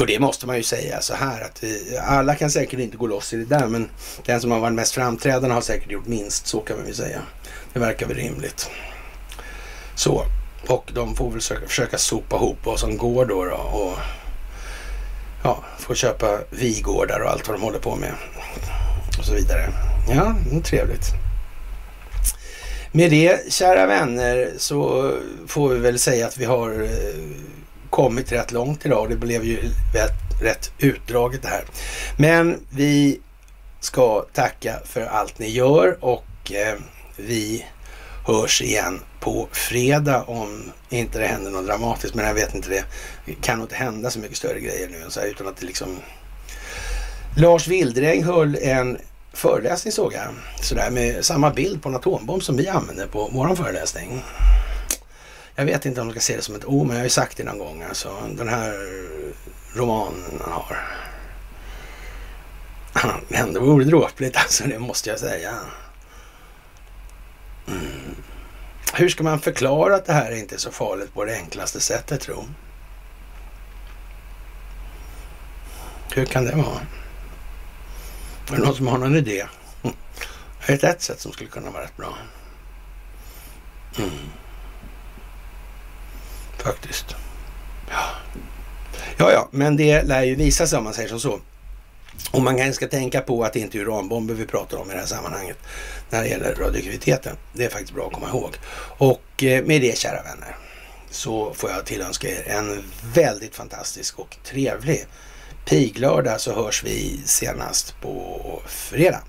Och det måste man ju säga så här att vi, alla kan säkert inte gå loss i det där men den som har varit mest framträdande har säkert gjort minst, så kan man ju säga. Det verkar väl rimligt. Så, och de får väl försöka, försöka sopa ihop vad som går då, då och ja, få köpa vigårdar och allt vad de håller på med och så vidare. Ja, trevligt. Med det, kära vänner, så får vi väl säga att vi har eh, kommit rätt långt idag. Det blev ju rätt, rätt utdraget det här. Men vi ska tacka för allt ni gör och eh, vi hörs igen på fredag om inte det händer något dramatiskt. Men jag vet inte det. Det kan nog inte hända så mycket större grejer nu än så här, utan att det liksom... Lars Wildräng höll en föreläsning såg jag. Sådär med samma bild på en atombomb som vi använde på våran föreläsning. Jag vet inte om man ska se det som ett O, men jag har ju sagt det någon gång. Alltså, den här romanen han har. Det vore dråpligt alltså, det måste jag säga. Mm. Hur ska man förklara att det här inte är så farligt på det enklaste sättet tro? Hur kan det vara? Är det någon som har någon idé? Hm. Jag vet ett sätt som skulle kunna vara rätt bra. Mm. Faktiskt. Ja. ja, ja, men det lär ju visa sig om man säger som så. Och man kanske ska tänka på att det inte är uranbomber vi pratar om i det här sammanhanget när det gäller radioaktiviteten. Det är faktiskt bra att komma ihåg. Och eh, med det kära vänner så får jag tillönska er en väldigt fantastisk och trevlig piglördag så hörs vi senast på fredag.